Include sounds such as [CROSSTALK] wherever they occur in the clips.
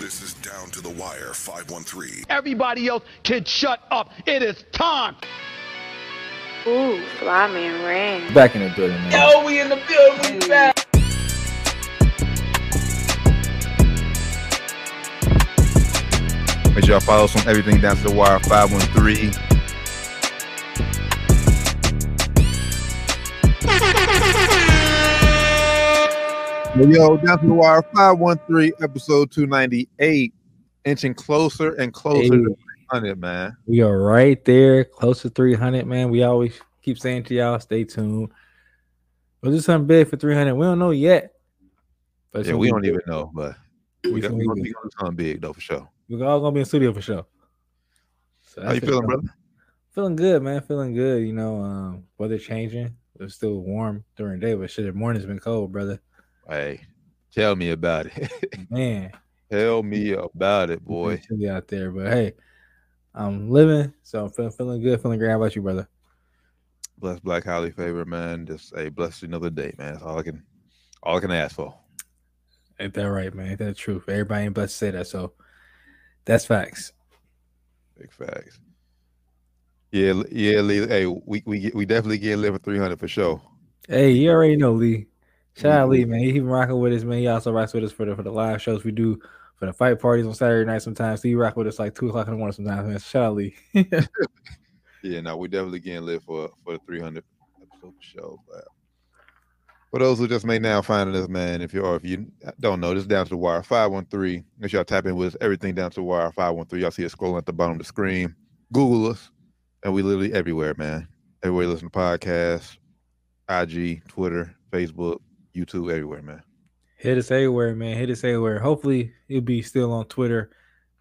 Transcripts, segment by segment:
This is Down to the Wire 513. Everybody else can shut up. It is time. Ooh, fly man ring. Back in the building, man. Yo, we in the building. We back. Make sure y'all follow us on everything down to the wire 513. Yo, down to the wire 513, episode 298. Inching closer and closer Hey. to 300, man. We are right there, close to 300, man. We always keep saying to y'all, stay tuned. We'll do something big for 300. We don't know yet. But Yeah, we don't big. even know, but We we got gonna we be we something big though for sure. We're all gonna be in studio for sure. So How you feeling, gonna- brother? Feeling good, man. Feeling good. You know, um, weather changing. It's still warm during the day, but shit, the morning's been cold, brother. Hey, tell me about it. [LAUGHS] Man, tell me about it, boy. chilly out there. But hey, I'm living, so I'm feeling, feeling good, feeling great. How about you, brother? Bless Black Holly Favorite, man. Just a blessed another day, man. That's all I can all I can ask for. Ain't that right, man? Ain't that the truth? Everybody ain't blessed to say that, so that's facts. Big facts. Yeah, yeah, Lee. Hey, we we we definitely get live for three hundred for sure. Hey, you already know Lee. Shout out Lee, mm-hmm. man. He been rocking with us, man. He also rocks with us for the for the live shows we do for the fight parties on Saturday night sometimes. So he rock with us like two o'clock in the morning sometimes, man. Shout out Lee. [LAUGHS] Yeah, no, we definitely getting live for for the three hundred episode for sure. But for those who just may now finding us, man, if you are if you don't know, this is down to the wire five one three. Make sure y'all tap in with us. Everything down to the wire five one three. Y'all see it scrolling at the bottom of the screen. Google us, and we literally everywhere, man. Everywhere you listen to podcasts, IG, Twitter, Facebook, YouTube, everywhere, man. Hit us everywhere, man. Hit us everywhere. Hopefully, it'll be still on Twitter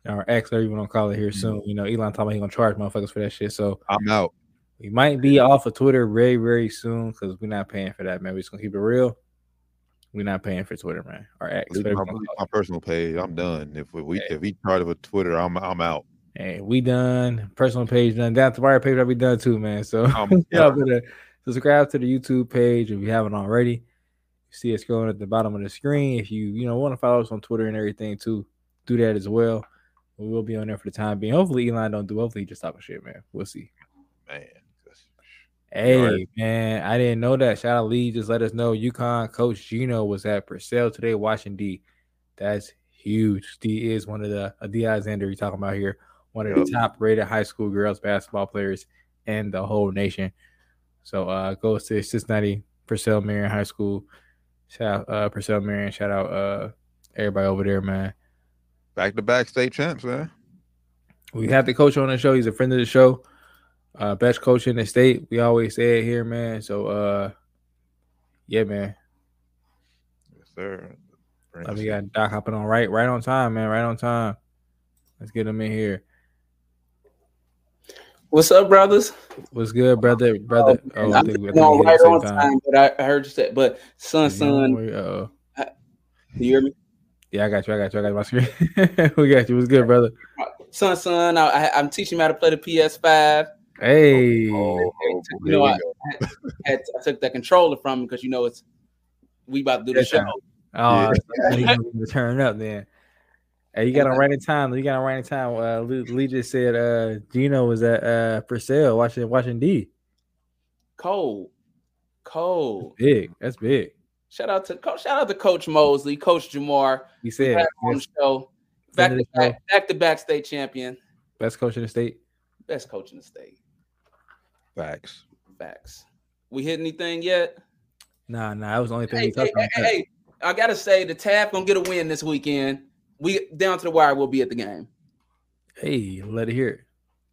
or X, or even on call it here mm-hmm. soon. You know, Elon talking about he gonna charge motherfuckers for that shit. So I'm out. we might be off of Twitter very, very soon because we're not paying for that, man. We're just gonna keep it real. We're not paying for Twitter, man, or X. My, you wanna leave call my personal page. I'm done. If we Hey. if he charge for Twitter, I'm I'm out. Hey, we done. Personal page done. Down to wire page that we done too, man. So [LAUGHS] y'all better subscribe to the YouTube page if you haven't already. See it scrolling at the bottom of the screen. If you you know want to follow us on Twitter and everything too, do that as well. We will be on there for the time being. Hopefully Elon don't do. Hopefully he just talking shit, man. We'll see. man. Hey man, I didn't know that. Shout out Lee. Just let us know. UConn coach Gino was at Purcell today watching D. That's huge. D is one of the uh, D. Alexander you're talking about here, one of the top rated high school girls basketball players in the whole nation. So uh goes to Cincinnati Purcell Marian High School. Shout out uh Purcell Marian. Shout out uh everybody over there, man. Back to back state champs, man. We have the coach on the show. He's a friend of the show. Uh best coach in the state. We always say it here, man. So uh yeah, man. Yes, sir. Uh, we got Doc hopping on right, right on time, man. Right on time. Let's get him in here. What's up, brothers? What's good, brother? Brother. Oh, I I'm think, I think no, we hit right on same time, but I, I heard you say, but son, son, Uh, you hear me? yeah, I got you. I got you. I got my screen. [LAUGHS] we got you. What's good, brother? Son, son, I, I, I'm teaching him how to play the PS5. Hey. Oh, You know, we I, go. had, I took that controller from him because you know it's we about to do the Yes, show. sir. Oh, you to turn up then. Hey, you got on right in time. You got on right in time. Uh, Lee, Lee just said uh, Gino was at uh, Purcell watching watching D. Cold, cold. Big. That's big. Shout out to coach. Shout out to Coach Mosley, Coach Jamar. He said back on the show. Back to of show. back, back to back state champion, best coach in the state. best coach in the state. Facts. Facts. We hit anything yet? Nah, nah. That was the only thing Hey, we hey, touched on. hey, hey, hey, I gotta say the Tab gonna get a win this weekend. We down to the wire. We'll be at the game. Hey, let it hear it.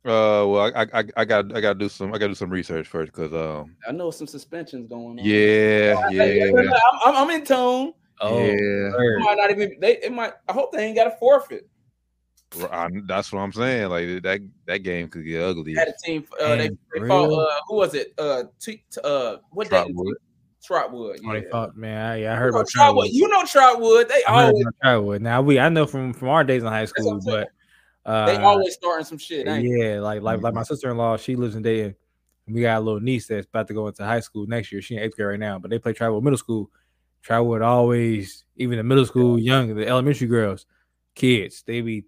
Uh, well, I, I, I got, I got to do some, I got to do some research first, cause, um, I know some suspensions going on. yeah, Hey, yeah, I'm, I'm, I'm in tone. Oh, yeah. It might not even. They. It might. I hope they ain't got a forfeit. I, that's what I'm saying. Like that, that game could get ugly. Had a team. Uh, they they fought. Uh, who was it? Uh, t- t- uh, what day? Trotwood. Trotwood. Oh, Yeah. fought, man. I, yeah, I heard You know about Trotwood. You know Trotwood. They I always. Trotwood. Now we, I know from from our days in high school, but uh, They always starting some shit. Yeah, like like like my sister in law, she lives in Dayton. We got a little niece that's about to go into high school next year. She in eighth grade right now, but they play Trotwood middle school. Trotwood always, even the middle school, young, the elementary girls, kids. They be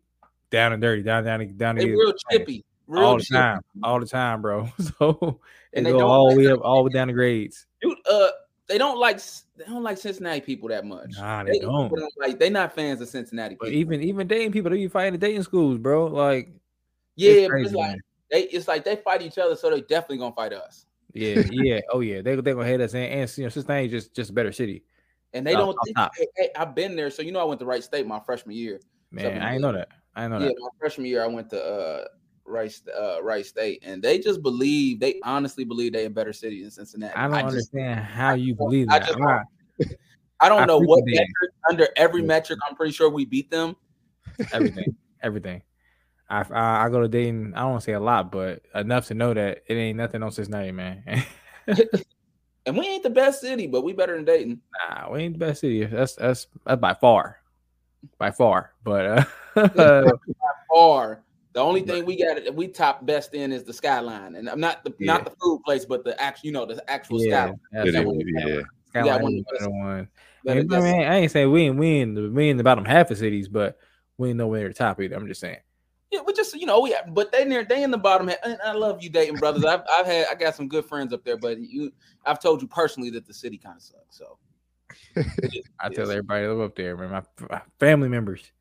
down and dirty, down, down, down. They real chippy, real all the chippy. time, all the time, bro. [LAUGHS] So And they they go all the way up, all the way down the grades. Dude, uh, they don't like they don't like Cincinnati people that much. Nah, they don't. people like. they're not fans of Cincinnati But people. even even dating people, they be fighting the dating schools, bro. Like, yeah, but crazy, it's like man. they it's like they fight each other, so they definitely gonna fight us. yeah, yeah, oh yeah, they they gonna hate us, and, and you know, Cincinnati just just a better city, And they Off- don't. think- hey, hey, I've been there, so you know I went to Wright State my freshman year. man. Something I ain't know that. I ain't know yeah, that. my freshman year I went to uh Wright uh Wright State, and they just believe they honestly believe they a better city than Cincinnati. I don't just, understand how you believe I that. I'm not- I don't I know what metric, under every metric. I'm pretty sure we beat them. everything, everything. I, I I go to Dayton. I don't want to say a lot, but enough to know that it ain't nothing on Cincinnati, man. [LAUGHS] And we ain't the best city, but we better than Dayton. nah, we ain't the best city. That's that's that's by far, by far. But uh, [LAUGHS] Or the only thing we got that we top best in is the skyline, and I'm not the Yeah. not the food place, but the actual you know the actual yeah, skyline. that's It one- yeah. Skyline got one is of the the one. That- Man, that's- I ain't saying we ain't we in the we in the bottom half of cities, but we ain't nowhere near the top either. I'm just saying. Yeah, we just you know we have, but they near they in the bottom. half, And I love you, Dayton brothers. I've I've had I got some good friends up there, but you I've told you personally that the city kind of sucks. So [LAUGHS] I tell everybody to live up there, man. My, my family members.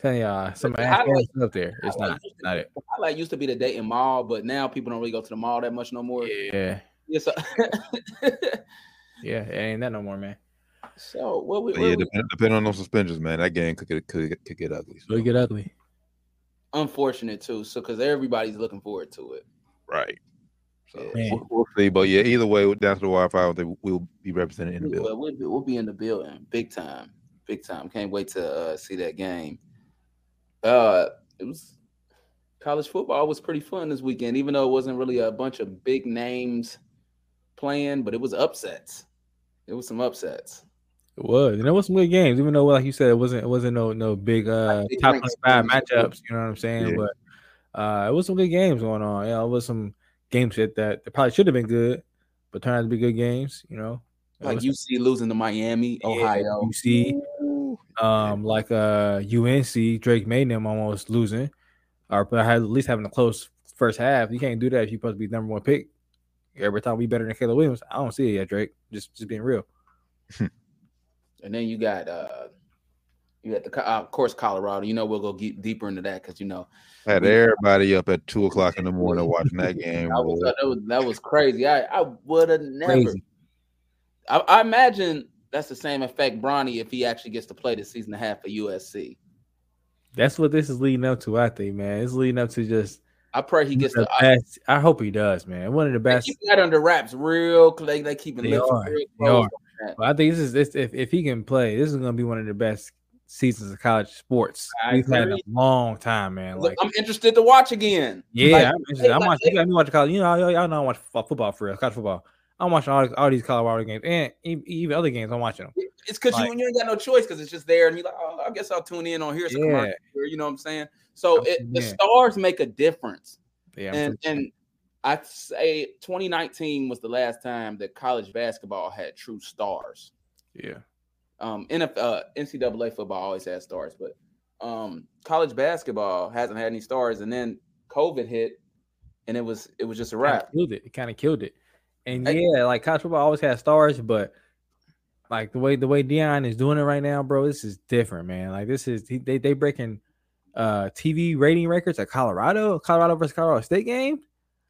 Telling y'all, some the highlight- up there. It's not, to- not it. the highlight used to be the Dayton Mall, but now people don't really go to the mall that much no more. Yeah, Yeah, [LAUGHS] so, yeah, it ain't that no more, man. so what we, what yeah, we- depend, depending on those suspensions, man, that game could get could, get- could get ugly. So it so. get ugly. unfortunate too. So because everybody's looking forward to it. Right. So Man. we'll, we'll see. But yeah, either way, down to the wire five, they will be represented in the bill. Well, we'll be, we'll be in the building, big time, big time. Can't wait to uh, see that game. Uh, it was college football was pretty fun this weekend, even though it wasn't really a bunch of big names playing, but it was upsets. It was some upsets. It was, and there was some good games, even though, like you said, it wasn't it wasn't no no big uh big top five matchups. You know what I'm saying? Yeah. But uh, it was some good games going on. Yeah, it was some games that that, that probably should have been good, but turned out to be good games. You know, Like was- UC losing to Miami, Ohio. yeah, Ohio. You um, like uh UNC, Drake made them almost losing, or but at least having a close first half. You can't do that if you're supposed to be number one pick. Every time we better than Caleb Williams, I don't see it yet, Drake. Just just being real. [LAUGHS] And then you got uh you got the uh, of course Colorado. You know we'll go get deeper into that because you know Had everybody up at two o'clock in the morning watching that [LAUGHS] game. that was, that was that was crazy. I I would have never. Crazy. I, I imagine that's the same effect Bronny if he actually gets to play the season and a half for USC. That's what this is leading up to, I think, man. It's leading up to just I pray he gets the to. I, best. I hope he does, man. One of the they best. keep that under wraps, real. They they keeping They are. They are. But I think this is this if, if he can play, this is gonna be one of the best seasons of college sports I we've had in a long time, man. Look, Like, I'm interested to watch again. yeah, Like, I'm, interested. I'm like, watching. You got me watching college. You know, y'all, y'all know I watch football for real, college football. I'm watching all, all these Colorado games and even other games. I'm watching them. It's because Like- you, you ain't got no choice because it's just there, and you're like, oh, I guess I'll tune in on here. A Yeah. commercial you know what I'm saying? So it, the stars make a difference, Yeah, and and I'd say 2019 was the last time that college basketball had true stars. yeah, Um, NFL, uh, NCAA football always has stars, but um, college basketball hasn't had any stars. And then COVID hit, and it was it was just a wrap. killed it. It kind of killed it. And Hey. yeah, like college football always has stars, but like the way the way Deion is doing it right now, bro, this is different, man. Like this is they they breaking uh TV rating records at Colorado, Colorado versus Colorado State game.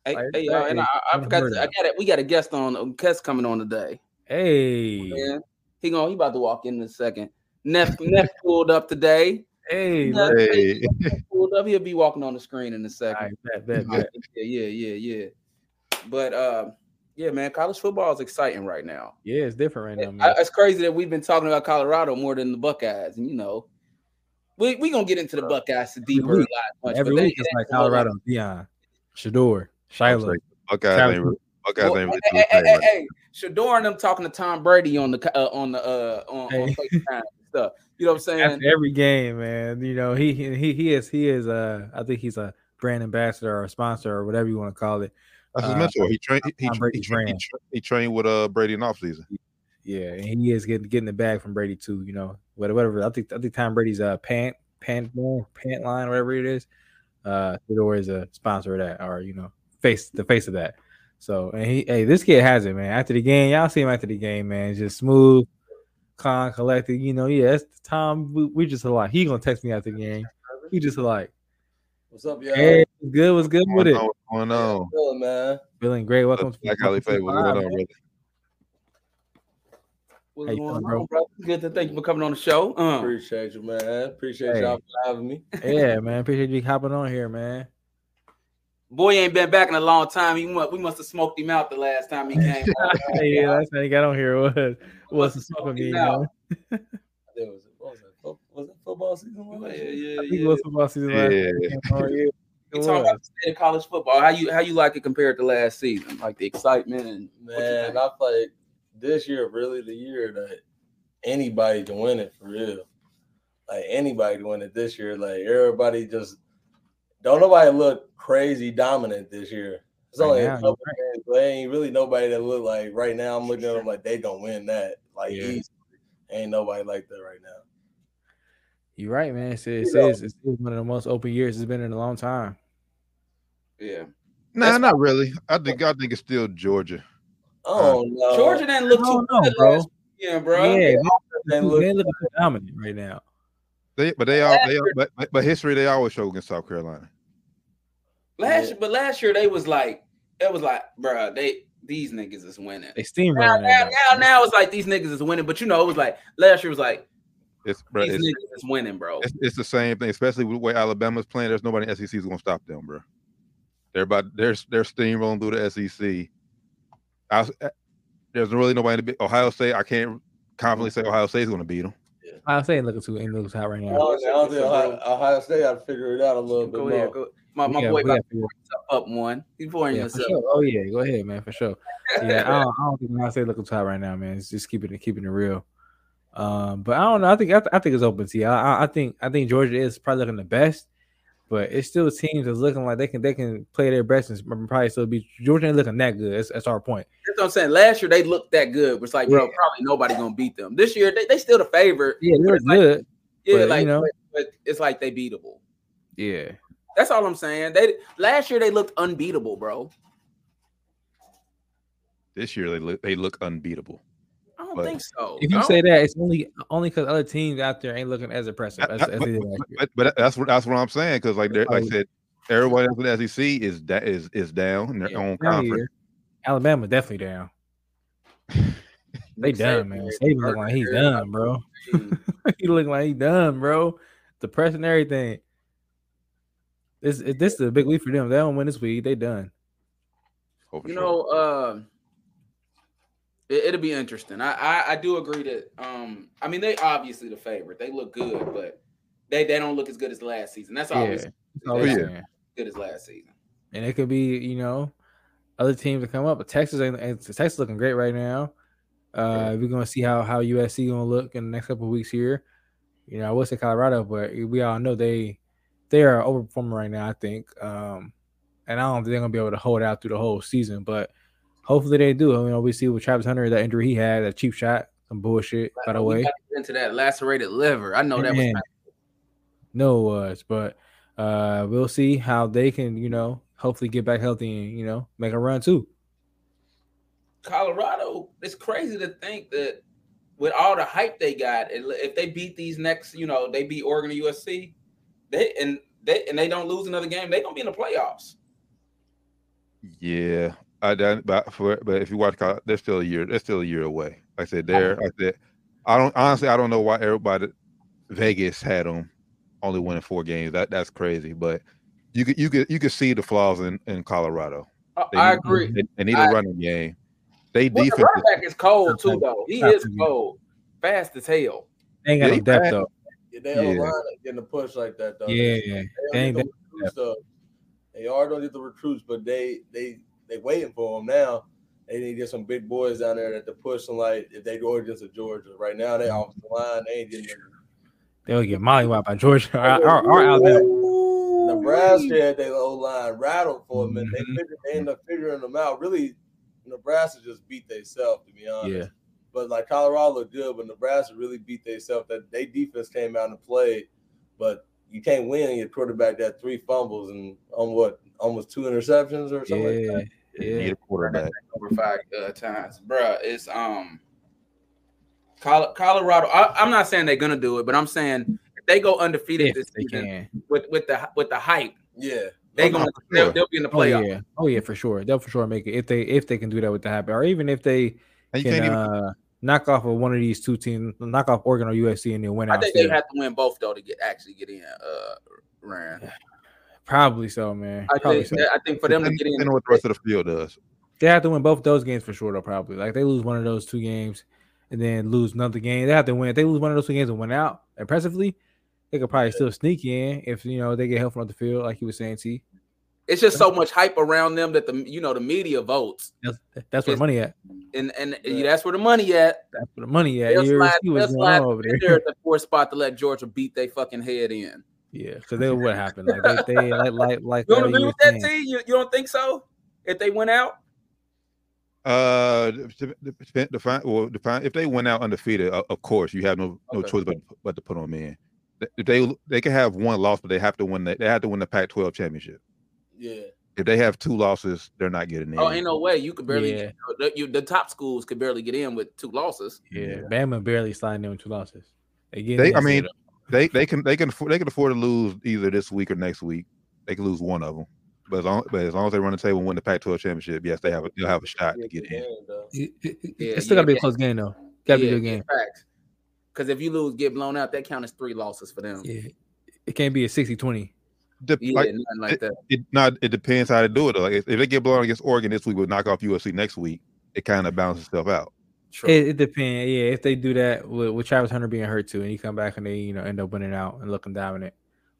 Hey, Like, hey, y'all, and I, I forgot. To, I got it. We got a guest on. A guest coming on today. Hey, Yeah, he going he about to walk in in a second. Neff Neff [LAUGHS] pulled up today. hey, Neff, look. Hey, pulled up. He'll be walking on the screen in a second. All right, bet, bet, [LAUGHS] bet. Yeah, yeah, yeah, yeah. But uh, yeah, man, college football is exciting right now. Yeah, it's different right now, I, it's crazy that we've been talking about Colorado more than the Buckeyes, and you know, we we gonna get into the Buckeyes deeper a week. lot. Much, Every week it's like Colorado, Deion, Shedeur, Shiloh. Buckeyes Travis- ain't, Buckeyes Well, ain't really hey, hey, hey, right hey, Shedeur and them talking to Tom Brady on the uh, on the uh, on, on Hey. FaceTime stuff. You know what I'm [LAUGHS] saying? After every game, man. You know, he he he he is he is uh I think he's a brand ambassador or a sponsor or whatever you want to call it. That's his Uh, mentor. He trained. He, he, he, Brady's trained, he, tra- he trained with uh Brady in off season. Yeah, and he is getting getting the bag from Brady too. You know, whatever. whatever. I think I think Tom Brady's uh pant pant pant line, whatever it is. Uh, Fedor is a sponsor of that, or you know, face the face of that. So, and he, hey, this kid has it, man. After the game, y'all see him after the game, man. Just smooth, calm, collected. You know, yeah, it's Tom. We, we just like he gonna text me after the game. He just like, What's up, y'all? hey, what's good, what's good with What's it? what's going on? Feeling, man. Feeling great. Welcome to Black Alley welcome to Favor. What's going on, man. brother? What's going on, bro? bro? Good to thank you for coming on the show. Uh, Appreciate you, man. Appreciate Hey. y'all for having me. [LAUGHS] Yeah, man. Appreciate you hopping on here, man. boy ain't been back in a long time. He must, we must have smoked him out the last time he came. [LAUGHS] yeah, last time he got on here was was Must some smoking me, smoked man. out. Was, it? [LAUGHS] Was it football season? Yeah, yeah, yeah. I think it was football season last Yeah. time he came. You It talking about the state of college football? How you how you like it compared to last season? Like the excitement and Man. I feel like this year really the year that anybody can win it for real. Like anybody can win it this year. Like everybody just don't nobody look crazy dominant this year. It's Right only now, a you're couple games, but ain't really nobody that look like right now. I'm looking at them like they gonna win that. Like Yeah. easily. Ain't nobody like that right now. You're right, man. It's, it's, You know. it's, it's one of the most open years it's been in a long time. Yeah, Nah, That's- not really. I think oh. I think it's still Georgia. Oh no, Georgia didn't look too don't know, good bro. last weekend, bro. Yeah, they they look- look dominant right now. They, but they all, they all but, but- but history they always show against South Carolina. Last but last year they was like it was like, bro, they these niggas is winning. They Now, steamrolling. now, that now, now it's like these niggas is winning, but you know it was like last year was like It's bro, these it's, niggas is winning, bro. it's, it's the same thing, especially with the way Alabama's playing. There's nobody in SEC is gonna stop them, bro. They're about they're they're steamrolling through the SEC. I, eh, there's really nobody to beat. Ohio State. I can't confidently say Ohio State's gonna beat them. I'm saying looking too ain't looking hot right I now. don't, I don't think Ohio, Ohio State got to figure it out a little bit Go more. ahead, go. My, my Yeah, boy gotta figure- to up one. He's pouring yeah, for himself. sure. Oh yeah, go ahead, man, for sure. Yeah, I don't, I don't think I say looking too hot right now, man. It's just keeping it keeping it real. Um, but I don't know. I think I, th- I think it's open. See, I, I- I think I think Georgia is probably looking the best, but it's still teams that's looking like they can they can play their best and probably still be Georgia ain't looking that good. That's, that's our point. That's what I'm saying. Last year they looked that good. It's like, bro, probably nobody gonna beat them. This year they, they still the favorite. Yeah, they're it's like- good. yeah, but, like you know. but, but it's like they beatable. Yeah, That's all I'm saying. They last year they looked unbeatable, bro. This year they look they look unbeatable. I don't But think so. if you say that, it's only only because other teams out there ain't looking as impressive as, as but, they did but, but that's what that's what I'm saying because like they're- like I Oh. said, everybody else in the SEC is da- is is down in their Yeah, own Down conference. here, Alabama definitely down. They Nick done, man. is Saban look like he's done, bro. [LAUGHS] he look like he done, bro. Depressed and everything. This this is a big week for them. They don't win this week. They done. Oh, You sure. know, uh, it, it'll be interesting. I, I I do agree that um I mean they obviously the favorite. They look good, but they they don't look as good as last season. That's Yeah. always That's all Oh, yeah. good as last season. And it could be, you know, other teams that come up. But Texas ain't Texas looking great right now. Uh, we're gonna see how how USC gonna look in the next couple of weeks here. You know, I would say Colorado, but we all know they they are overperforming right now. I think, um, and I don't think they're gonna be able to hold out through the whole season, but hopefully they do. You know, we see with Travis Hunter that injury he had, that cheap shot, some bullshit. By the way, gotta into that lacerated liver. I know that was Man. no, it was, but uh, we'll see how they can, you know, hopefully get back healthy and you know make a run too. Colorado. It's crazy to think that with all the hype they got, if they beat these next, you know, they beat Oregon or USC, they and they and they don't lose another game, they gonna be in the playoffs. Yeah, I done, but for but if you watch, college, they're still a year. They're still a year away. Like I said, they're. I said, I don't honestly. I don't know why everybody Vegas had them only winning four games. That that's crazy. But you could you could you could see the flaws in in Colorado. I, They I need- agree. They, they need a I- running game. They Well, the running back is cold too, though. He is cold, fast as hell. They ain't got Yeah, no depth though. Yeah, they Yeah. don't line up getting a push like that though. Yeah, They they don't ain't get the. They are don't get the recruits, but they they they waiting for them now. They need to get some big boys down there that to push them like if they go against a Georgia. Right now they off the line, they ain't getting. They'll get mollywhopped by Georgia or, or, or Alabama. Nebraska had their old line rattled for them, and they Mhm. figured they ended up figuring them out. Really, Nebraska just beat themselves to be honest. Yeah. But like Colorado looked good, but Nebraska really beat themselves. That they defense came out and played, but you can't win your quarterback that three fumbles and on what almost two interceptions or something. Yeah, Like that. Yeah. Need a quarterback. over five uh, times, Bruh, It's um, Colorado. I, I'm not saying they're gonna do it, but I'm saying if they go undefeated If this they season can. with with the with the hype, Yeah, they Oh, gonna for they'll, they'll be in the Oh playoff. yeah, oh yeah, for sure. They'll for sure make it if they if they can do that with the habit, or even if they And you can even uh, knock off of one of these two teams, knock off Oregon or USC, and then win I out. think they have to win both though to get actually get in. Uh, Ryan. Probably so, man. I Probably think so. I think for them to get in, depending on what the rest of the field does. They have to win both those games for sure, though. Probably like they lose one of those two games and then lose another game. They have to win. If they lose one of those two games and win out impressively, they could probably still sneak in if you know they get help from the field, like you were saying. T. it's just so much hype around them that the you know the media votes, That's, that's where the money at. and and that's where the money at. That's where the money at. They'll You slide, see they'll slide over there. there at the fourth spot to let Georgia beat their fucking head in. Yeah, because they [LAUGHS] what happened? Like they, they like like like You don't agree with that, saying. T? You, you don't think so? If they went out, Uh, dep- dep- define well, define if they went out undefeated. o- Of course, you have no no Okay. choice but but to put them in. If they they can have one loss, but they have to win. The, they have to win the Pac-12 championship. yeah. If they have two losses, they're not getting in. oh, ain't no way you could barely. Yeah. The, you, the top schools could barely get in with two losses. Yeah, Bama barely sliding in with two losses. They, They, I mean, they they can they can afford, they can afford to lose either this week or next week. They can lose one of them, but as long but as long as they run the table and win the Pac-12 championship, yes, they have a, they'll have a shot to get in. though. It- it- it- Yeah, it's still yeah, gotta be a yeah. close game though. Gotta be a good game. Because if you lose, get blown out, that count as three losses for them. Yeah, it can't be a 60-20. Dep- Yeah, like, nothing like that. it not it depends how they do it. Though. Like if, if they get blown against Oregon this week, would knock off USC next week. It kind of balances itself out. True. It, it depends. Yeah, if they do that with, with Travis Hunter being hurt too, and he come back and they you know end up winning out and looking dominant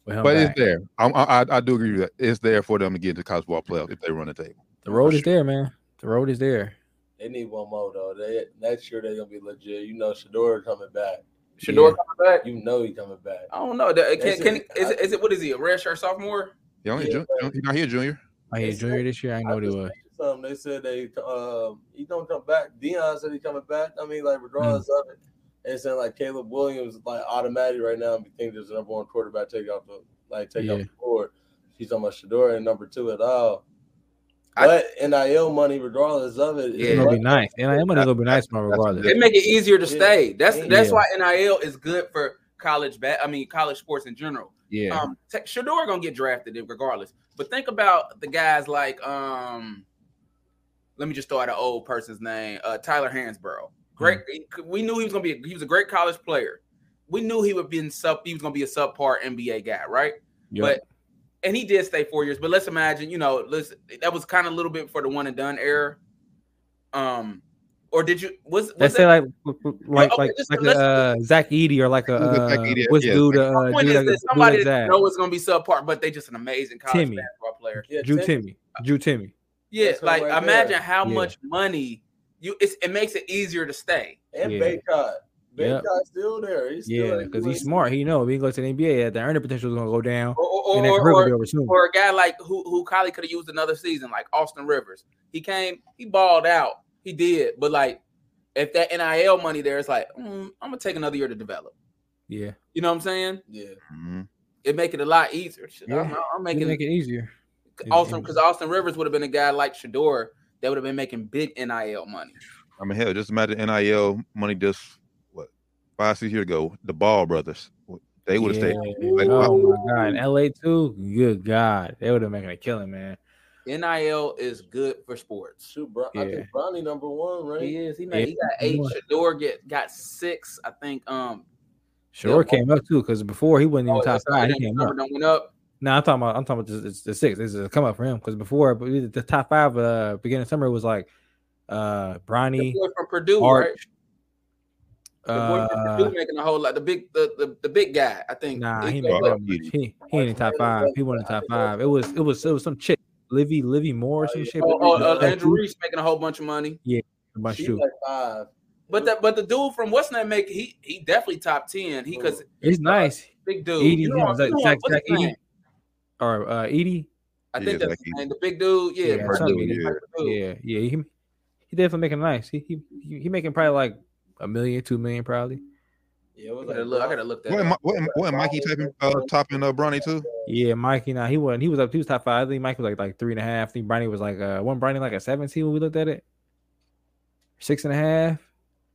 with him But back. it's there. I'm, I I- I do agree with that. It's there for them to get into college ball playoff if they run the table. The road is there, man. The road is there. They need one more though. They next year they're gonna be legit. You know, Shedeur coming back. Shedeur Yeah. coming back. You know he coming back. I don't know. That- uh, Can, That's can, it. is, it, is it what is he? A redshirt sophomore? He only Yeah, jun- he's not here, junior. Oh, I hit It's- junior this year. I know I what it just was. Read Something they said they um he don't come back. Deion said he coming back. I mean, like regardless of it, they said like Caleb Williams is like automatic right now. We think there's a number one quarterback take off the like take off Yeah. the board. She's talking about Shedeur and number two at all. I- But NIL money, regardless of it, Yeah. It's gonna be nice. And I'm gonna be nice, man, regardless. It make it easier to Yeah. stay. That's Yeah. that's why NIL is good for college. Ba- I mean, college sports in general. Yeah. Um, Te- Shedeur gonna get drafted regardless. But think about the guys like um, let me just throw out an old person's name, uh, Tyler Hansbrough. Great. he- We knew he was gonna be. A, he was a great college player. We knew he would be in sub. He was gonna be a subpar NBA guy, right? Yep. But and he did stay four years. But let's imagine, you know, let's that was kind of a little bit for the one and done era. Um, or did you was was Let's that, say like like okay, like just- like a uh, Zach Edey or like a Who's Zach uh, Edey? what's Yeah, dude Zach- uh, my point dude is like, that dude somebody that Zach. know is going to be subpar, but they just an amazing college Timme. basketball player. Yeah, Drew Tim- Timme, Drew Timme. Yeah, That's like right imagine there. how Yeah. much money you. It's, it makes it easier to stay. and Yeah. Bacot. Yep. Bacot's still there. He's still Yeah, because he's smart. He know if he goes to the NBA, the earning potential is gonna go down, Or, or, and or, career will be or, or a guy like who who Kylie could have used another season, like Austin Rivers. He came, he balled out, he did, but like if that NIL money there, it's like mm, I'm gonna take another year to develop. Yeah, You know what I'm saying? Yeah. Mhm. It make it a lot easier. Shit, Yeah. I'm, I'm making it make it easier. Austin because Austin Rivers would have been a guy like Shedeur that would have been making big NIL money. I mean, hell, just imagine NIL money just what five six years ago. The Ball brothers, they would have Yeah. stayed. Like, oh my god, in LA too. Good God, they would have making a killing, man. NIL is good for sports. Shoot, Bron- I think Bronny number one, right? He is. He made. He got eight. Shedeur get got six. I think. Um. Shore Yeah. came up too because before he wasn't even oh, top five. He came up. went up. No, I'm talking about. I'm talking about the, the, the six. This is a come up for him because before but the top five uh beginning of summer was like uh Bronny, boy from Purdue, right? Arch. The boy from Uh, Purdue making a whole lot. The big, the the, the big guy. I think. nah, He he made made Well, that much. He he ain't in top five. He wasn't in top five. It was it was it was some chick, Livy Livy Moore or some shit. Oh, oh, uh, Andrew Reese making a whole bunch of money. a bunch She's too. like five. But that, but the dude from what's name make he he definitely top ten. He because He's nice. big dude. Edey, You know Zach- you know Zach- what's his Zach Edey? name? Or uh Edey. I Yeah, think that's Zach his Edey. name. The big dude. Yeah, Yeah, Purdue. yeah. Purdue. Yeah, yeah. He he definitely making nice. He he he he making probably like a million, two million probably. Yeah, it was I gotta like look, I gotta look that Wasn't, wasn't, wasn't Mikey typing, uh, topping uh, Bronny too? Yeah, Mikey. Now he wasn't. He was up. He was top five. I think Mikey was like like three and a half. I think Bronny was like uh, one Bronny like a seventeen when we looked at it. Six and a half.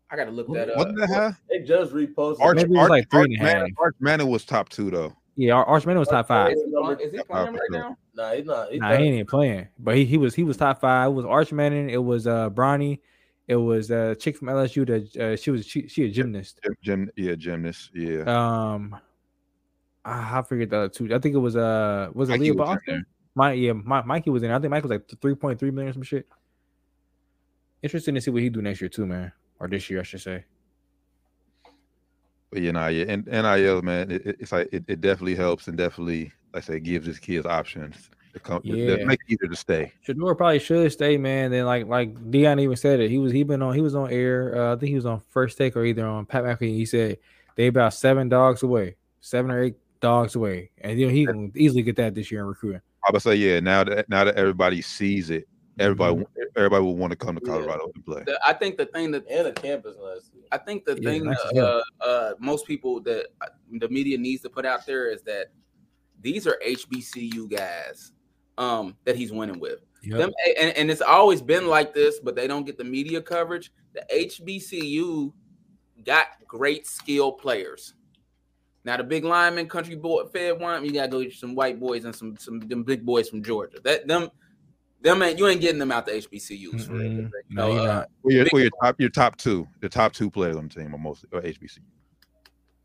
I gotta look that up. Wasn't that high? They just reposted. Arch, Maybe it was Arch, like three Arch, and a half. Arch Manning was top two though. Yeah, Ar- Manning was top five. Is he playing- is he playing right now? Nah, he's not. He's Nah, not. he ain't even playing. But he, he was he was top five. It was Arch Manning. It was uh Bronny. It was a uh, chick from LSU that uh, she was she, she a gymnast. Gym, gym yeah, gymnast. Yeah. Um, I I forget the other two. I think it was uh was it Mikey Leah Boston? My yeah, my, Mikey was in. there. I think Mike was like three point three million or some shit. Interesting to see what he do next year too, man, or this year I should say. But you know, yeah, and NIL, man, it, it- it's like it, it definitely helps and definitely, like I say, gives his kids options to come, Yeah. to make it easier to stay. Shedeur probably should stay, man. Then like like Deion even said it. He was he been on he was on air. Uh, I think he was on first take or either on Pat McAfee. He said they about seven dogs away, seven or eight dogs away, and you know he can easily get that this year in recruiting. I would say, yeah, now that now that everybody sees it, everybody Mm-hmm. everybody will want to come to Yeah. Colorado and play. The- I think the thing that And a campus last year. I think the Yeah, thing nice that, uh, uh, most people that uh, the media needs to put out there is that these are HBCU guys um, that he's winning with. Yep. Them, and, and it's always been like this, but they don't get the media coverage. The HBCU got great skill players. Now the big lineman, country boy, fed one, you gotta go get some white boys and some some them big boys from Georgia. That them them ain't you ain't getting them out the HBCUs. For real. Mm-mm. You No, know, you're uh, not. Well, your, well, your top your top two, the top two players on the team are mostly are HBC.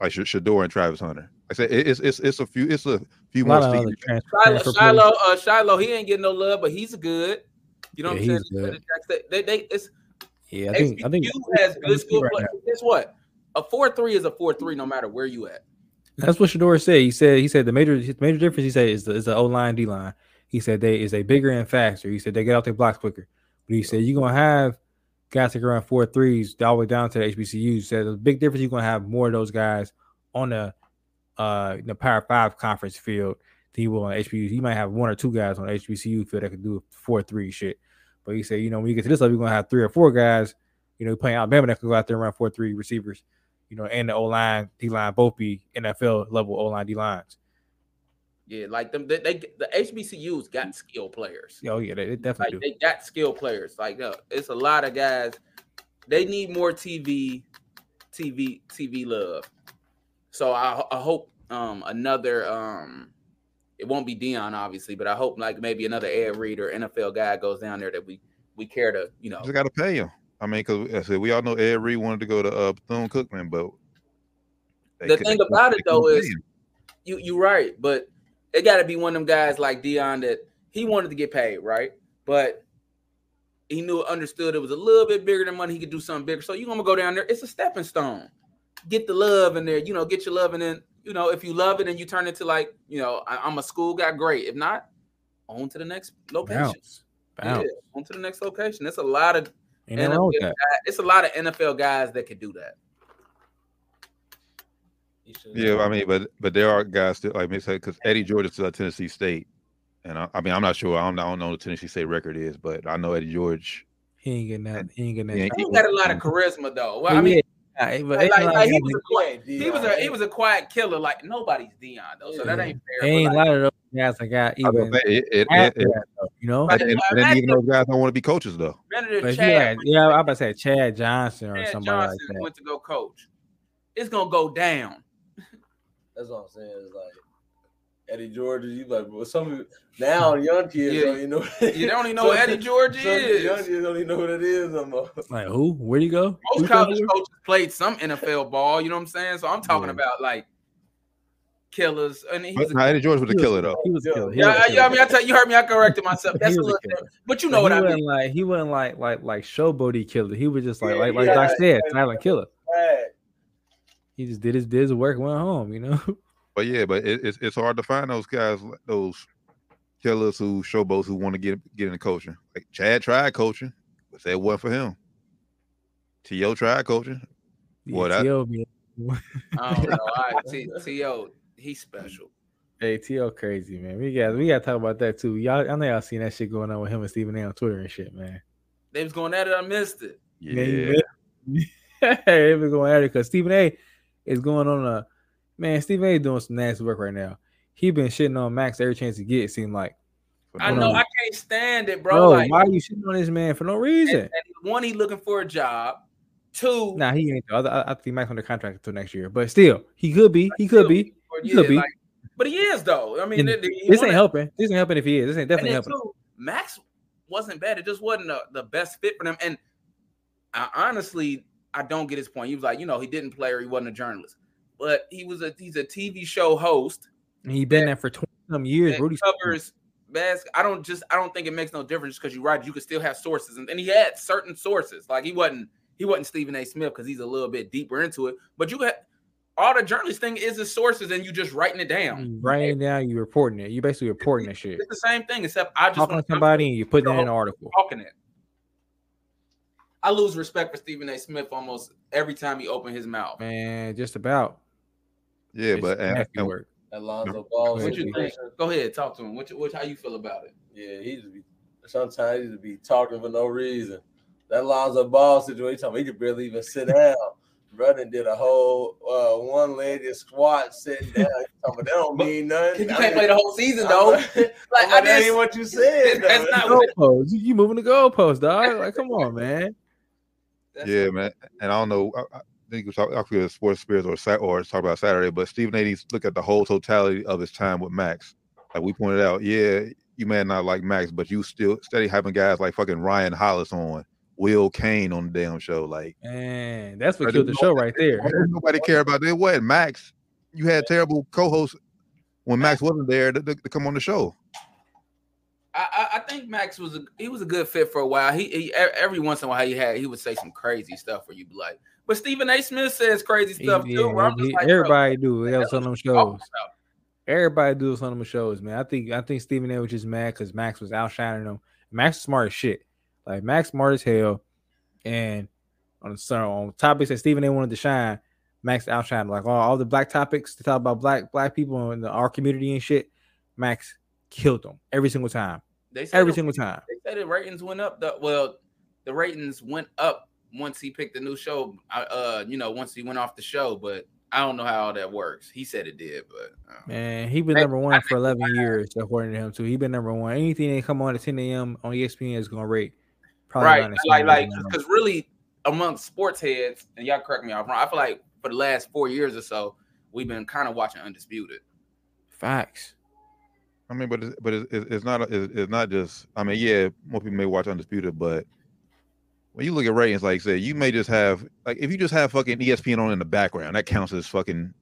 Like Sh- Shedeur and Travis Hunter. I said it's it's it's a few it's a few A more. lot of other seniors. transfer, Shiloh, transfer Shiloh, uh, Shiloh, he ain't getting no love, but he's good. You know Yeah, what I'm saying? he's good. They, they, it's Yeah, I think I think has good skill right players. Guess what? A four three is a four three, no matter where you at. That's what Shedeur said. He said he said the major his major difference he said is the is the O line D line. He said they is they bigger and faster. He said they get out their blocks quicker. But he said you're gonna have guys that can run four threes all the way down to the HBCU. He said the big difference you're gonna have more of those guys on the uh the Power Five conference field than you will on HBCU. You might have one or two guys on HBCU field that can do four three shit. But he said, you know, when you get to this level, you're gonna have three or four guys, you know, playing Alabama that can go out there and run four three receivers you know, and the O line, D line, both be NFL level O line, D lines. Yeah, like them. They, they the HBCUs got skill players. Oh yeah, they, they Like definitely do. they got skill players. Like uh, it's a lot of guys. They need more TV, TV, TV love. So I, I hope um another um it won't be Deion obviously, but I hope like maybe another Ed Reed or NFL guy goes down there that we we care to you know. Just got to pay him. I mean, because I said we all know Ed Reed wanted to go to uh, Bethune Cookman, but The thing about it, though, is- pay him. you're right, but it got to be one of them guys like Deion that he wanted to get paid, right? But he knew understood it was a little bit bigger than money. He could do something bigger. So you're gonna go down there? It's a stepping stone. Get the love in there, you know. Get your love, and then you know if you love it and you turn it to like you know I, am a school guy, great. If not, on to the next location. Bounce, bounce. Yeah, on to the next location. It's a lot of Ain't nothing wrong with that. it's a lot of NFL guys that could do that. He Yeah, I um, mean, but but there are guys still like me say because Eddie George is still at Tennessee State, and I, I mean I'm not sure. I don't, I don't know what the Tennessee State record is, but I know Eddie George. He ain't getting that. He ain't getting that. Yeah, shot. He got a lot of charisma though. Well, I mean, yeah, but like, like, like- like, he was a Yeah, quiet, he was a he was a quiet killer. Like nobody's Deion though, so that ain't fair. ain't a but, like, lot of those guys that got even gonna it, it, it, it- that, though, you know. Like, and, and, and then even those guys don't want to be coaches though. Benedict But Chad, like, yeah, I'm about to say Chad Johnson or Chad somebody Johnson like that. went to go coach. It's gonna go down. That's what I'm saying. It's like Eddie George. You like, well, some of- now young kids Yeah. don't even know. You don't even know who Eddie George Some young is. kids don't even know what it is no more. Like who? Where do you go? Most come college for? coaches played some NFL ball. You know what I'm saying? So I'm talking Yeah. about like killers. And he's a, no, Eddie George was a killer though. He was Yeah. killer. He was yeah, a yeah. I killer. mean, I tell you, heard me. I corrected myself. That's a was a little But you But know what I mean. like he wasn't like like like showboaty killer. He was just like Yeah, like like yeah, Doc said, yeah. silent killer. Right. He just did his did his work, and went home. You know. [LAUGHS] But yeah, but it, it's it's hard to find those guys, those killers who showboats who want to get get into coaching. Like Chad tried coaching, but that wasn't for him. T.O. tried coaching. Well, that- T.O. be- I don't know. I T- T.O. He's special. Hey, T.O. crazy man. We got we got to talk about that too. Y'all, I know y'all seen that shit going on with him and Stephen A. on Twitter and shit, man. They was going at it. I missed it. Yeah, you [LAUGHS] hey, they been going at it because Stephen A. is going on a man. Stephen A. doing some nasty work right now. He been shitting on Max every chance he get. It seemed like. I know I can't stand it, bro. Bro, like, why are you shitting on this man for no reason? and- and one, he looking for a job. Two, Nah, he ain't. I, I, I think Max under contract until next year, but still, he could be. He could be. He could be. like- but he is though. I mean, And th- th- This wanna- ain't helping. This ain't helping if he is. This ain't definitely then helping. too, Max wasn't bad. It just wasn't the, the best fit for them. And I honestly, I don't get his point. He was like, you know, he didn't play or he wasn't a journalist, but he was a he's a TV show host. And he been there for twenty some years. Rudy covers bas- I don't just I don't think it makes no difference because you write. You can still have sources, and, and he had certain sources. Like he wasn't he wasn't Stephen A. Smith because he's a little bit deeper into it. But you got all the journalist thing is the sources, and you just writing it down. Writing it down, you reporting it. You basically reporting that shit. It's the same thing, except I just Talking to somebody and you putting it in an article. talking it. I lose respect for Stephen A. Smith almost every time he opened his mouth. Man, just about. Yeah, It's but and, nasty and work. Alonzo Ball. What you think? Go ahead, talk to him. What, you, what how you feel about it? Yeah, he just be sometimes he just be talking for no reason. That Lonzo Ball situation, he could barely even sit down. Brother did a whole uh, one-legged squat sitting down. He talking about, that don't mean nothing. You I can't mean, play the whole season I'm though. like, Like I'm I like, that what you said. [LAUGHS] That's though. not what- Goalpost. You, you moving the goalpost, dog. Like, come on, man. That's- yeah, man. And I don't know. I, I think we talk, I forget sports spirits or Sat- or talk about Saturday, but Stephen A. needs to look at the whole totality of his time with Max. Like we pointed out, yeah, you may not like Max, but you still steady having guys like fucking Ryan Hollins on, Will Cain on the damn show. Like Man, that's what killed the show no- right there. nobody care about that. What Max? You had terrible co-hosts when Max wasn't there to, to, to come on the show. I, I- think Max was a, he was a good fit for a while. He, he every once in a while he had he would say some crazy stuff where you'd be like, but Stephen A. Smith says crazy He- stuff yeah, too. Just he- like, everybody do. They what have some of them he shows. Everybody do some of them shows, man. I think I think Stephen A was just mad because Max was outshining him. Max is smart as shit. Like Max smart as hell. And on the on topics that Stephen A wanted to shine, Max outshined. Like all, all the black topics to talk about black black people in the, our community and shit. Max killed them every single time. They said Every the- single time. They said the ratings went up. The, well, the ratings went up once he picked the new show. uh, you know, once he went off the show, but I don't know how all that works. He said it did, but uh, Man, he been number one for 11 [LAUGHS] years, according to him, too. He been number one. Anything that come on at 10 a.m. on ESPN is going to rate. Probably right, like like because really amongst sports heads, and y'all correct me if I'm wrong. I feel like for the last four years or so, we've been kind of watching Undisputed. Facts. I mean, but it's, but it's, it's it's not it's, it's not just. I mean, yeah, more people may watch Undisputed, but when you look at ratings, like I said, you may just have like if you just have fucking ESPN on in the background, that counts as fucking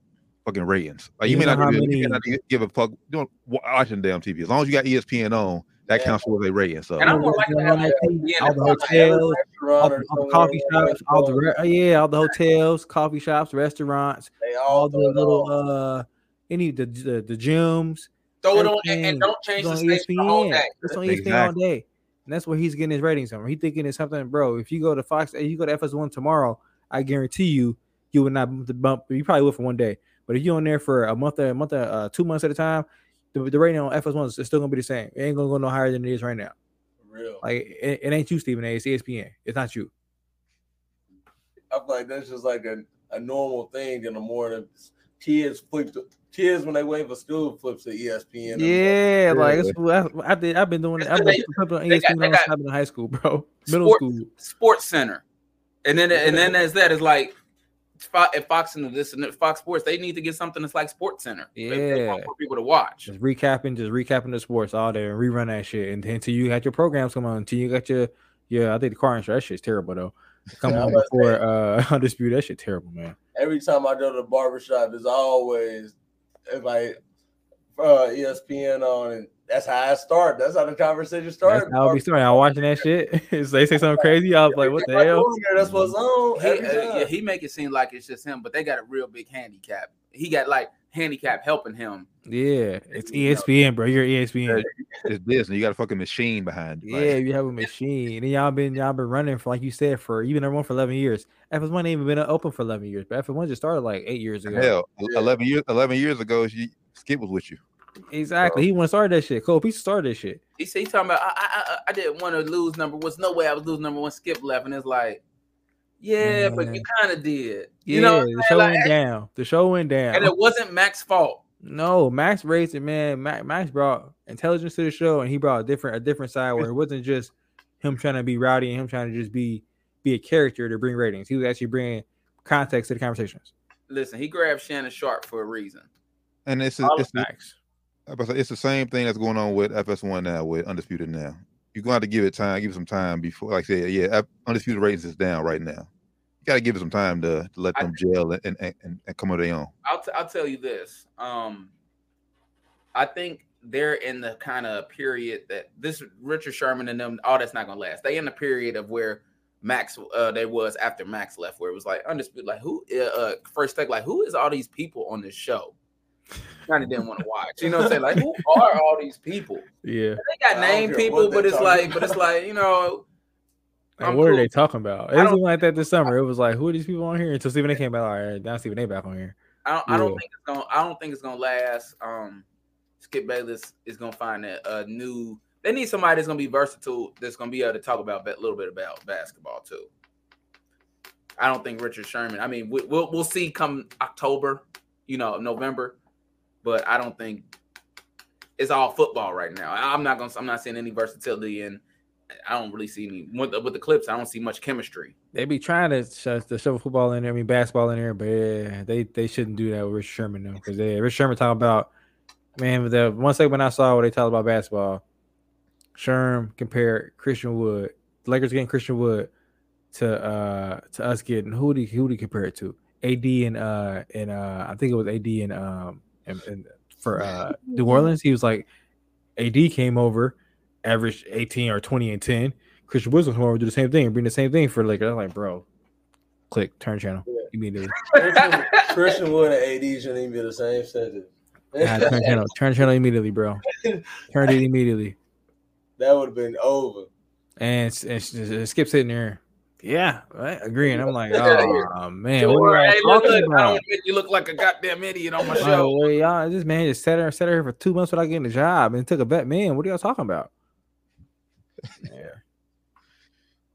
fucking ratings. Like you, You may not, how even, you many- not give a fuck. You don't watch watching damn TV as long as you got ESPN on. That Yeah. counts towards a rating. So And I'm more likely to have all the hotels, all, the- all the coffee shops, all the re- uh, yeah, all the hotels, coffee shops, restaurants, they all all the little on. uh, any the the, the gyms. Throw it on and, and don't change is the station the whole ESPN. day. It's on ESPN all day, and that's where he's getting his ratings from. He thinking it's something, bro. If you go to Fox, if you go to FS1 tomorrow, I guarantee you, you would not bump. You probably would for one day, but if you're on there for a month, or a month, uh, two months at a time, the, the rating on FS1 is still gonna be the same. It ain't gonna go no higher than it is right now. For real. Like it, it ain't you, Stephen A. It's ESPN. It's not you. I feel like that's just like a, a normal thing in the morning. Kids flip to kids when they wait for school flips to ESPN. in the morning. Yeah, like Yeah. it's, what I, I did. I've been doing it. I've been flipping on they got- ESPN they got- I've in high school, bro. Middle Sport- school. Sports Center, and then and then there's that is like Fo- if Fox and this and Fox Sports, they need to get something that's like Sports Center. They- they want Yeah. more people to watch. Just recapping, just recapping the sports all day and rerun that shit. And until you got your programs come on, until you got your yeah, I think the car insurance that shit's terrible though. Come [LAUGHS] Yeah, on I'm about to before uh [LAUGHS] undisputed. That shit terrible, man. Every time I go to the barbershop, there's always it's like uh, ESPN on, and that's how I start. That's how the conversation started. That's how I be starting. I'm watching that shit. [LAUGHS] so they say something crazy. I was like, what the Like, hell? That's what's on. He, uh, yeah, he make it seem like it's just him, but they got a real big handicap. He got like handicap helping him. Yeah, it's ESPN, bro. You're ESPN. it's this, and you got a fucking machine behind you. Yeah, Like, you have a machine. And y'all been y'all been running for like you said for even number one for eleven years. F1 ain't even been open for eleven years, but FS1 just started like eight years ago. hell, Yeah. eleven years eleven years ago, you, Skip was with you. Exactly. He want to start that shit. Cole Pizza started that shit. He said he talking about I I, I, I didn't want to lose number. Was no way I was losing number one. Skip left, and it's like Yeah, but you kind of did. Yeah, You know, the show Like, went down. The show went down. and it wasn't Mac's fault. No, Max raised it, man. Max, Max brought intelligence to the show, and he brought a different a different side where it wasn't just him trying to be rowdy and him trying to just be be a character to bring ratings. He was actually bringing context to the conversations. Listen, he grabbed Shannon Sharpe for a reason. And it's All it's, of it's, it's the same thing that's going on with FS1 now with Undisputed now. You're going to have to give it time, give it some time before, like I said, yeah, Undisputed ratings is down right now. You got to give it some time to, to let I- them gel and, and, and, and come on their own. I'll t- I'll tell you this. Um, I think they're in the kind of period that this Richard Sherman and them, all that's not gonna last. They in the period of where Max, uh, they was after Max left, where it was like undisputed, like who, uh, uh first take, like who is all these people on this show? Kind of didn't want to watch, you know what I'm saying? Like who are all these people? [LAUGHS] Yeah. They got name people, but it's talking like, but it's like you know, Like, I'm what are they talking about? It was don't- like that this summer. It was like, who are these people on here? Until Stephen A came back. All right, now Stephen A back on here. I don't, I don't Yeah. think it's gonna. I don't think it's gonna last. Um, Skip Bayless is gonna find a, a new. They need somebody that's gonna be versatile. That's gonna be able to talk about a little bit about basketball too. I don't think Richard Sherman. I mean, we, we'll we'll see come October, you know, November, but I don't think it's all football right now. I'm not gonna. I'm not seeing any versatility, and I don't really see any with the, with the clips. I don't see much chemistry. They be trying to shove the shovel football in there, I mean basketball in there, but yeah, they they shouldn't do that with Rich Sherman though, because they Rich Sherman talking about man. The one segment I saw where they talked about basketball, Sherm compared Christian Wood, Lakers getting Christian Wood to uh to us getting who do who do compare it to? AD and uh and uh I think it was AD and um and, and for uh [LAUGHS] New Orleans, he was like AD came over, averaged 18 or 20 and 10. Christian Woods come over do the same thing and bring the same thing for Lakers. I'm like, bro, click, turn channel immediately. [LAUGHS] Christian, Christian Wood and AD shouldn't even be the same sentence. Nah, turn channel, turn [LAUGHS] channel immediately, bro. Turn it immediately. that would have been over. And, and s- Skip sitting there. Yeah, right, agreeing. I'm like, [LAUGHS] oh man, what Sure, are hey, y'all look, talking look, I don't about? want to make you look like a goddamn idiot on my Like, show. well, y'all, this man just sat there, sat there for two months without getting a job and took a bet. Man, what are y'all talking about? Yeah,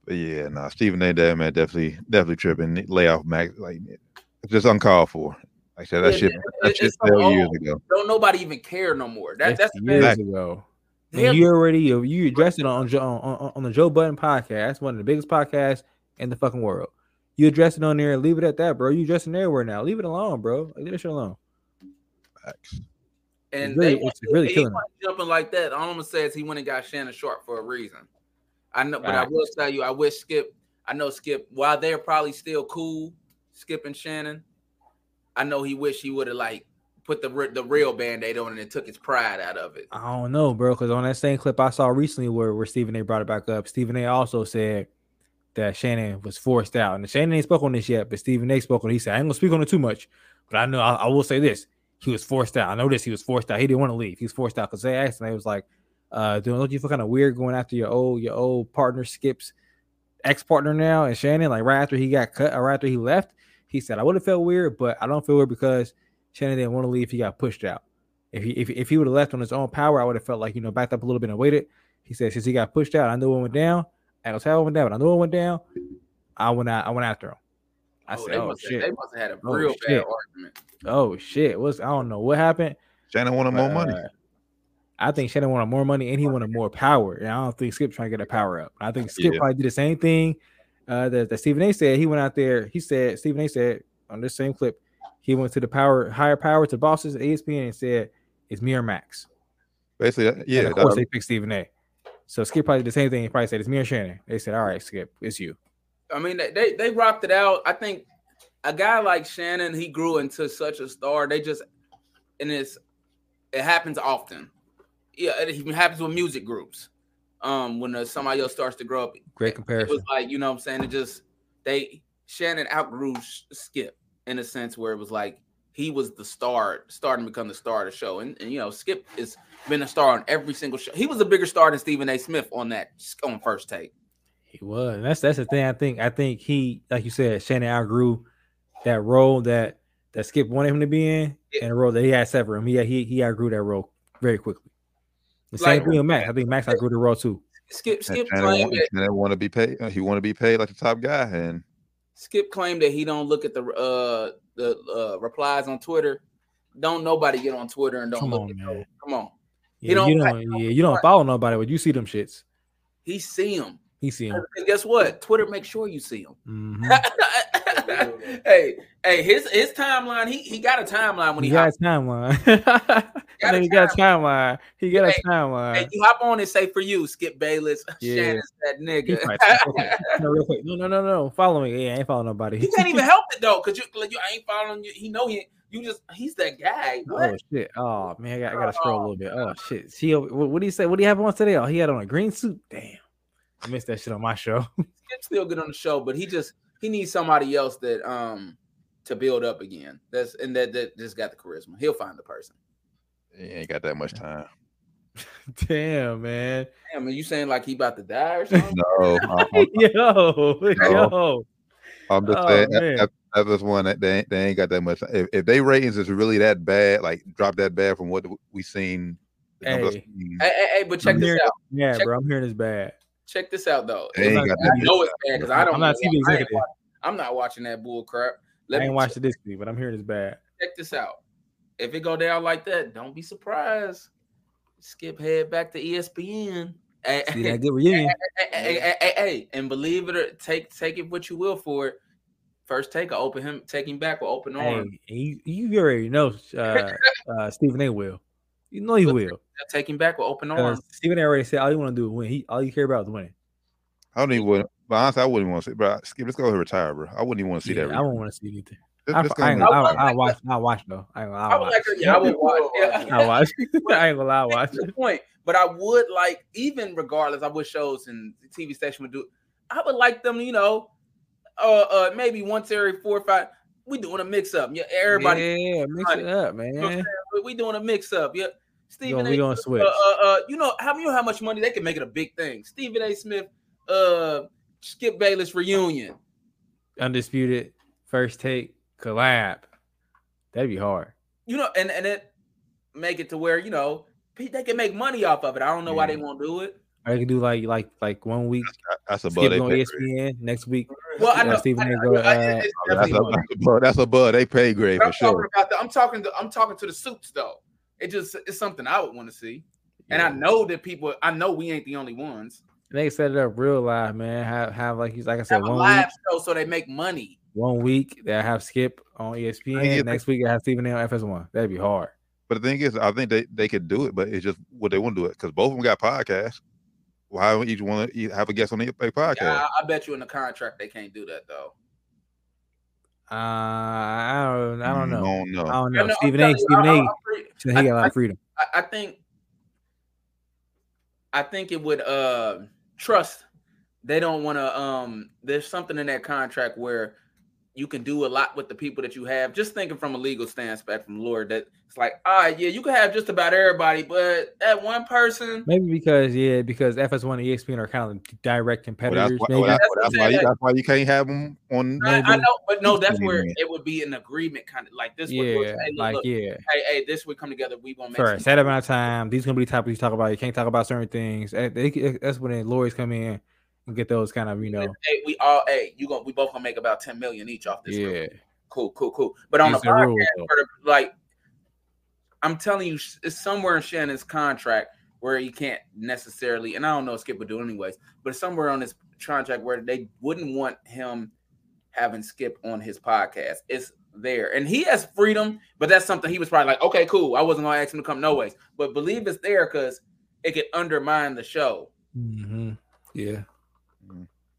But yeah, nah, Stephen A. That man definitely definitely tripping. Lay off Max like it's just uncalled for. Like I said, that Yeah, shit it- that it's shit so fell years ago. Don't nobody even care no more. That, that's the years Exactly. ago. And you already you, you addressed it on, on on on the Joe Budden podcast, one of the biggest podcasts in the fucking world. You address it on there and leave it at that, bro. You addressing everywhere now. Leave it alone, bro. Like, leave that shit alone. Facts. and It's really- they want it's really he killing want jumping like that. All I'm gonna say is he went and got Shannon Sharpe for a reason. I know, but I will tell you, I wish Skip. I know Skip. While they're probably still cool, Skip and Shannon. I know he wish he would have like put the re- the real band aid on and it and took his pride out of it. I don't know, bro. Because on that same clip I saw recently where where Stephen A. brought it back up, Stephen A. also said that Shannon was forced out, and Shannon ain't spoke on this yet, but Stephen A. spoke on. it. He said, "I ain't gonna speak on it too much, but I know I, I will say this: he was forced out. I know this. He was forced out. He didn't want to leave. He was forced out because they asked him. They was like, uh, "Don't you feel kind of weird going after your old your old partner Skip's ex partner now?" And Shannon, like right after he got cut, or right after he left, he said, "I would have felt weird, but I don't feel weird because Shannon didn't want to leave. He got pushed out." If he if, if he would have left on his own power, I would have felt like you know backed up a little bit and waited. He said since he got pushed out, I knew it went down. I don't tell it went down, but I knew it went down. I went out. I went after him. I oh, said, they, "Oh must have, shit! they must have had a Oh, real bad argument. Oh shit! What's I don't know what happened. Shannon wanted more money. Uh, I think Shannon wanted more money and he wanted more power. And I don't think Skip trying to get a power up. I think Skip Yeah. probably did the same thing uh, that, that Stephen A. said. He went out there. He said Stephen A. said on this same clip, he went to the power higher power to bosses at ESPN and said, "It's me or Max." Basically, uh, And yeah. of course that- they picked Stephen A. So Skip probably did the same thing. He probably said, "It's me or Shannon." They said, "All right, Skip, it's you." I mean, they, they rocked it out. I think a guy like Shannon, he grew into such a star. They just and it's it happens often. Yeah, it even happens with music groups. Um, when uh, somebody else starts to grow up, Great comparison. it was like you know what I'm saying. It just they Shannon outgrew Skip in a sense where it was like he was the star, starting to become the star of the show. And, and you know, Skip has been a star on every single show. He was a bigger star than Stephen A. Smith on that on first take. He was. And that's that's the thing. I think I think he, like you said, Shannon outgrew that role that that Skip wanted him to be in, and the role that he had set for him. He he he outgrew that role very quickly. The same Like- thing with Max. I think Max outgrew the role too. Skip and Skip Shannon claimed want, that want to be paid. uh, He want to be paid like the top guy, and Skip claimed that he don't look at the uh the uh, replies on Twitter. Don't nobody get on Twitter and don't Come look on, at man. those. Come on. Yeah, don't you don't, yeah, you don't follow nobody, but you see them shits. He see him. He see them. And guess what? Twitter makes sure you see him. Mhm. [LAUGHS] hey, hey, his his timeline. He he got a timeline when He he, got a timeline. [LAUGHS] I think he got a timeline. He got a timeline. Hey, you hop on and say for you, Skip Bayless. [LAUGHS] Yeah. Shannon's that nigga. okay, no, real quick. no, no, no, no. Follow me. Yeah, I ain't following nobody. you can't even help it though, cause you, like, you ain't following you. He know he. You just he's that guy. What? Oh shit! Oh man, I got, I got to scroll a little bit. Oh shit! See, what, what did he say? What do you have on today? Oh, he had on a green suit. Damn, I missed that shit on my show. [LAUGHS] Skip's still good on the show, but he just he needs somebody else that um to build up again. That's and that that just got the charisma. He'll find the person. He ain't got that much time. [LAUGHS] Damn, man. Damn, are you saying like he about to die or [LAUGHS] something? No, I'm, I'm- Yo, yo. I'm just Oh, saying man. that, that was one that they ain't, they ain't got that much. If, if they ratings is really that bad, like drop that bad from what we seen. Hey. hey, hey, hey, but check I'm this hearing- out. Yeah, Check- bro. I'm hearing this bad. Check this out though. They ain't It's- got I that know it's bad because I don't. I'm not. TV executive. watch- I'm not watching that bull crap. Let I me ain't check, watched it this week, but I'm hearing it's bad. check this out. If it go down like that, don't be surprised. Skip head back to ESPN. Hey, See that [LAUGHS] good reunion? hey, hey, hey, hey, hey, and believe it or take take it what you will for it. First take, I open him, take him back with open Hey, arms. you, you already know uh, uh, Stephen A. will. You know he will. Take him back with open Because arms. Stephen A. already said all you want to do is win. He all you care about is winning. I don't even want. But honestly, I wouldn't want to see. Bro, skip. Let's go ahead and retire, bro. I wouldn't even want to see Yeah, that. I won't want to see anything. Just- I, just go I ain't I I, I, watch. I watch though. I ain't gonna. I I watch. like, yeah, I would watch. Yeah. [LAUGHS] I watch. [LAUGHS] I ain't gonna lie. I watch. That's the point. But I would like, even regardless, I wish shows and TV station would do. I would like them, you know, uh, uh, maybe once every four or five. We doing a mix up. Yeah, everybody. Yeah, mix it up, You know man. We- doing a mix up. Yeah, Stephen. A. we gonna switch. Uh, uh, uh, you know how you know how much money they can make it a big thing. Stephen A. Smith, uh, Skip Bayless reunion. Undisputed first take collab. That'd be hard. You know, and and it make it to where you know they can make money off of it. I don't know why they won't do it. I could do like like like one week. That's above Skip they on pay grade. ESPN next week. Well, I Uh, know. Stephen I, A. I, go, I, uh, That's, a, money. that's, above, that's above they pay grade But for I'm talking sure. about the. I'm talking to. I'm talking to the suits though. It just it's something I would want to see, and I know that people. I know we ain't the only ones. They set it up real live, man. Have have like he's like I said, Have a one live week, show so they make money. one week they have Skip on ESPN. Next week I have Stephen A. on FS1. That'd be hard. But the thing is, I think they, they could do it, but it's just what they want to do it because both of them got podcasts. Why would each one have a guest on the podcast? Yeah, I, I bet you in the contract they can't do that though. Uh, I don't, I don't know. don't know. I don't know. know- I'm Stephen telling A. Stephen I- A. I'm pretty- said he got a lot of freedom. I, I think I think it would uh trust they don't want to um there's something in that contract where you can do a lot with the people that you have just thinking from a legal stance back from lord that it's like ah yeah you can have just about everybody but that one person Maybe because yeah, because FS1 and ESPN are kind of direct Well, that's, competitors. why, maybe. well, that's, That's I'm why you, that's why you can't have them on. I, I know but no that's where it would be an agreement kind of like this would look, yeah, hey, look, like look, yeah. hey hey this would come together we won't make For some a set amount of time, these gonna be topics you talk about. You can't talk about certain things. Eh, they- eh, that's when the lawyers come in and get those kind of you know. hey we all hey you gonna we both gonna make about 10 million each off this Yeah, cool cool cool but on the podcast the- like I'm telling you, it's somewhere in Shannon's contract where he can't necessarily, and I don't know Skip would do anyways, but somewhere on his contract where they wouldn't want him having Skip on his podcast. It's there, and he has freedom, but that's something he was probably like, okay, cool. I wasn't gonna ask him to come no ways, but believe it's there because it could undermine the show. hmm yeah.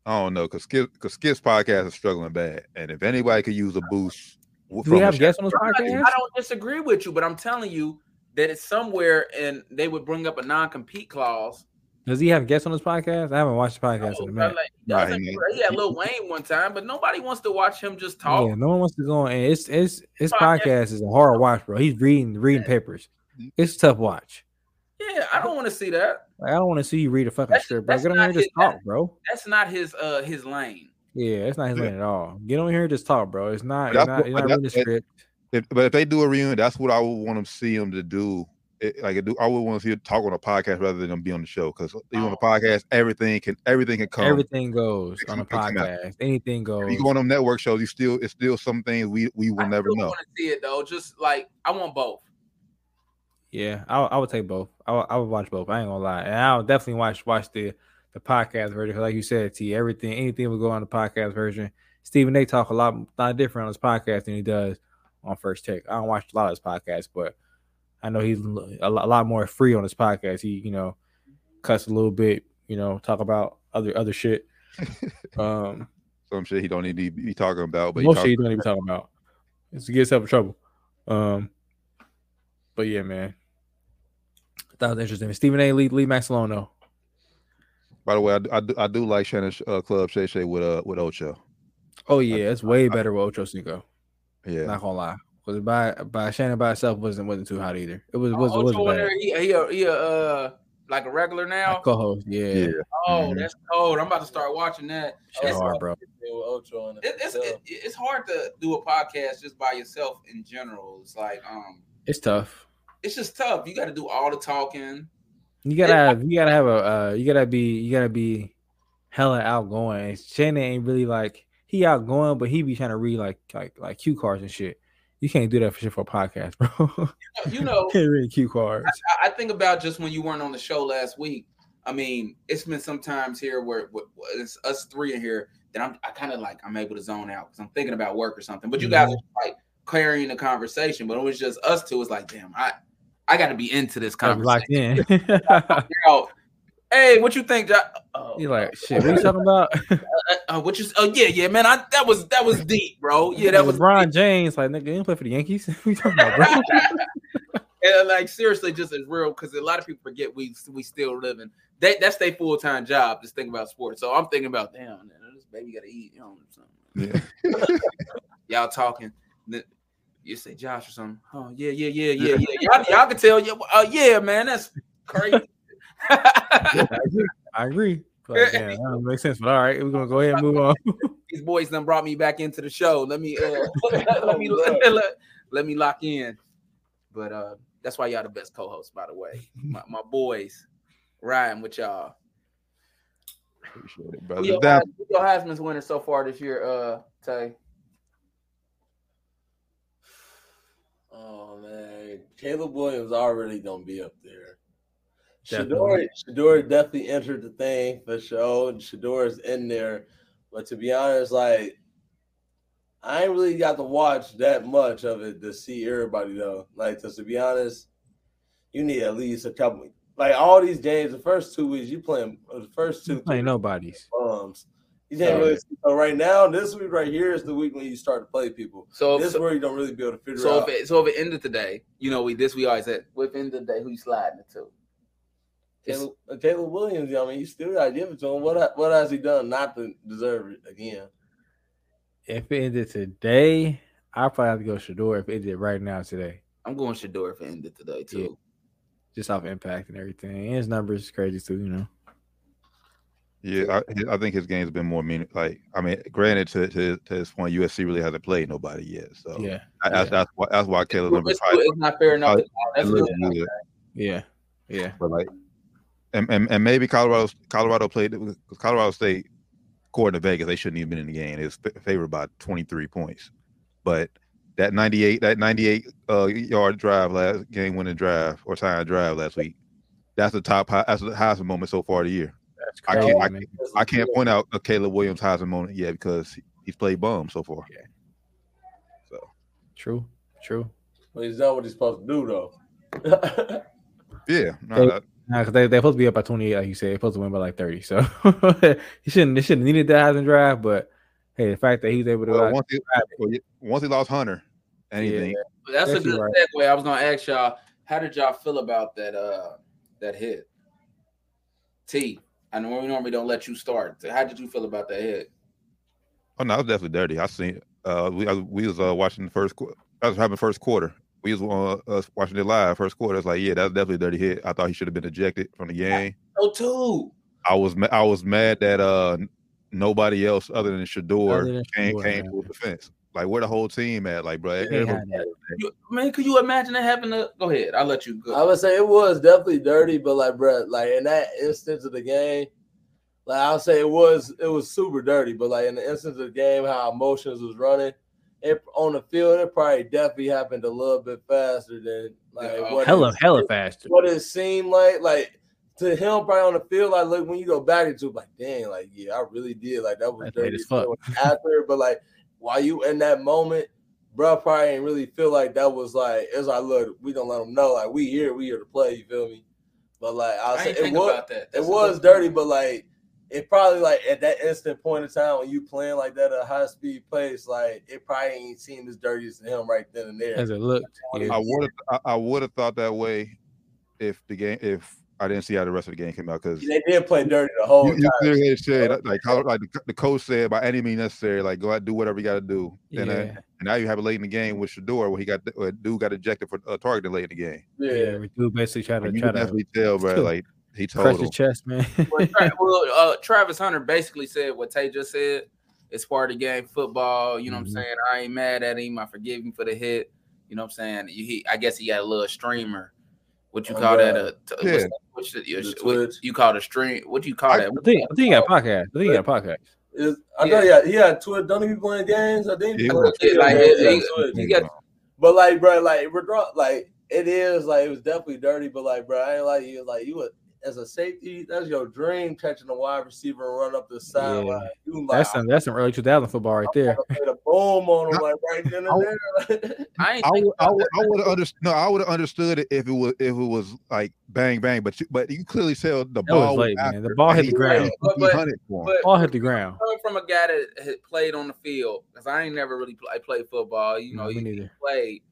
I don't know because Skip, cause Skip's podcast is struggling bad, and if anybody could use a boost, Do we have guests on this I, podcast? I don't disagree with you, but I'm telling you that it's somewhere, and they would bring up a non-compete clause. Does he have guests on this podcast? I haven't watched the podcast in a oh, minute. like, he, Nah, he- he had Lil Wayne one time, but nobody wants to watch him just talk. Yeah, no one wants to go on. And it's it's his Podcast. podcast is a hard watch, bro. He's reading reading papers. It's a tough watch. Yeah, I don't want to see that. Like, I don't want to see you read a fucking That's- script, bro. Get on here and just his- talk, bro. That's not his uh his lane. Yeah, it's not his Yeah. lane at all. Get on here and just talk, bro. It's not. That's You're not, what- you're not but reading the script. If, but if they do a reunion, that's what I would want to see them to do. it, like it do, I would want to see it talk on a podcast rather than them be on the show because on the podcast, everything can everything can come. Everything goes on a Everything can come out. podcast. Anything goes. If you go on them network shows, you still it's still some things we we will I never still know. want to see it though. Just like I want both. Yeah, I, I would take both. I would, I would watch both. I ain't gonna lie, and I'll definitely watch watch the the podcast version. like you said, T, everything, anything will go on the podcast version. Stephen A. talk a lot, lot different on his podcast than he does on First Take. I don't watch a lot of his podcasts, but I know he's a a lot more free on his podcast. He, you know, cuss a little bit, you know, talk about other other shit. [LAUGHS] Um, Some shit he don't need to be talking about, but he most talk- shit you don't even talk about. It's to get yourself in trouble. Um, but yeah, man, that was interesting. Stephen A. Lee, Lee Max Malone, though. By the way, I, do- I do I do like Shannon's uh, Club Shay Shay with uh with Ocho. Oh yeah, it's way better with Ocho Cinco. Yeah, Not gonna lie, because by by Shannon by itself wasn't wasn't too hot either. It was was Oh, was Ocho in bad. there, he, he, a, he a, uh, like a regular now. Like co-host, yeah, yeah. Oh, Mhm. that's cold. I'm about to start watching that. Shit It's, hard, bro. With Ocho and it, it's it, it's hard to do a podcast just by yourself in general. It's like um, It's tough. It's just tough. You got to do all the talking. You gotta have you gotta have a uh, you gotta be you gotta be hella outgoing. And Shannon ain't really like he outgoing, but he be trying to read like like like cue cards and shit. You can't do that for shit for a podcast, [LAUGHS] bro. You know, [LAUGHS] can't read cue cards. I, I think about just when you weren't on the show last week. I mean, it's been some times here where, where it's us three in here that I'm I kind of like I'm able to zone out because I'm thinking about work or something. But you guys are like carrying the conversation. But it was just us two. It's like, damn, I I got to be into this Like, locked in. [LAUGHS] Yo, hey, what you think? Jo- Oh, You're like, shit, what you talking about? [LAUGHS] uh, uh, what you? Oh yeah, yeah, man. I that was that was deep, bro. [LAUGHS] Yeah, that was LeBron James. Like, nigga, you didn't play for the Yankees. we talking about, bro? and like seriously, just as real because a lot of people forget we we still living. They that's their full time job. Just think about sports. So I'm thinking about damn, man, this baby got to eat. You know, something. Yeah. y'all talking. Then You say Josh or something. Oh yeah, yeah, yeah, yeah, yeah. [LAUGHS] Y'all, y'all can tell. Yeah, uh, yeah, man, that's crazy. [LAUGHS] I agree. But yeah, that don't make sense. But all right, we're gonna go ahead and move on. [LAUGHS] These boys done brought me back into the show. Let me uh, let me Lord. let, let me lock in. But uh that's why y'all the best co-hosts, by the way. My, my boys riding with y'all. Appreciate it, Who brother. your, Down- who your Heisman's winner so far this year, uh, Tay? Oh man, Caleb Williams already gonna be up there. Shedeur, Definitely. Shedeur definitely entered the thing for sure, and is in there. But to be honest, like I ain't really got to watch that much of it to see everybody though. Like just to be honest, you need at least a couple. Like all these games, the first two weeks you playing the first two Ain't nobody's. bums. You can't really. So right now, this week right here is the week when you start to play people. So, This is so, where you don't really be able to figure so out. if it, so if it ended today, you know, we this we always said, within the day, who you sliding it to? Caleb, uh, Caleb Williams, I mean, you still got to give it to him. What what has he done not to deserve it again? If it ended today, I probably have to go Shedeur. If it ended right now today, I'm going Shedeur if it ended today too. just off impact and everything, and his numbers is crazy too. You know. Yeah, I, I think his game's been more mean. Like, I mean, granted, to, to, to his point, USC really hasn't played nobody yet. So Yeah. I- that's, that's why that's why Caleb number It's, not fair enough. That's looks really good. Yeah. Yeah. But like, and, and, and maybe Colorado Colorado played because Colorado State, according to Vegas, they shouldn't even been in the game. It's favored by 23 points. But that 98 that 98 uh, yard drive last game winning drive or time drive last week, that's the top high, that's the highest moment so far of the year. That's I can't- I man. I can't point out a Caleb Williams Heisman moment yet because he's played bum so far. Yeah. So True. True. Well, he's done what he's supposed to do, though. [LAUGHS] yeah, no, Hey, Nah, cause they they're supposed to be up by twenty eight, like you said. They're supposed to win by like thirty. So [LAUGHS] he shouldn't. They shouldn't have needed that Heisman drive. But hey, the fact that he was able to well, uh, once, he, well, once he lost Hunter, anything. But that's a That's good right. segue. I was gonna ask y'all, how did y'all feel about that uh that hit? T, I know we normally don't let you start. How did you feel about that hit? Oh no, it was definitely dirty. I seen. Uh, we I, we was uh, watching the first. qu- That was having first quarter. We was uh, us watching it live first quarter. It's like, yeah, that's definitely a dirty hit. I thought he should have been ejected from the game. Oh, too. I was ma- I was mad that uh nobody else other than Shedeur Other than came Shedeur, came man. to his defense. Like where the whole team at? Like, bro, They everybody- You, man, could you imagine that happening? Go ahead. I'll let you go. I would say it was definitely dirty, but like, bro, like in that instance of the game, like I'll say it was it was super dirty, but like in the instance of the game, how emotions was running, it on the field, it probably definitely happened a little bit faster than like Yeah, oh, what Hella, it, hella faster. what it seemed like. Like to him, probably on the field, like look when you go back into it, like dang, like yeah, I really did, like that was That's dirty as fuck. [LAUGHS] after, but like while you in that moment. Bro, probably ain't really feel like that was like it's like look, we don't let them know like we here, we here to play. You feel me? But like I'll I say it think was about that. it was dirty, point. but like it probably like at that instant point in time when you playing like that at a high speed pace, like it probably ain't seemed as dirty as him right then and there. As it looked. I would have I, I would have thought that way if the game if I didn't see how the rest of the game came out because They did play dirty the whole you, you time. clearly said like how like the, the coach said by any means necessary, like go out do whatever you got to do. And, uh, Yeah. and now you have it late in the game with Shedeur where he got uh, dude got ejected for uh, targeting late in the game. Yeah, Yeah. we do basically try to And you try can to definitely tell, bro. [LAUGHS] Like he told crush him. his chest, man. well, Tra- [LAUGHS] well, uh, Travis Hunter basically said what Tay just said. It's part of the game, football. You know Mhm. what I'm saying? I ain't mad at him. I forgive him for the hit. You know what I'm saying? He, I guess he got a little streamer. What you Oh, call that? Uh, uh, yeah. A, t- Yeah. what's that? What's the, your, The what you call it a stream? What do you call I- that? I think I think he got a podcast. I think he got a podcast. It's- I know, yeah, he had Twitter. Don't he be playing games? I think he Yeah, playing yeah, like, games he- he- he got- But like, bro, like regard, like it is like it was definitely dirty, but like, bro, I ain't like you. Like you, would, as a safety, that's your dream catching a wide receiver and run up the sideline. You like, That's some that's some early 2000 football right there. I put a boom on him like right then and there. [LAUGHS] I ain't I would, I would. I would have understood. No, I would have understood it if it was if it was like bang bang. But you, but you clearly said the That was ball late, man. The ball hit the ground. he- But- but- hunted for him. But Ball hit the ground. from a guy that had played on the field, because I ain't never really play, played football. You know, No, me you played.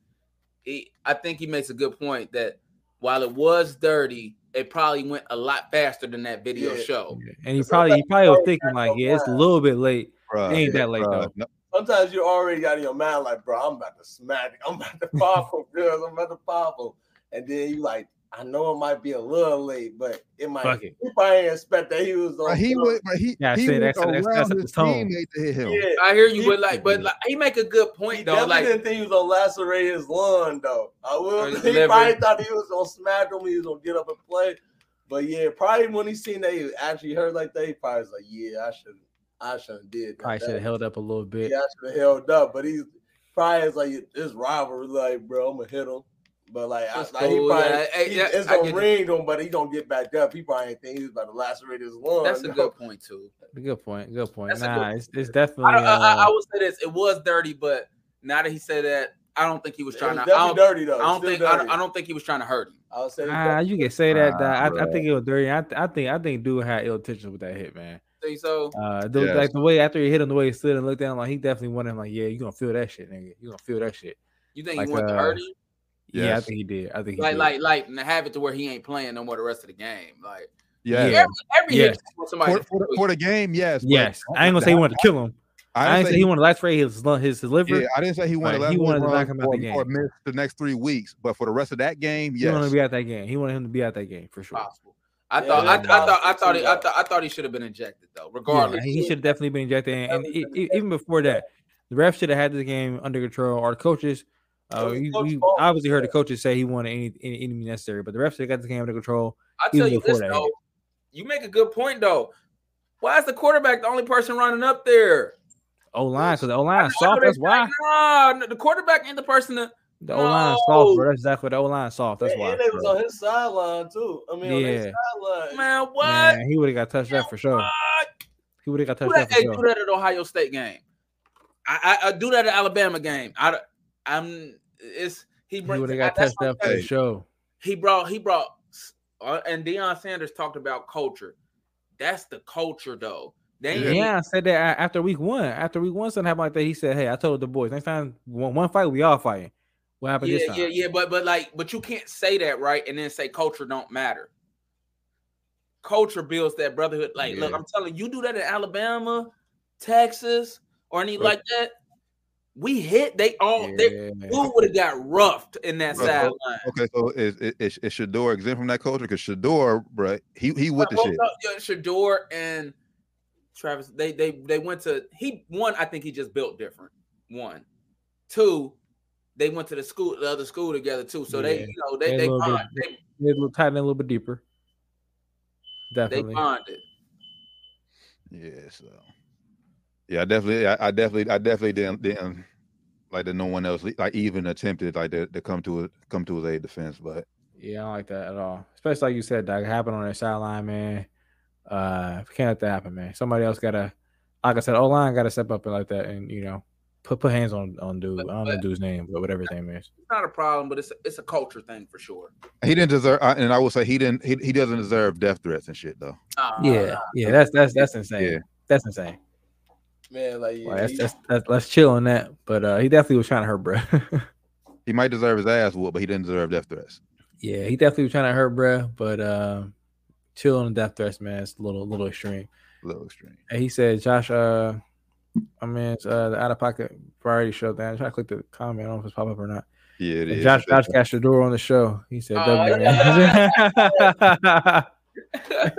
He, I think he makes a good point that while it was dirty, it probably went a lot faster than that video Yeah. show. And he probably he probably was thinking like, yeah, it's a little bit late. Bruh, ain't that late, bruh. though. No, Sometimes you're already got in your mind like, bro, I'm about to smack. [LAUGHS] I'm about to pop him, girls. I'm about to pop him, and then you like, I know it might be a little late, but it might. Fuck it. He probably didn't expect that he was on. He would, but he, Yeah, I he said went that's- that's- around that's the his tone. teammate to hit him. Yeah, I hear you, He- but like, but like, he make a good He point though. definitely Like, didn't think he was gonna lacerate his lung though. I will. [LAUGHS] He liver. probably thought he was gonna smack him. He was gonna get up and play. But yeah, probably when he seen that he actually hurt like that, he probably was like, "Yeah, I should, I should have did that." Probably should have held up a little bit. Yeah, I should have held up. But he's probably is like this rivalry, like, bro, I'm gonna hit him. But like, I, That's like he probably yeah. Hey, he- yeah, it's I gonna get ring him, but he gonna get back up. He probably ain't think he was about to lacerate his lung. that's a no. good point too. Good point. Good point. That's a good Nah, it's, it's I, definitely. I, I, I Uh, would say this: it was dirty, but now that he said that, I don't think he was It trying was to. I don't, dirty though. I don't think. I don't. I don't think he was trying to hurt him. I would say it's ah, you can say that. I, I think it was dirty. I, th- I think I think dude had ill intentions with that hit, man. Think so? Uh, the, Yes. like the way after he hit him, the way he stood and looked down, like he definitely wanted him. Like, yeah, you gonna feel that shit, nigga. You gonna feel that shit. You think Like, he wanted to uh, hurt him? Yeah, I think he did. I think he Like, did. like, like, and have it to where he ain't playing no more the rest of the game. Like Yeah. Yeah. every, every Yes. hit you want somebody For, for, the, for the game, yes. yes, I ain't gonna say he wanted to kill him. I, didn't ain't say he wanted to lacerate his his, his liver. Yeah, I didn't say he wanted Like, to he wanted to knock him out or, the or game. miss the next three weeks, but for the rest of that game, yes, He wanted to be at that game. He wanted him to be at that game for sure. possible. I Yeah, thought, I, I it's thought, I thought, he, I thought, I thought he should have been injected though. Yeah, Regardless, he should have definitely been injected. And, and Definitely been even before that, the ref should have had the game under control. Or the coaches, It uh, was you, coach you fault. obviously heard the coaches say he wanted any any, any necessary, but the ref should have got the game under control. I tell you this though, you make a good point though. Why is the quarterback the only person running up there? O line, because the O line soft. That's they- why Nah, the quarterback ain't the person that. the O line No. soft, bro. That's exactly the O line soft. That's and, why. and they was on his sideline too. I mean, on his Yeah. sideline. Man, what? Man, he would have got touched that for sure. What? He would have got Do touched that, that for hey, do that at Ohio State game. I, I, I do that at Alabama game. I, I'm. It's he He would have got that's touched what for saying. sure. He brought. He brought. Uh, and Deion Sanders talked about culture. That's the culture, though. They Yeah, I said that after week one. After week one, something happened like that. He said, "Hey, I told the boys next time one, one fight, we all fighting." What happened yeah, this time? yeah, yeah. But but like, but you can't say that right and then say culture don't matter. Culture builds that brotherhood. Like, look, I'm telling you, you do that in Alabama, Texas, or any But- like that. We hit. They all. They, Yeah. Who would have got roughed in that Bro, sideline? Okay, so is is, is Shedeur exempt from that culture? Because Shedeur, bro, he he with the shit. of- yeah, Shedeur and Travis, they they they went to he one. I think he just built different. One, Two, they went to the school, the other school together too. So they, you know, they They a they little bond, bit- they, They a little tighten a little bit deeper. they Definitely. bonded. Yeah, so yeah, I definitely, I, I definitely, I definitely didn't, didn't like that. No one else like even attempted like to, to come to it, come to his aid defense. But Yeah, I don't like that at all. Especially like you said, that happened on their sideline, man. Uh, can't let that happen, man. Somebody else gotta, like I said, O line gotta step up and like that, and you know, put put hands on on dude. I don't know dude's name, but whatever his name is. It's not a problem, but it's a, it's a culture thing for sure. he didn't deserve, I- and I will say he didn't, he, he doesn't deserve death threats and shit though. Uh, Yeah, yeah, that's that's that's insane. Yeah. That's insane. Man, like Like, that's, he- that's, that's, let's chill on that. But uh, he definitely was trying to hurt, bro. [LAUGHS] He might deserve his ass whooped, but he didn't deserve death threats. yeah, he definitely was trying to hurt, bro. But uh, chill on the death threats, man. It's a little little extreme. A little extreme. And he said, Josh, uh, I mean, it's, uh, the out of pocket variety show thing. I'm trying to click the comment. I don't know if it's pop up or not. Yeah, it And is. Josh, Josh [LAUGHS] Castrodor on the show. He said, Oh, W, man.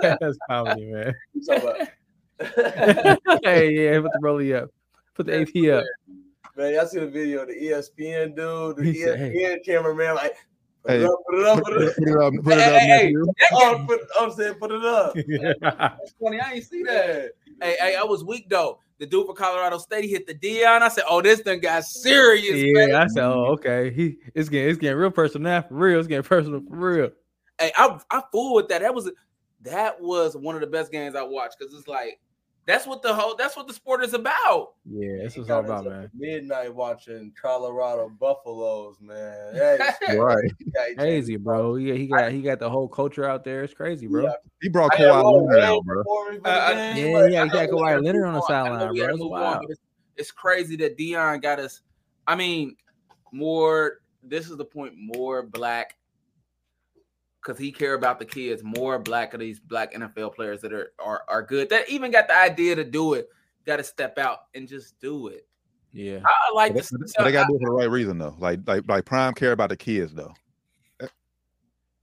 [LAUGHS] That's comedy, man. You talking about- hey, [LAUGHS] yeah, put the rollie up. Put the AP up. Man, y'all see the video of the ESPN dude, the He said, ESPN hey. cameraman, like put Hey, it up, put it up, Put put it up. put it up, put it Hey, up, hey, nephew. Oh, put, I'm saying put it up. [LAUGHS] That's funny. I ain't see that. Hey, hey, I was weak though. The dude for Colorado State, he hit the Deion. I said, "Oh, this thing got serious." man. yeah, I said, oh, okay. He it's getting it's getting real personal now, for real. It's getting personal for real. Hey, I I fool with that. That was that was one of the best games I watched because it's like that's what the whole that's what the sport is about. Yeah, that's He what it's all about, man. Midnight watching Colorado Buffaloes, man. Hey, [LAUGHS] Right. Crazy, bro. Yeah, he got he got the whole culture out there. It's crazy, bro. Yeah. He brought I had Kawhi Leonard out, bro. before me for the Uh, I- Yeah, like, yeah, he got Kawhi Leonard on the on. Sideline, we bro. gotta It's move on, wild. It's, it's crazy that Deion got us. I mean, more. This is the point. More black because he care about the kids. More black of these black NFL players that are are are good. That even got the idea to do it. Got to step out and just do it. Yeah. I like But this. they, but they gotta do it for the right reason though. Like like like Prime care about the kids though. Eh,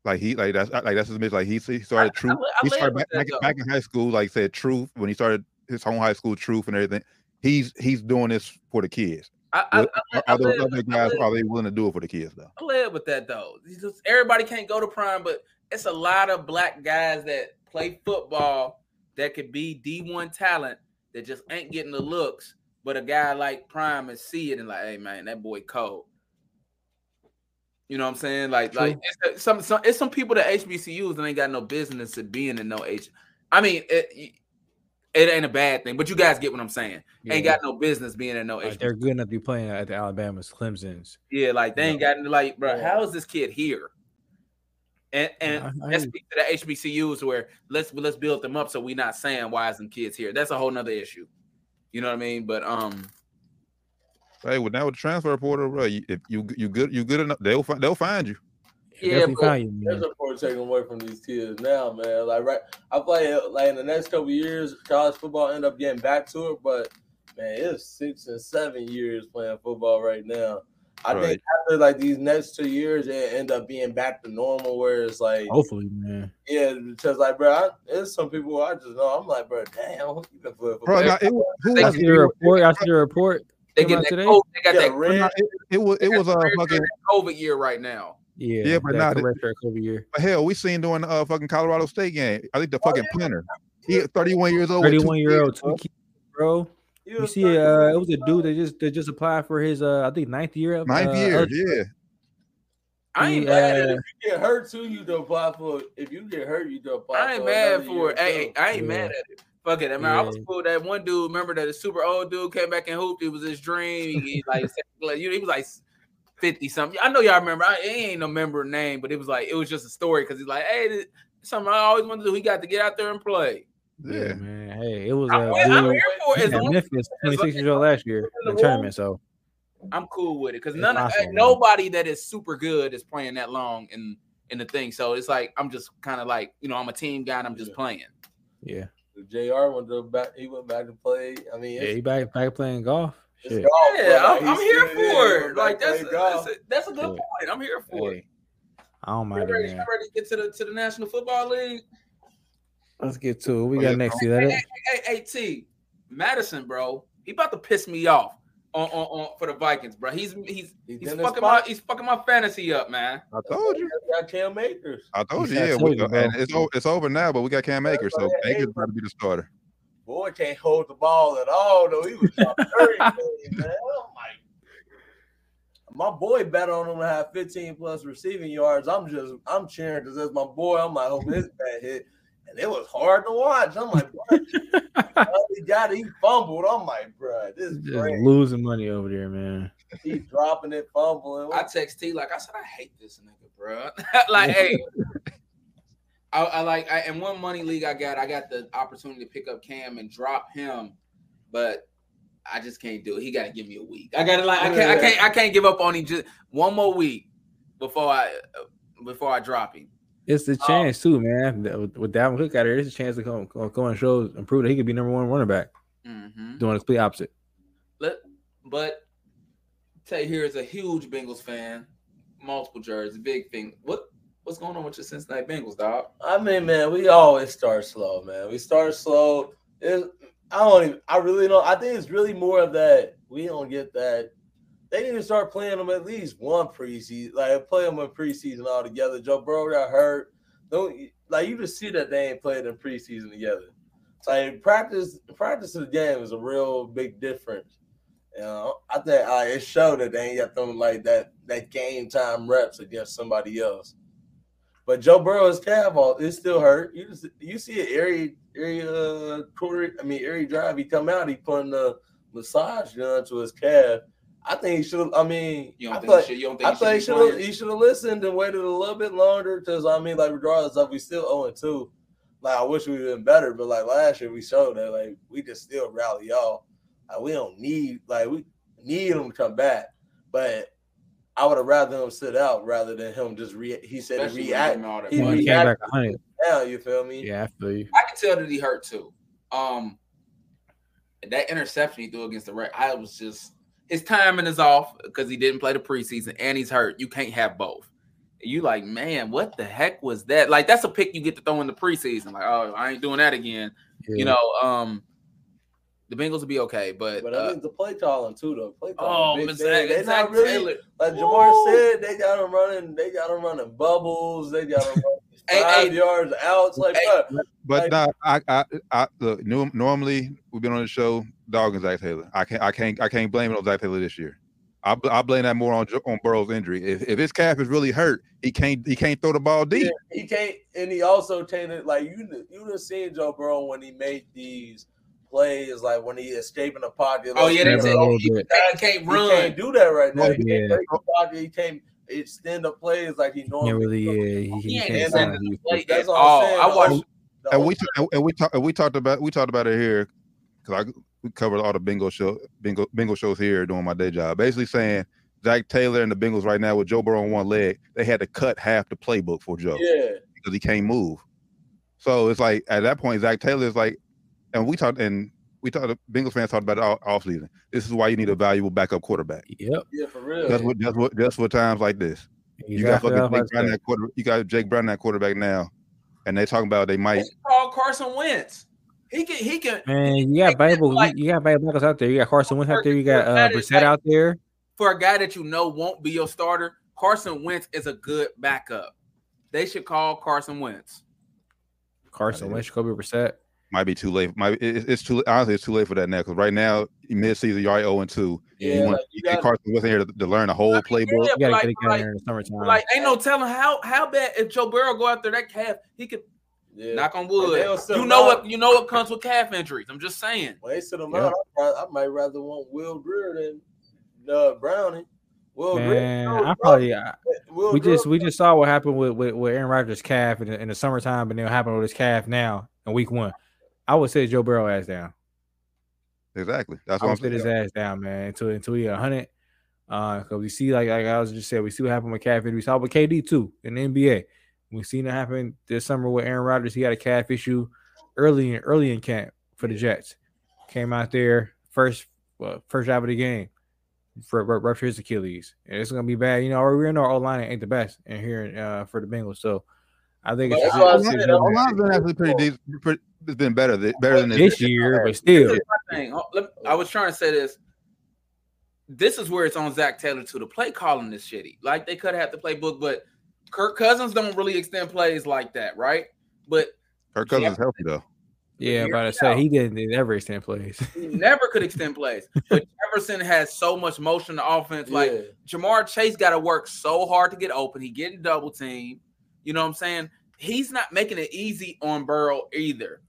Like he like that's like that's his mission. Like he, he started truth. li- I He started back, that, back, though. back in high school. Like said truth when he started his home high school truth and everything. He's he's doing this for the kids. I, I, I, I, those other guys they willing to do it for the kids though? I live with that though. Just- everybody can't go to prime, but it's a lot of black guys that play football that could be D1 talent that just ain't getting the looks. But a guy like Prime and see it and like, hey man, that boy cold. You know what I'm saying? Like, like it's some, some it's some people that HBCUs and ain't got no business to being in no H. I mean, it it ain't a bad thing, but you guys get what I'm saying. Ain't got no business being in no Like, they're good enough to be playing at the Alabama's, Clemson's. Yeah, like they ain't got like, bro. How is this kid here? And and I- I let's speak to the HBCUs where let's let's build them up so we're not saying why is them kids here. That's a whole nother issue. You know what I mean? But um, Hey, well now with the transfer portal, bro, you, if you you good you good enough, they'll find they'll find you. Yeah, Definitely but found you, man. There's a point taking away from these kids now, man. Like right, I play like in the next couple years, college football end up getting back to it, but man, it's six and seven years playing football right now. I Right. think after like these next two years, it end up being back to normal, where it's like, Hopefully, man. yeah, because like, bro, I, there's some people I just know. I'm like, bro, damn, you can play football. Bro, now, it, was- who They I see it? the report. I see the report. they get out that today? COVID, they got Yeah, that, Red- it, it was it was a uh, red- fucking COVID year right now. Yeah, Yeah, but not nah, correct track over hell. We seen during the uh, fucking Colorado State game. I think the Oh, fucking punter. He at 31 years old. 31 year old, kids, two bro. kids, bro. He You see, uh, it was a dude that just that just applied for his uh, I think ninth year. of, Ninth uh, year, eligibility. yeah. I ain't He, mad at uh, it. you get hurt too, you don't apply for. If you get hurt, you don't apply. I ain't mad another for year it. Hey, too. I ain't Yeah. mad at it. Fuck it. I mean, I was Yeah. cool. That one dude, remember that a super old dude came back and hooped. It was his dream. He like, [LAUGHS] like, you know, he was like fifty something. I know y'all remember. I he ain't no member name, but it was like it was just a story because he's like, hey, this, something I always wanted to do. He got to get out there and play. Yeah, Yeah. man. Hey, it was a I'm, with- I'm dude here for it. As at long as Memphis, 26 years old last year in the tournament. So I'm cool with it because It's none of awesome, man. nobody that is super good is playing that long in in the thing. So it's like I'm just kind of like you know I'm a team guy and I'm just Yeah. playing. yeah, Jr. went back. He went back to play. I mean, yeah, he back back playing golf. It's Shit. Yeah, Like, I'm, I'm here for it. Like that's play golf. that's a, that's a good Yeah. point. I'm here for it. I don't mind it, ready, you man. ready to get to the to the National Football League? Let's get to it. We Oh, got yeah, next. bro. See that? Hey, it? hey, hey, hey, T, Mattison, bro, he about to piss me off. on, on, on for the Vikings, bro. He's he's He's he's in the fucking my he's fucking my fantasy up, man. I told you. Got Cam Akers. I told you. Yeah, told we, you, and it's over. It's over now. But we got Cam Akers, so Hey, Akers about to be the starter. Boy can't hold the ball at all, though. He was dropping [LAUGHS] everything, man. I'm like, oh, my boy bet on him to have 15 plus receiving yards. I'm just, I'm cheering because that's my boy. I'm like, hope this bad hit. And it was hard to watch. I'm like, bro, [LAUGHS] he got it. He fumbled. I'm like, bro, this is Just great. losing money over there, man. He dropping it, fumbling. I text T like I said, I hate this nigga, bro. [LAUGHS] like, hey, I, I like I, in one money league I got, I got the opportunity to pick up Cam and drop him, but I just can't do it. He got to give me a week. I got to like I can't, I can't, I can't give up on him just one more week before I before I drop him. It's the chance too, man. With, Dalvin Cook out there, it's a chance to come, go and show and prove that he could be number one running back. Mm-hmm. Doing the complete opposite. Let, but Tay here is a huge Bengals fan, multiple jerseys, big thing. What what's going on with your Cincinnati Bengals, dog? I mean, man, we always start slow, man. We start slow. I don't even. I really don't. I think it's really more of that. We don't get that. They need to start playing them at least one preseason, like play them in preseason all together. Joe Burrow got hurt. Don't like you just see that they ain't played in preseason together. Like practice. Practice of the game is a real big difference. You know, I think uh, it showed that they ain't got them like that that game time reps against somebody else. But Joe Burrow's calf it still hurt. You just, you see it every every uh quarter. I mean every drive he come out, he putting the massage gun to his calf. I think he should. I mean, You don't I think he should, you don't think I he thought should should be have he should have listened and waited a little bit longer. Because I mean, like regardless of we still 0 2. Like I wish we would been better, but like last year we showed that like we just still rally y'all. Like we don't need like we need them to come back, but I would have rather him sit out rather than him just re. He said Especially he react he all that he Well, money. he came back hundred. You feel me? Yeah, I feel you. I can tell that he hurt too. Um, that interception he threw against the Red, I was just his timing is off because he didn't play the preseason and he's hurt. You can't have both. You like, man, what the heck was that? Like, that's a pick you get to throw in the preseason. Like, oh, I ain't doing that again. Yeah. You know, um, the Bengals will be okay, but, But I uh, think the play calling too, though. Play oh, calling, big Miss. Zac, they Zac not really Taylor. like Jamar Woo! said. They got him running. They got him running bubbles. They got him running [LAUGHS] Hey, five hey. yards outs. Like, Hey. bro, But Like- nah, I, I, I look. nu- Normally, we've been on the show, dog and Zac Taylor. I can't, I can't, I can't blame it on Zac Taylor this year. I, I blame that more on on Burrow's injury. If, if his calf is really hurt, he can't, he can't throw the ball deep. Yeah, he can't, and he also tainted like you. You done seen Joe Burrow when he made these plays, like when he escaping the pocket. Oh yeah, they Never said a he, he can't he run. can't do that right now. He Yeah. can't break oh. the pocket. He can't extend the plays like he Can't normally. really, does. yeah, he, he He can't extending the play it. That's at all I'm all. saying. I The watched. whole- and we t- and we talked and we talked about we talked about it here because I we covered all the bingo show bingo bingo shows here doing my day job. Basically saying Zac Taylor and the Bengals right now with Joe Burrow on one leg, they had to cut half the playbook for Joe Yeah, because he can't move. So it's like at that point, Zac Taylor is like, and we talked and we talked. Bengals fans talked about it all off season. This is why you need a valuable backup quarterback. Yep. yeah, for real. That's what that's what that's what times like this. You got fucking Jake Browning quarter. You got Jake Browning quarterback now, and they talking about they They might. should call Carson Wentz. He can. He can. say. Man, you got valuable. like- you, you got valuable backups out there. You got Carson Wentz out there. You got uh, Brissett out there. for a guy that you know won't be your starter, Carson Wentz is a good backup. They should call Carson Wentz. Carson Wentz, Kobe Brissett. Might be too late. Might it- it's too honestly it's too late for that now because right now mid season you're already 0 and 2. yeah, you want like, you you get got Carson Wentz in here to, to learn a whole I mean, playbook. yeah, You like- get like- down there in the summertime. Like, ain't no telling how how bad if Joe Burrow go after that calf, he could yeah. knock on wood. You know out. what? You know what comes with calf injuries. I'm just saying. When they sit him Yeah. out, I, I might rather want Will Grier than uh, Browning. Will man, Grier, I probably I, Will we Grier- just we just saw what happened with with, with Aaron Rodgers' calf in the, in the summertime, and then what happened with his calf now in week one. I would say Joe Burrow ass down. Exactly. That's I what I'm sit his ass down, man, until until he a hundred. Uh, because we see like like I was just saying, we see what happened with calf injury. We saw it with KD too in the NBA. We seen it happen this summer with Aaron Rodgers. He had a calf issue early in early in camp for the Jets. Came out there first well, first drive of the game for ru- rupture his Achilles, and it's gonna be bad. You know, we know our line ain't the best and here uh, for the Bengals, so I think it's That's just, why I it's said just that Our was- line's been actually pretty decent. It's been better. th- Better than this year, but still, This is my thing. Oh, I was trying to say this. this is where it's on Zac Taylor to the play calling is shitty. Like they could have the playbook, but Kirk Cousins don't really extend plays like that, right? But Kirk Cousins is healthy though. Yeah, Hear about to say he didn't did never extend plays. [LAUGHS] he never could extend plays. But Jefferson has so much motion in the offense. Like Yeah. Ja'Marr Chase got to work so hard to get open. He getting double teamed. You know what I'm saying? He's not making it easy on Burrow either.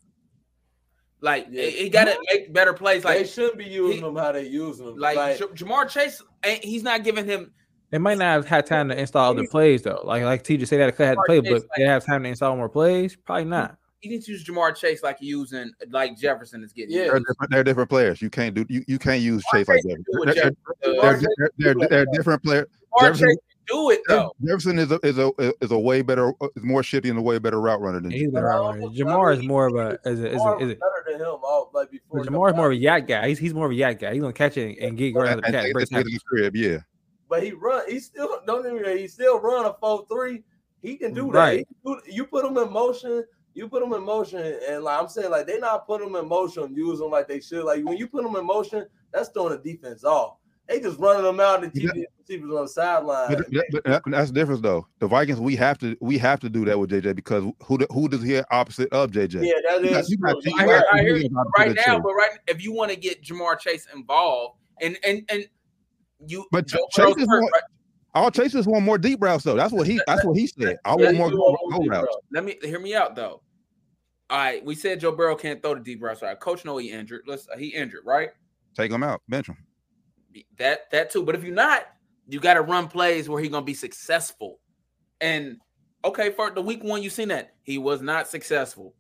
Like Yeah. he got to make better plays. Like they shouldn't be using he- them how they use them. like, Like, Ja'Marr Chase, ain't, he's not giving him. They might not have had time to install other plays though. Like like TJ said, that could have to play, but they have time to install more plays. Probably not. He needs to use Ja'Marr Chase like using like Jefferson is getting. Yeah. They're different, they're different players. You can't do you, you can't use Chase like that. They're, Jefferson. they're, they're, they're, they're, they're different players. Jamar Jefferson- Chase can do it though. Jefferson is a is a is a way better is more shifty and a way better route runner than He's you. route runner. Ja'Marr is more of a is a, is a, is was a, better than him. All like before. Ja'Marr is more of a YAC guy. He's he's more of a YAC guy. He's gonna catch it and get right And, out of the and catch. take break this to tackle. the crib, yeah. But he run. He still don't even. He still run a four three. He can do that. Right. He can do- you put him in motion. You put them in motion, and like I'm saying, like they not put them in motion, use them like they should. Like when you put them in motion, that's throwing the defense off. They just running them out and the Yeah. Receivers on the sideline. But, but that's the difference though. The Vikings, we have to we have to do that with JJ because who who does he opposite of JJ? yeah, that You got- you got- true. you I hear, I hear you right now, but right if you want to get Ja'Marr Chase involved, and and and you, But Chase is more- right? All Chase just want more deep routes though. That's what he that's what he [LAUGHS] said. I want more you go, more routes. Let me hear me out though. All right, we said Joe Burrow can't throw the deep routes. Right, coach know he injured. Let's he injured, right? Take him out, bench him. That that too. But if you're not, you got to run plays where he's gonna be successful. And okay, for the week one, you seen that he was not successful.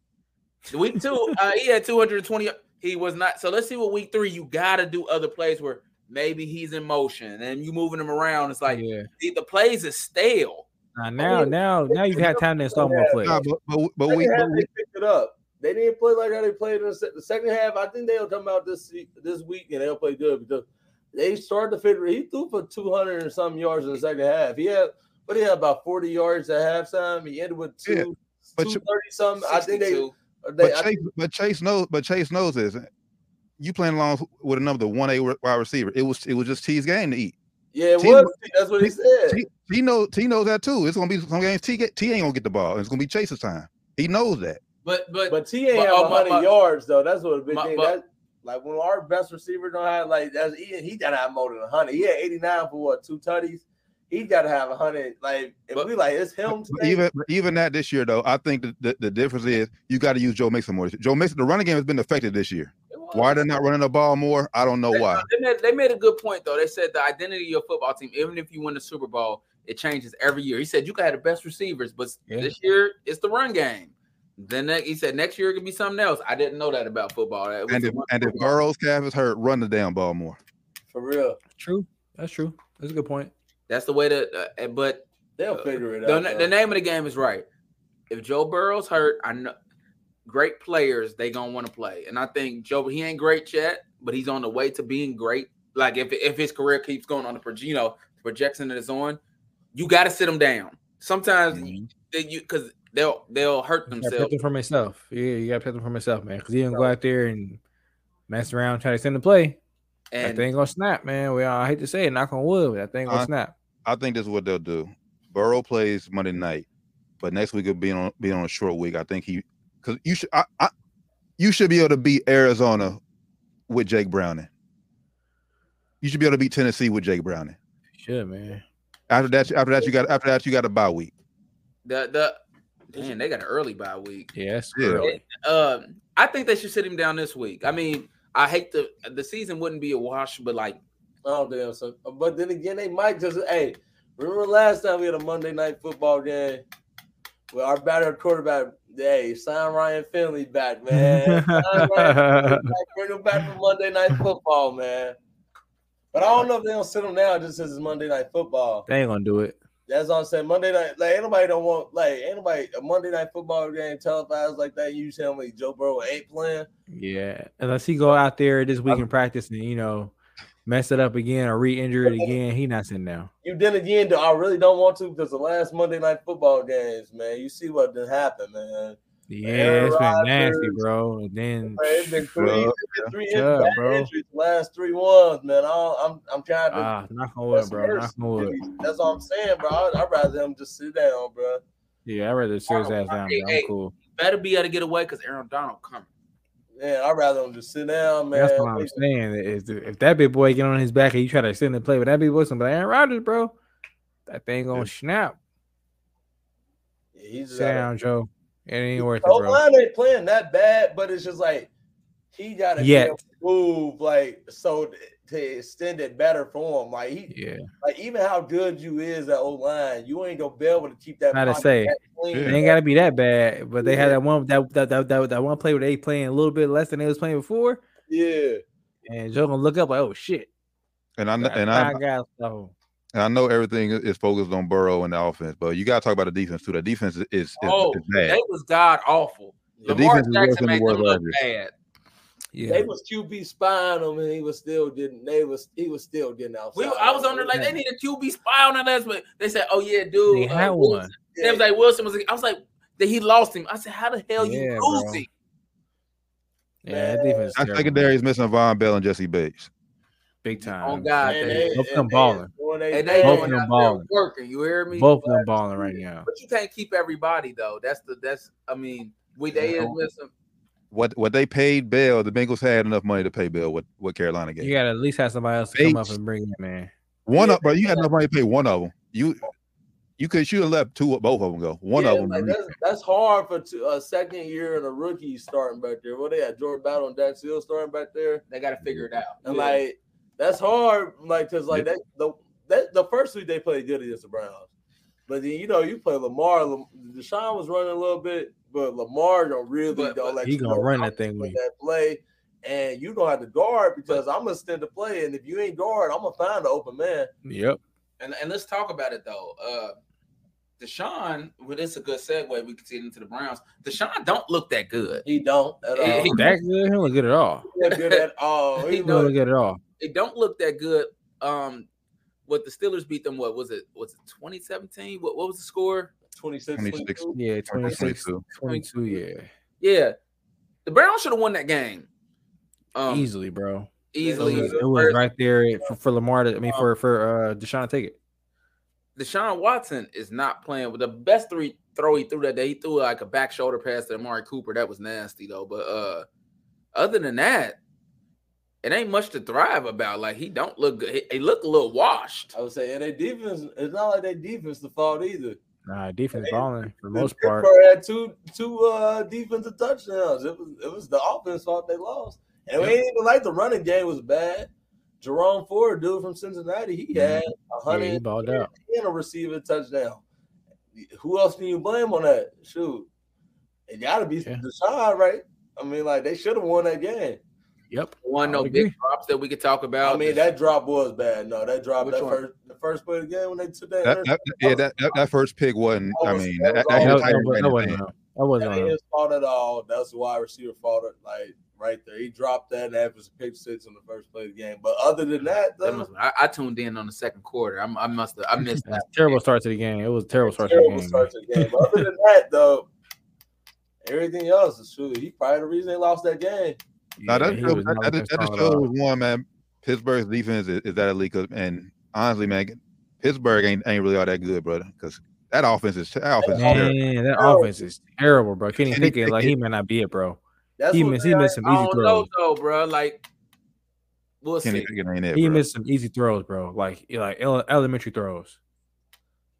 The week two, [LAUGHS] uh, he had 220. He was not. So let's see what week three. You got to do other plays where maybe he's in motion and you moving him around. It's like yeah. the, the plays is stale. Nah, now now now you've had time to install more plays. Nah, but but, but we, Second but half, we picked it up. They didn't play like how they played in the, second half. I think they'll come out this this week and they'll play good because they started to figure. He threw for two hundred and some yards in the second half. He had, but he had about forty yards at halftime. He ended with two, Yeah, but two you- thirty something. I think they, 62. they but I Chase but Chase knows but Chase knows this. You playing along with another one A wide receiver. It was it was just T's game to eat. yeah, it T- was. That's what he said. T, T knows T knows that too. It's gonna be some games T get T ain't gonna get the ball. It's gonna be Chase's time. He knows that. But but But T ain't But, have uh, but- 100 yards though. That's what a big But- thing. but- that, like when our best receiver don't have like that's he, he gotta have more than 100. He had 89 for what two tutties. He gotta have 100. Like if But- we like it's him. Even even that this year though, I think the, the, the difference is you got to use Joe Mixon more. Joe Mixon, the running game has been affected this year. it was- Why they're not running the ball more? I don't know They, why. Uh, they made, they made a good point though. They said the identity of your football team, even if you win the Super Bowl, it changes every year. He said you can have the best receivers, but Yeah. this year it's the run game. Then he said next year it could be something else. I didn't know that about football. That was And if and if. Burrow's calf is hurt, run the damn ball more. for real. True. That's true. That's a good point. that's the way to. Uh, but They'll figure it the, out. the though. name of the game is right. If Joe Burrow's hurt, I know great players they gonna want to play, and I think Joe he ain't great yet, but he's on the way to being great. Like if if his career keeps going on the proje- you know the projection that it's on, you got to sit him down. Sometimes Mhm. you because they'll they'll hurt themselves. protect him from himself. Yeah, you gotta protect them for myself, man. Because he didn't go out there and mess around, try to extend the play. And that And thing gonna snap, man. Well, I hate to say it, knock on wood, but that thing gonna Uh, snap. I think this is what they'll do. Burrow plays Monday night, but next week will be on be on a short week. I think he because you should I, I you should be able to beat Arizona with Jake Browning. You should be able to beat Tennessee with Jake Browning. Should man. After that, after that, you got after that you got a bye week. the the man they got an early bye week. Yeah, that's Yeah. early. Um, I think they should sit him down this week. I mean, I hate the the season wouldn't be a wash, but like Oh damn! So, but then again, they might just. Hey, remember last time we had a Monday night football game? with our batter quarterback, hey, sign Ryan Finley back, man. Sign Ryan Finley back, [LAUGHS] bring him back for Monday night football, man. But I don't know if they don't sit him down just as it's Monday night football. They ain't gonna do it. That's what I'm saying. Monday night, like anybody don't want, like anybody a Monday night football game televised like that. You tell me Joe Burrow ain't playing. Yeah, unless he go out there this week and practice and you know mess it up again or re-injure it again, he not sitting down. You then again, I really don't want to because the last Monday night football games, man, you see what did happen, man. Yeah, it's been nasty, bro. And then Man, it's been three, Bro, three yeah, bad bro. injuries last three ones, man. I, I'm I'm trying to. ah, knock on wood, bro. Knock on wood. That's all I'm saying, bro. I, I'd rather him just sit down, bro. Yeah, I'd rather sit his ass down, Hey, hey. I'm cool. Better be able to get away because Aaron Donald coming. Man, I'd rather him just sit down, man. That's what I'm saying. Is if that big boy get on his back and you try to sit and play with that big boy, somebody Aaron Rodgers, bro, that thing gonna Yeah. snap. Yeah, he's Sit down, Joe. It ain't worth it, bro. line ain't playing that bad, but it's just like he got to Yet. move like so to extend it better for him. Like he, Yeah, like even how good you is at O line, you ain't gonna be able to keep that. Not to say. clean. it ain't gotta be that bad. But they had that one that that, that that that one play where they playing a little bit less than they was playing before, Yeah, and Joe gonna look up like, oh shit, And I kn- got and I five guys. Oh, and I know everything is- is focused on Burrow and the offense, but you got to talk about the defense too. The defense is is, is, Oh, is bad. they was god awful. The Lamar defense is worse Jackson than the made them look bad. yeah. they was QB spying on him, and he was still didn't. They was he was still getting out. We, I was on there like they need a QB spy on that last, but they said, "Oh yeah, dude." They uh, had Wilson." one. They was like Wilson was. I was like, that he lost him. I said, "How the hell Yeah, you bro. lose him?" Yeah, that defense. is That terrible, secondary is missing Vonn Bell and Jessie Bates. big time. Oh God, Man, they, they- Both of them and they- balling. When they- and they Both going of them out there balling. working. You hear me? Both of them balling right now. But you can't keep everybody though. That's the that's. I mean, we they is missing. What what they paid Bell, the Bengals had enough money to pay Bell what, what Carolina gave. You gotta at least have somebody else to come up and bring in, man. One Yeah, of but you got yeah. enough money to pay one of them. You you could should have let two both of them go. One yeah, of them. like, that's, that's hard for two, a second year and a rookie starting back there. Well, they had Jordan Battle and Dax Hill starting back there, They got to figure it out. and like that's hard, like because like that the that the first week they played good against the Browns, but then you know you play Lamar. Lam, Deshaun was running a little bit, but Lamar don't really But- don't but let he you gonna know run that thing with that play. And you don't have to guard because I'm gonna stand to play, and if you ain't guard, I'm gonna find the open man. Yep. and, and let's talk about it though. Uh Deshaun, well, this is a good segue. We can see it into the Browns. Deshaun don't look that good. He don't at He- all. he- That good, he don't look good at all. [LAUGHS] He not good at all. He He He don't look look good at all. It don't look that good. Um, what the Steelers beat them? What was it? Was it 2017? What what was the score? 26, 26. 22. Yeah, 26, 22. 22, yeah. Yeah, the Browns should have won that game. Um, easily, bro. It easily. was, it was right there for, for Lamar to, I mean, for for uh Deshaun to take it. Deshaun Watson is not playing with the best three throw he threw that day. He threw like a back shoulder pass to Amari Cooper. That was nasty though. But uh other than that, it ain't much to thrive about. Like he don't look good. He, he look a little washed. I would say, and their defense, it's not like their defense the fault either. Nah, defense Hey, balling for the The most part. Pittsburgh had two two uh defensive touchdowns. It was it was the offense fault they lost. And we ain't even like the running game was bad. Jerome Ford, dude from Cincinnati, he had a Mm-hmm. Yeah, hundred he balled out. and a receiving touchdown. Who else can you blame on that? Shoot. It gotta be Yeah. Deshaun, right? I mean, like they should have won that game. Yep. One I no would big drops that we could talk about. I mean, that drop was bad. No, that drop Which that one? first the first play of the game when they took that, That, that, yeah, that, that that first pick wasn't. I mean, that that, that, that, that, that wasn't. hand. him. That wasn't That ain't him. his fault at all. That's the wide receiver fault. Like right there, he dropped that and that was a pick six in the first play of the game. But other than that, That though, must- I, I tuned in on the second quarter. I'm, I must have I [LAUGHS] missed that. Terrible start to the game. It was a terrible start to the game. start to the game. But other than that, though, everything else is true. He probably the reason they lost that game. Now that, he shows- was that, that, just- that just strong at all. shows one man. Pittsburgh's defense is, is that elite, 'cause- and honestly, man, Pittsburgh ain't ain't really all that good, brother. Because that offense is that offense is terrible. Man, that Terrible. offense is terrible, bro. Kenny Kenny Pickett, like he may not be it, bro. That's He what missed, he missed some I easy throws. know though, bro. Like we'll Kenny see. Pickett ain't it, He bro. missed some easy throws, bro. Like like ele- elementary throws.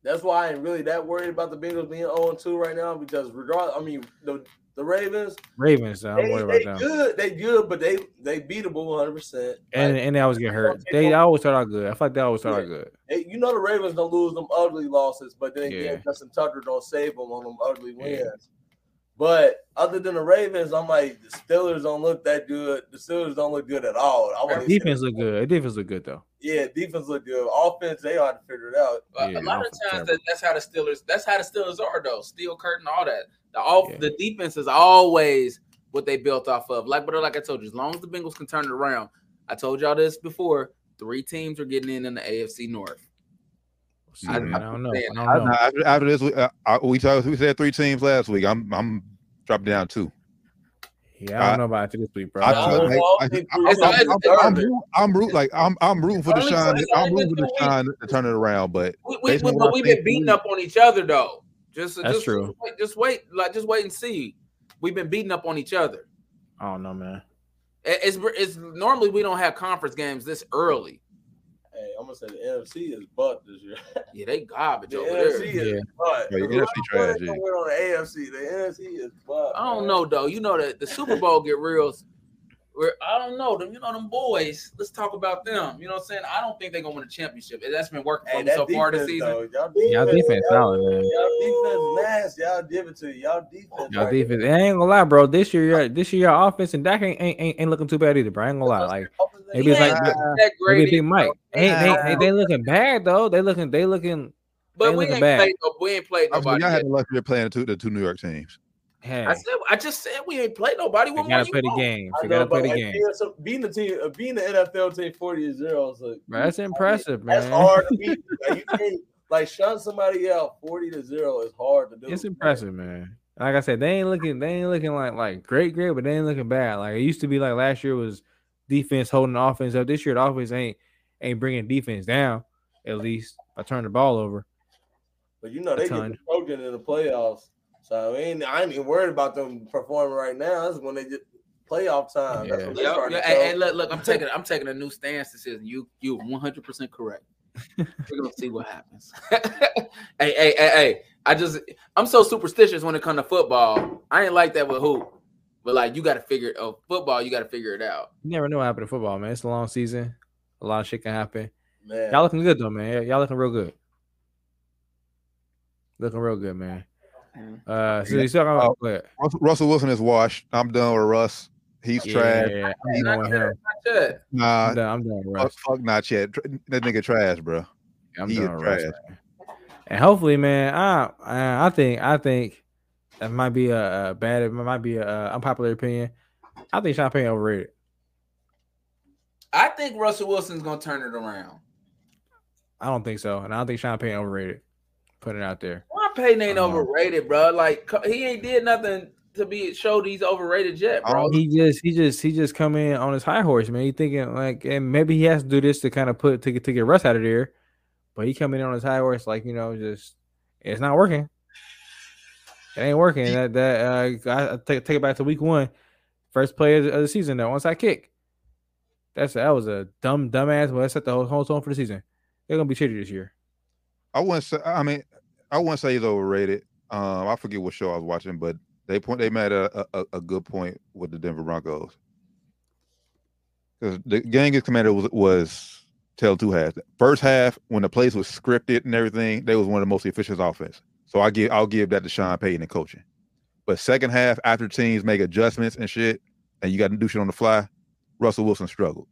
That's why I ain't really that worried about the Bengals being 0 2 right now because regardless, I mean the the Ravens, Ravens, I'm they, worried they about them. good, they good, but they they beatable 100. percent And and they always get hurt. They always start out good. I feel like they always start out good. Hey, you know the Ravens don't lose them ugly losses, but then Yeah. again, Justin Tucker don't save them on them ugly Yeah. wins. But other than the Ravens, I'm like the Steelers don't look that good. The Steelers don't look good at all. I want Defense look good. Defense look good though. Yeah, defense look good. Offense, they ought to figure it out. Yeah, a lot of times that, that's how the Steelers that's how the Steelers are though. Steel curtain, all that. The off Yeah. the defense is always what they built off of. Like but like I told you, as long as the Bengals can turn it around, I told y'all this before. Three teams are getting in in the AFC North. I. I don't know. I don't know. after, after this, we, uh, we talked. We said three teams last week. I'm I'm Drop down two. Yeah, I don't know about after this week, bro. I, I, I, I, I, I'm, it's- I'm, I'm, I'm, root- like I'm I'm rooting for Only for- Deshaun. I'm rooting for been two Deshaun to turn it around, but we, we, we, but we've been think beating up on each other though. Just, That's just true. Wait, just wait, like just wait and see. We've been beating up on each other. I don't know, man. It's, it's normally we don't have conference games this early. Hey, I'm gonna say the NFC is butt this year. [LAUGHS] Yeah, they garbage The over NFC there. is Yeah. butt. Yeah, the The NFC Lions trash, ain't yeah. on the AFC. The NFC is butt. I don't man. know though. You know that the Super Bowl get real. Where I don't know them. You know them boys. Let's talk about them. You know what I'm saying? I don't think they're gonna win a championship. That's been working for Hey, me that so far this season. though, y'all Y'all defense, defense solid, man. Y'all defense nasty. Y'all give it to you. Y'all defense. Y'all right defense. I ain't gonna lie, bro. This year, your- this year, your offense and Dak ain't, ain't, ain't, ain't looking too bad either, bro. I ain't gonna lie. Like maybe it's like ain't maybe that great, Big Mike. Ain't they, Nah. ain't they looking bad though? They looking they looking. but they we looking ain't bad. played. No, we ain't played I was nobody. y'all yet. had the luxury of playing the two the two New York teams. Hey, I said, I just said we ain't played nobody. they What gotta play the want? game. I They know, gotta play the like, game. being, some, being the team, uh, being the NFL team forty to zero, is like, Bro, that's impressive, man. That's hard to beat. [LAUGHS] Like, you can't like shut somebody out forty to zero is hard to do. It's impressive, man. Like I said, they ain't looking they ain't looking like like great, great, but they ain't looking bad. Like it used to be like last year was defense holding the offense up. This year the offense ain't ain't bringing defense down. At least I turning the ball over. But you know they get ton. the Trojan in the playoffs, so I ain't I ain't even worried about them performing right now. This is when they get playoff time. That's Yeah. when they Yep, start yeah, to hey, hey, look, look, I'm taking I'm taking a new stance this season. You you 100 percent correct. We're gonna see what happens. [LAUGHS] hey, hey, hey, hey. I just I'm so superstitious when it comes to football. I ain't like that with hoop. But like you gotta figure it oh football, you gotta figure it out. You never know what happened in football, man. It's a long season. A lot of shit can happen. Man, Y'all looking good though, man. Y'all looking real good. Looking real good, man. Uh, so you still got Oh, go. Russell, Russell Wilson is washed. I'm done with Russ. He's trash. Yeah, I'm Not done yet, not yet. Nah, I'm done, I'm done with fuck, Russ. fuck not yet. That nigga trash, bro. I'm he done with Russ, trash. man. And hopefully, man, I I I think I think that might be a, a bad, it might be a, uh unpopular opinion. I think Sean Payton overrated. I think Russell Wilson's gonna turn it around. I don't think so, and I don't think Sean Payton overrated. Put it out there. Why Payton ain't Uh-huh. overrated, bro? Like he ain't did nothing to be showed he's overrated yet, bro. Oh, He just he just he just come in on his high horse, man. He thinking like, and maybe he has to do this to kind of put to get to get Russ out of there, but he coming in on his high horse, like you know, just it's not working. It ain't working. That that uh, I I take take it back to week one, first play of the, of the season. That onside kick. That's that was a dumb dumbass. But that set the whole, whole tone for the season. They're gonna be shitty this year. I wouldn't say. I mean, I wouldn't say he's overrated. Um, I forget what show I was watching, but they point they made a a, a good point with the Denver Broncos because the against Commander was was tell two halves. First half, when the plays was scripted and everything, they was one of the most efficient offense. So I give I'll give that to Sean Payton and coaching. But second half, after teams make adjustments and shit, and you got to do shit on the fly, Russell Wilson struggled.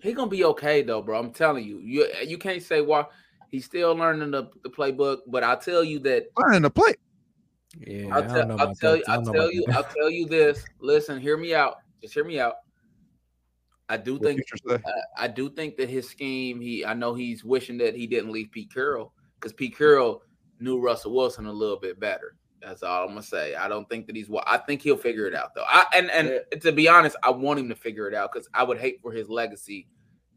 He gonna be okay though, bro. I'm telling you. You you can't say why he's still learning the, the playbook, but I'll tell you that Learning to play. Yeah, I'll, I tell, I'll about tell you. I I'll tell you. that. I'll tell you this. Listen, hear me out. Just hear me out. I do What think future? I, I do think that his scheme. He I know he's wishing that he didn't leave Pete Carroll because Pete Carroll knew Russell Wilson a little bit better. That's all I'm gonna say. I don't think that he's. wa- I think he'll figure it out though. I and and to be honest, I want him to figure it out because I would hate for his legacy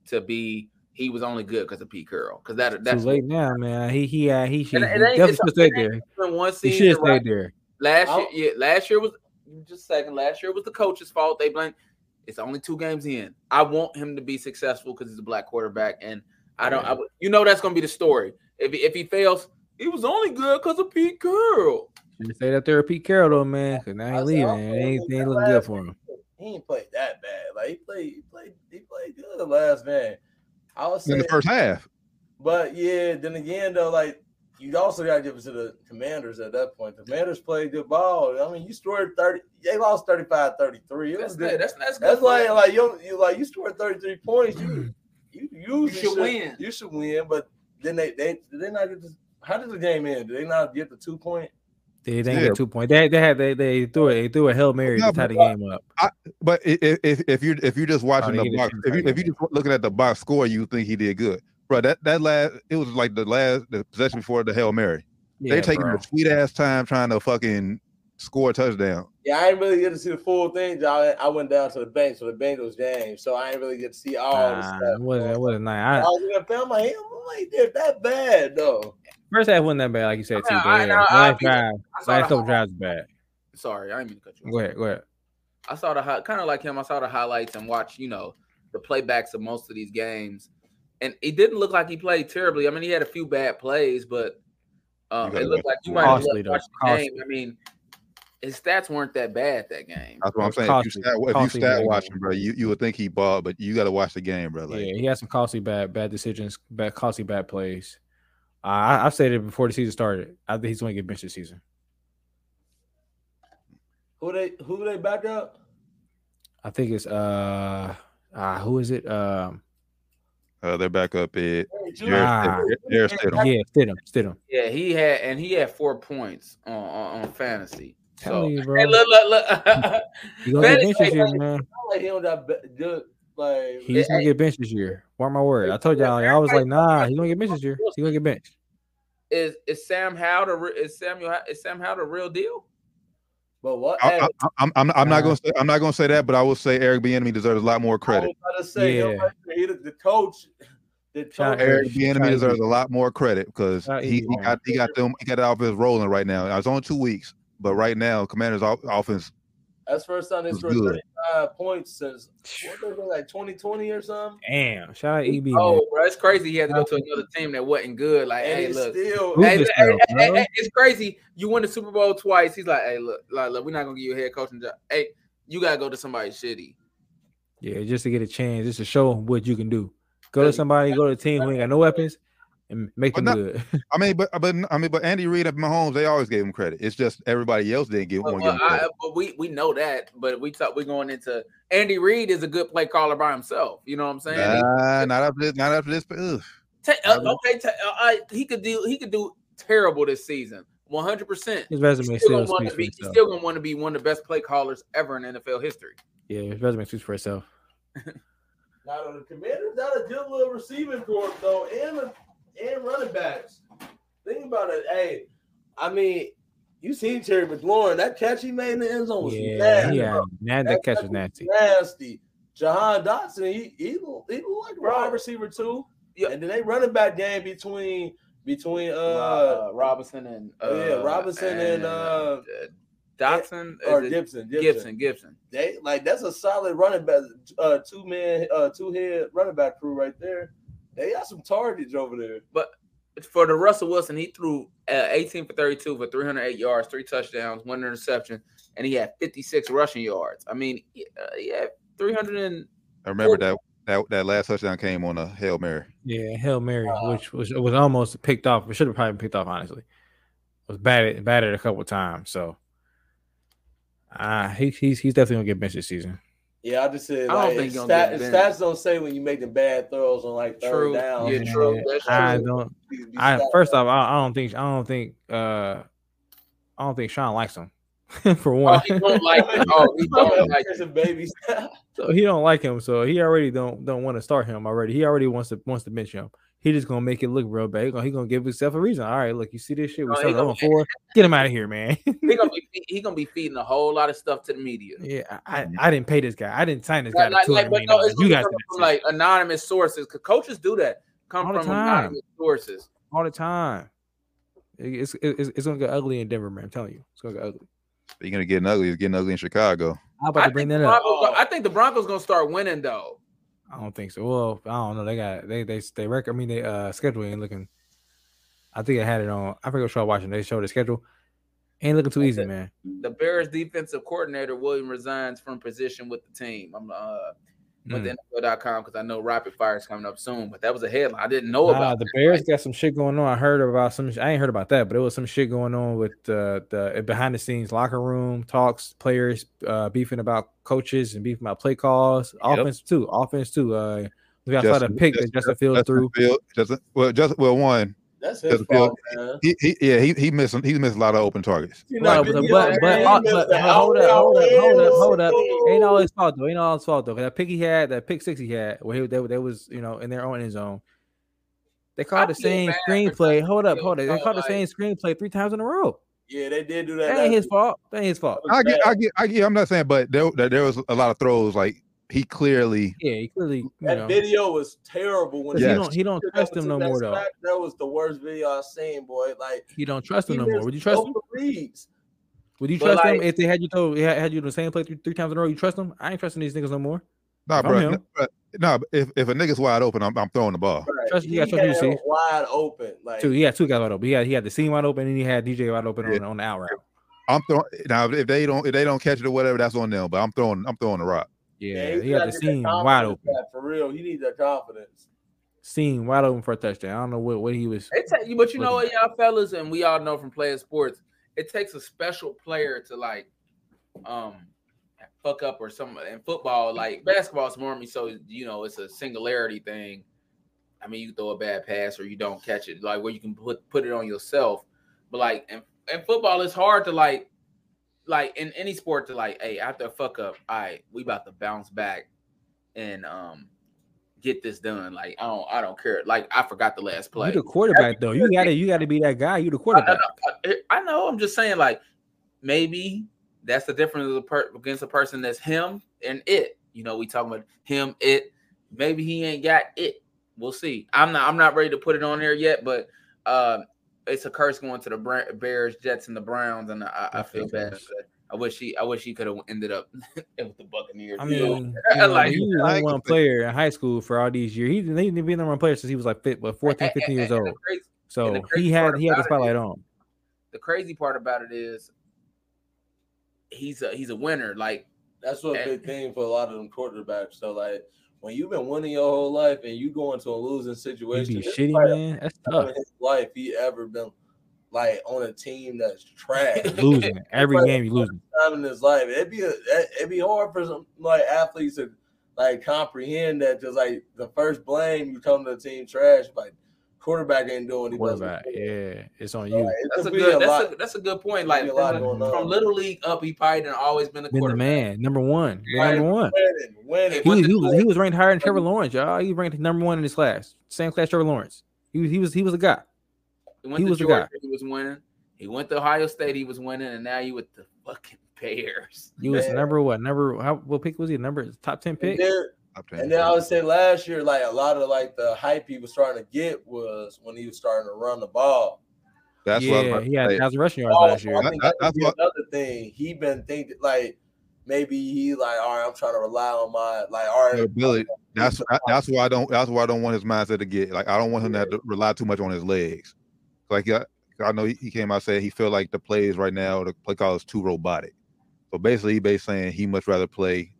to be he was only good because of Pete Carroll because that that's Too late now, man. He he uh, he should And he it ain't- definitely should stay there. ain't been one He should have right? stayed there. Last year, I'll- yeah, last year was just a second. Last year was the coach's fault. They blame. It's only two games in. I want him to be successful because he's a black quarterback, and I don't. I, you know that's going to be the story. If he, if he fails, he was only good because of Pete Carroll. Should have stayed up there with Pete Carroll though, man. Cause now I he leaving. I'll It ain't, ain't looking good for him. he ain't played that bad. Like he played, he played, he played good last man. I was In the first half. but yeah, then again though, like you also got to give it to the Commanders at that point. The Commanders played good ball. I mean, you scored thirty. They lost 35-33. It That's was good. good. That's that's good. That's like like you you like you scored 33 points. You you [CLEARS THROAT] usually should win. You should win, but then they they did they not get the how did the game end? Did they not get the two point? They didn't Yeah. get two points. They they had they, they threw it. They threw a hail mary No, to tie the game up. But i- i- if if you're if you're just oh, watching they the box, if you right if you just looking at the box score, you think he did good, bro. That that last it was like the last the possession before the hail mary. Yeah, They're taking bro. a sweet ass time trying to fucking score a touchdown. Yeah, I didn't really get to see the full thing. I, I went down to the bank for the Bengals game, so I didn't really get to see all the Nah, stuff. it wasn't. It wasn't I nice. I, was gonna film my hand. I'm like, they're that bad though. first half wasn't that bad, like you said. Too, I- but I- yeah, I- I'll last drive, last the couple drives bad. Sorry, I didn't mean to cut you. off. Go ahead, go ahead. I saw the hi- kind of like him. I saw the highlights and watched, you know, the playbacks of most of these games, and it didn't look like he played terribly. I mean, he had a few bad plays, but um, it gotta looked like you might have Costly, though, watched the game. I mean, his stats weren't that bad that game. That's what I'm saying. costly. If you stat, if you stat watching, game. bro, you, you would think he balled, but you got to watch the game, bro. Like, yeah, he had some costly bad bad decisions, bad costly bad plays. Uh, I, I said it before the season started. I think he's going to get benched this season. Who they who they back up? I think it's uh, uh who is it? Um, uh, they're back up at Hey, Jarrett Ah. Stidham. Jarrett Stidham. yeah, Stidham, Stidham. Yeah, he had and he had four points on on, on fantasy. Telling So you, bro. hey, look, look, look. He's gonna [LAUGHS] get Fantasy- benched this year, man. I like him that ba- good like He's gonna get benched this year. Mark my word. I told y'all. I was like, nah, he's gonna get benched this year. He's gonna get benched. is is Sam Howell the re- is Samuel is Sam Howell the real deal? but what I, hey, I, I'm, I'm, I'm not gonna say I'm not gonna say that, but I will say Eric Bieniemy deserves a lot more credit. I credit. was about to say Yeah. yo, he the, the coach the coach Eric Shout Bieniemy deserves a lot more credit because he, he got he got them he got the offense rolling right now. It's only two weeks, but right now, Commanders' offense that's first time they was scored good. 35 points since what they been, like 2020 or something. Damn. Shout out EB. Oh, man. bro, it's crazy. He had to go to another team that wasn't good. Like, And hey, look, still hey, yourself, hey, hey, hey, hey, it's crazy. You won the Super Bowl twice. He's like, hey, look, like, look, we're not gonna give you a head coaching job. Hey, you gotta go to somebody shitty. Yeah, just to get a chance, just to show what you can do. Go to somebody, go to a team who ain't got no weapons, and make But them not- good. [LAUGHS] I mean, but but I mean, but Andy Reid and Mahomes, they always gave him credit. It's just everybody else didn't give Well, want give well, him I, credit. but we we know that. But we talk. We're going into Andy Reid is a good play caller by himself. You know what I'm saying? Nah, not after this. Not after this. Ugh. Ta- uh, okay, ta- uh, I, he could do he could do terrible this season. 100. percent His resume Still still gonna want to be. He's still gonna want to be one of the best play callers ever in NFL history. Yeah, his resume speaks for itself. [LAUGHS] Now the Commanders got a good little receiving corps though, and and running backs. Think about it. Hey, I mean, you seen Terry McLaurin? That catch he made in the end zone was Yeah, nasty. yeah. bro. Nah, that catch was nasty. Nasty. Jahan Dotson, he he look, he look like a wide receiver too. Yeah. And then they running back game between between uh, uh, Robinson and uh, oh, yeah, Robinson and, uh, Dotson or Gibson, Gibson. Gibson. Gibson. They like that's a solid running back, uh, two man, uh, two head running back crew right there. They got some targets over there. But for the Russell Wilson, he threw uh, 18 for 32 for 308 yards, three touchdowns, one interception, and he had 56 rushing yards. I mean, he, uh, he had 300 and I remember that that that last touchdown came on a hail mary. Yeah, Hail Mary, which was was almost picked off. It should have probably been picked off, honestly. it Was batted batted a couple times. So uh he, he's he's definitely gonna get benched this season. Yeah, I just said I don't like, think stat, stats don't say when you make the bad throws on like third True. down. Yeah, true. That's I don't Be- be I first off, I, I don't think I don't think uh I don't think Sean likes him [LAUGHS] for Oh, one. he don't like him. Oh, he [LAUGHS] don't like There's it. baby. so he don't like him, so he already don't don't want to start him already. He already wants to wants to bench him. He just gonna make it look real bad. He gonna, he gonna give himself a reason. All right, look, you see this shit? We No, he started on four. Get him out of here, man. He gonna [LAUGHS] be he gonna be feeding a whole lot of stuff to the media. yeah, I, I, I didn't pay this guy. I didn't sign this guy Like, to like, two like, but no, dollars. it's You gonna guys come from like anonymous sources. Cause coaches do that. Come All from time. anonymous sources. all the time. It's, it's it's gonna get ugly in Denver, man. I'm telling you, it's gonna get ugly. Speaking of getting ugly, it's getting ugly in Chicago. How about I to bring that up? Broncos, I think the Broncos gonna start winning though. I don't think so. Well, I don't know. They got they they they record. I mean, they uh schedule ain't looking. I think I had it on. I forget what show I was watching. They showed the schedule. Ain't looking too easy, man. The Bears defensive coordinator William resigns from position with the team. I'm uh went Mm. to NFL.com because I know rapid fire is coming up soon, but that was a headline. I didn't know Nah, about the that. Bears got some shit going on. I heard about some. I ain't heard about that, but it was some shit going on with uh, the behind the scenes locker room talks, players uh, beefing about coaches and beefing about play calls, Yep. offense too, offense too. Uh, we saw the pick that Justin Fields Justin threw. Field- Justin- well, just well, one, That's his Justin Field- fault, man. he, he yeah, he he missed he missed a lot of open targets. You Well, know, but, you but, know, but, man, uh, but hold up, hold up, hold up, hold up. Ain't all his fault though. Ain't all his fault though. That pick he had, that pick six he had, where he, they, they was you know in their own end zone. They called I the same screenplay. Hold up, hold up. They though, called the same screenplay three times in a row. Yeah, they did do that. That ain't his last fault. That ain't his fault. I get, I get, I get. I'm not saying, but there, there there was a lot of throws. Like he clearly, Yeah, he clearly, you That know, video was terrible when Yes. he don't he don't that trust was him no that more though. smack, That was the worst video I've seen, boy. Like He don't trust him no more. Would you trust him? open. Would you But, trust him like- if they had you told had had you do the same play three, three times in a row? You trust him? I ain't trusting these niggas no more. nah, If bro, him. no, nah, if if a nigga's wide open, I'm, I'm throwing the ball. Right. Trust- you he gotta trust had you see. wide open. Like Two, he had two guys wide open. He had he had the seam wide open and he had DJ wide open Yeah. on, on the out route. I'm throwing now. If they don't, if they don't catch it or whatever, that's on them. But I'm throwing, I'm throwing the rock. Yeah, he he had the get that seam wide open. back, for real. He needs that confidence. Seam wide open for a touchdown. I don't know what, what he was. It ta- but you know what, y'all fellas, and we all know from playing sports, it takes a special player to like um fuck up or some in football, like basketball's me, so you know it's a singularity thing. I mean, you throw a bad pass or you don't catch it, like where you can put put it on yourself. But like in, in football, it's hard to like like in any sport to like, hey, after a fuck up, all right, we about to bounce back and um get this done. Like I don't I don't care. Like I forgot the last play. You the quarterback though. You gotta you gotta be that guy. You the I, quarterback. I- I know. I'm just saying, like maybe that's the difference of the per- against a person that's him and it. You know, we talking about him, it. Maybe he ain't got it. We'll see. I'm not. I'm not ready to put it on there yet, but uh, it's a curse going to the Bears, Jets, and the Browns, and I, I feel bad. I wish he. I wish he could have ended up [LAUGHS] with the Buccaneers. I you mean, [LAUGHS] you know, Like- he was the I number one player in high school for all these years. He didn't he didn't be the number one player since he was like fit, but 14, 15 years And- and old. crazy- So he had he had the spotlight is- on. the crazy part about it is he's a he's a winner. Like That's what a And- big thing for a lot of them quarterbacks. So like when you've been winning your whole life and you go into a losing situation, be this is shitty, like man. That's tough. in his life he ever been like on a team that's trash. [LAUGHS] Losing [LAUGHS] every Like, game, you losing. time in his life. It'd be a, it'd be hard for some like athletes to like comprehend that just like the first blame you come to the team trash, like quarterback ain't doing any Quarterback, yeah, it's on you. like, it that's a good a that's lot- a that's a good point. Like a lot from, going from little league up, he probably done always been the Been the quarterback. man, number one, been Right. number one. winning, winning. He What was, he was he was ranked higher than Trevor Lawrence, y'all. He ranked number one in his class, same class Trevor Lawrence. He was he was he was a guy. He went He to was the Georgia, guy. he was winning. He went to Ohio State, he was winning, and now you with the fucking Bears. He was Man. number what? Number how what pick was he? Number top ten And pick. then, Top 10. And then I would say last year, like a lot of like the hype he was starting to get was when he was starting to run the ball. That's what I was yeah, about to he had say. thousand rushing yards last year. I think That- that could be that's another thing. He been thinking like maybe he like, all right, I'm trying to rely on my like, all right, ability. That's [LAUGHS] that's why I don't that's why I don't want his mindset to get like I don't want him to, have to rely too much on his legs. Like yeah, I know he, he came out saying he feel like the plays right now the play call is too robotic. So basically, he basically saying he much rather play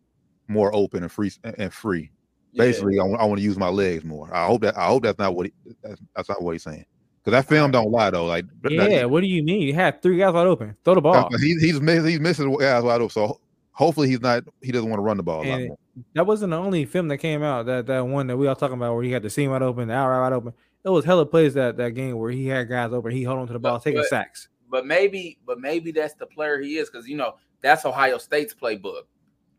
more open and free and free. yeah. Basically, I want I want to use my legs more. I hope that I hope that's not what he, that's, that's not what he's saying. Because that film don't lie though. Like that- Yeah, what do you mean? You had three guys wide open. Throw the ball. he, he's miss, he's missing guys wide open. So hopefully he's not he doesn't want to run the ball a lot more. that wasn't the only film that came out. That that one that we all talking about where he had the seam wide open, the out route wide open. It was hella plays that that game where he had guys open. He held on to the ball, But- taking but- sacks. But maybe, but maybe that's the player he is because you know that's Ohio State's playbook.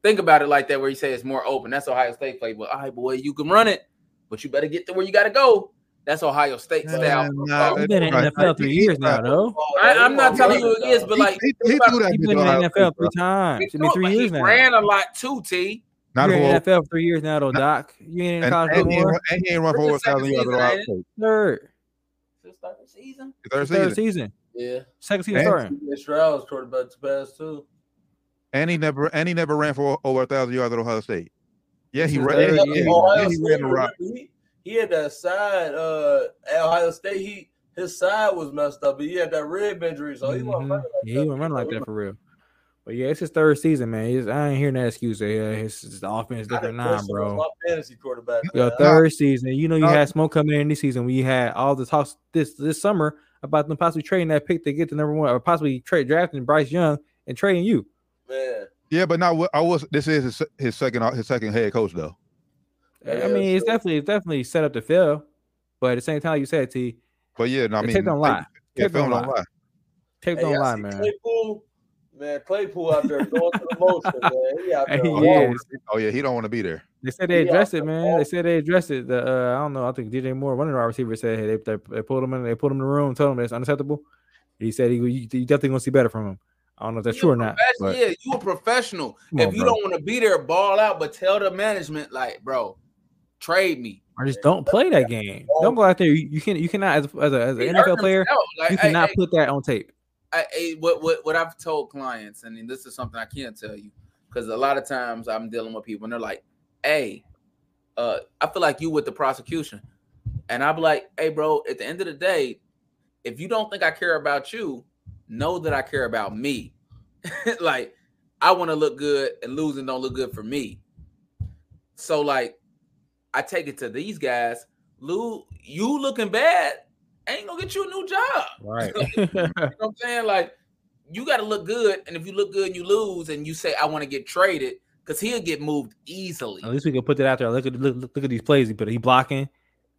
Think about it like that, where you say it's more open. That's Ohio State playbook. All right, boy, you can run it, but you better get to where you got to go. That's Ohio State style. Nah, football. He's been in Right, NFL right. three years now, though. I, I'm not telling you it is, but like he, he, he threw that He's bitch been in Ohio the State, NFL bro. three times. he, I mean, three he years now. ran a lot too. T. Not You're in the NFL for three years now, though, Doc. You ain't in and, college no and, he more. run- and he ain't run for over thousand yards second at Ohio season, State. Third, Since season. Third third season. season, Yeah, second season And- starting. yeah. Stroud's quarterback to pass too. And he never and he never ran for over a thousand yards at Ohio State. Yeah, he ran. Yeah, year. yeah, Ohio yeah, he State, ran the rock. he, he had that side uh at Ohio State. He his side was messed up, but he had that rib injury, so he wasn't Mhm. running like Yeah, that. he wasn't running like that for real. But yeah, it's his third season, man. He's, I ain't hearing that excuse. That, yeah, his, his offense is I different think now, Christian bro. My fantasy quarterback. Your man. third season, you know, you No. had smoke coming in this season. We had all the talks this this summer about them possibly trading that pick to get the number one, or possibly trade drafting Bryce Young and trading you. Man. Yeah, but now I was. This is his, his second his second head coach though. Yeah, I mean, it's so- definitely it's definitely set up to fail, but at the same time, you said, T, But yeah, no, I mean, tape don't lie. Yeah, Tape don't don't lie. lie. Tape don't y'all lie, man. Claypool, man, Claypool out there going through the motion, [LAUGHS] man. He out there. Oh, is. Oh yeah, he don't want to be there. They said they addressed it, man. ball- They said they addressed it. The uh, I don't know. I think DJ Moore, one of the wide receivers, said hey, they, they they pulled him in. They pulled him in the room, told him it's unacceptable. He said he you, you definitely gonna see better from him. I don't know if that's true or not. But yeah, you a professional. Come if you bro. don't want to be there, ball out, but tell the management, like, bro, trade me. or just don't play that game. Don't go out there. You, you can you cannot as, as, a, as an NFL player. Like, you cannot put that on tape. I, I, what, what what I've told clients, and this is something I can't tell you because a lot of times I'm dealing with people and they're like, "Hey, uh, I feel like you with the prosecution," and I'm like, "Hey, bro, at the end of the day, if you don't think I care about you, know that I care about me. [LAUGHS] like, I want to look good, and losing don't look good for me. So, like, I take it to these guys. Lou, you looking bad ain't gonna get you a new job. Right. [LAUGHS] You know what I'm saying? Like, you got to look good, and if you look good and you lose, and you say I want to get traded, because he'll get moved easily. At least we can put that out there. Look at look, look, look at these plays he put. He blocking.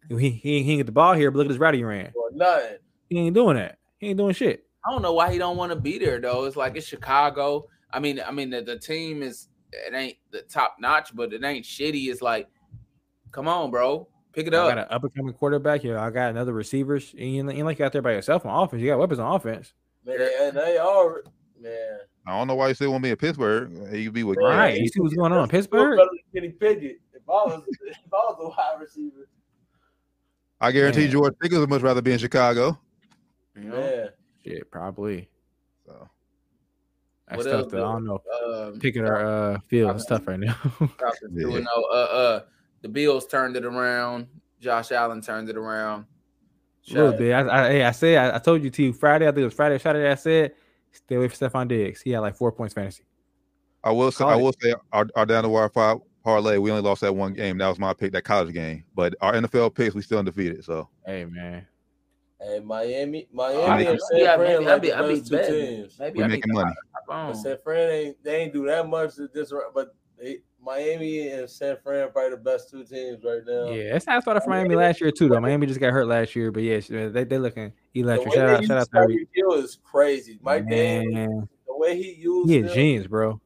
He, he, ain't- he ain't get the ball here, but look at this route he ran. Or nothing. He ain't doing that. He ain't doing shit. I don't know why he don't want to be there though. It's like it's Chicago. I mean, I mean the, the team is it ain't the top notch, but it ain't shitty. It's like, come on, bro, pick it I up. got an up and coming quarterback here. I got another receivers. And you ain't, you like you out there by yourself on offense. You got weapons on offense. Man, they, and they are man. I don't know why you still want me in Pittsburgh. He could be with Right. Right. You see what's going on in Still Pittsburgh? better than Kenny Pickett. If I was [LAUGHS] if I was a wide receiver, I guarantee Man. George Pickens would much rather be in Chicago. You know? man. Shit, probably. So That's What tough though. I don't know. Um, Picking our uh field is tough right now. [LAUGHS] Yeah. 2-0. Uh, uh, the Bills turned it around. Josh Allen turned it around. A little bit. I, I, hey, I said I, I told you to you Friday. I think it was Friday or Saturday. I said stay away from Stefon Diggs. He had like four points fantasy. I will say, I will say, our, our down to wire five parlay, we only lost that one game. That was my pick, that college game. But our NFL picks, we still undefeated. So Hey man, Hey, Miami, Miami, mean, and San yeah, Fran maybe like I be, the I be best two betting. teams. Maybe we're I making need money. to hop But. San Fran ain't they ain't do that much to this, but they, Miami and San Fran are probably the best two teams right now. yeah, that's how I started for Miami last year too. Though Miami just got hurt last year, but yeah, they they looking The electric. way Shout they out, shout out to Tyreek. Tyreek Hill is crazy. Mike Daniels, Man, the way he used he a him, genius, bro.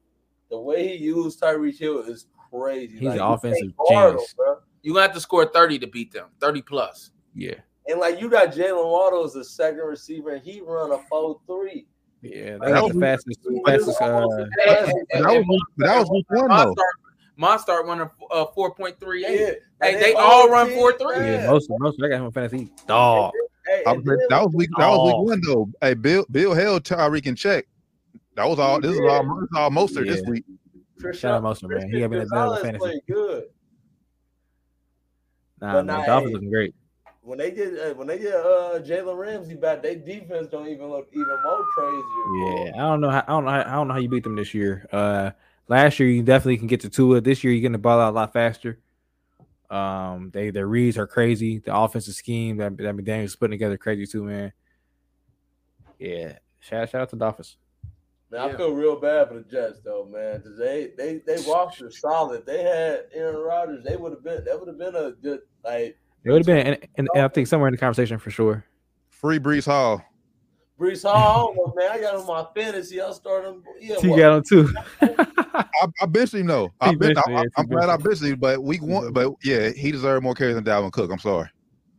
the way he used Tyreek Hill is crazy. He's an offensive can't him, genius. bro. You're gonna have to score 30 to beat them, 30 plus. Yeah, And like you got Jaylen Waddle as the second receiver, and he run a four three. yeah. They That got was- the fastest, fastest. Uh, that was week- that was week one, though. Mostert running uh, 4.38. Yeah, Hey, and they all all run 4-3. fast. yeah, most of most of I got him on fantasy. Dog. Hey, I was, then- that was week. That was week one though. Hey, Bill, Bill held Tyreek in check. That was all. This is all. This is all Mostert this Yeah. week. Shout out Mostert, man. He got me in the middle of Gonzalez fantasy. good. Nah, But man, Dolphins looking great. When they get uh, when they get uh Jalen Ramsey back, their defense don't even look even more crazier. Yeah, I don't know. How, I don't know. How, I don't know how you beat them this year. Uh, last year you definitely can get to Tua. This year you're getting the ball out a lot faster. Um, they their reads are crazy. The offensive scheme that that McDaniel's putting together crazy too, man. Yeah, shout shout out to Dolphins. Man, I feel real bad for the Jets though, man, because they they they roster solid. They had Aaron Rodgers. They would have been. That would have been a good like It would have been, and, and, and I think somewhere in the conversation for sure. Free Breece Hall. Breece Hall. I man, I got him on my fantasy. I'll start him. Yeah, T what- got on too. [LAUGHS] I, I benched him though. I He ben, benched I, him, yeah, I, he I'm glad I benched benched him, but week one, but yeah, he deserved more carries than Dalvin Cook. I'm sorry.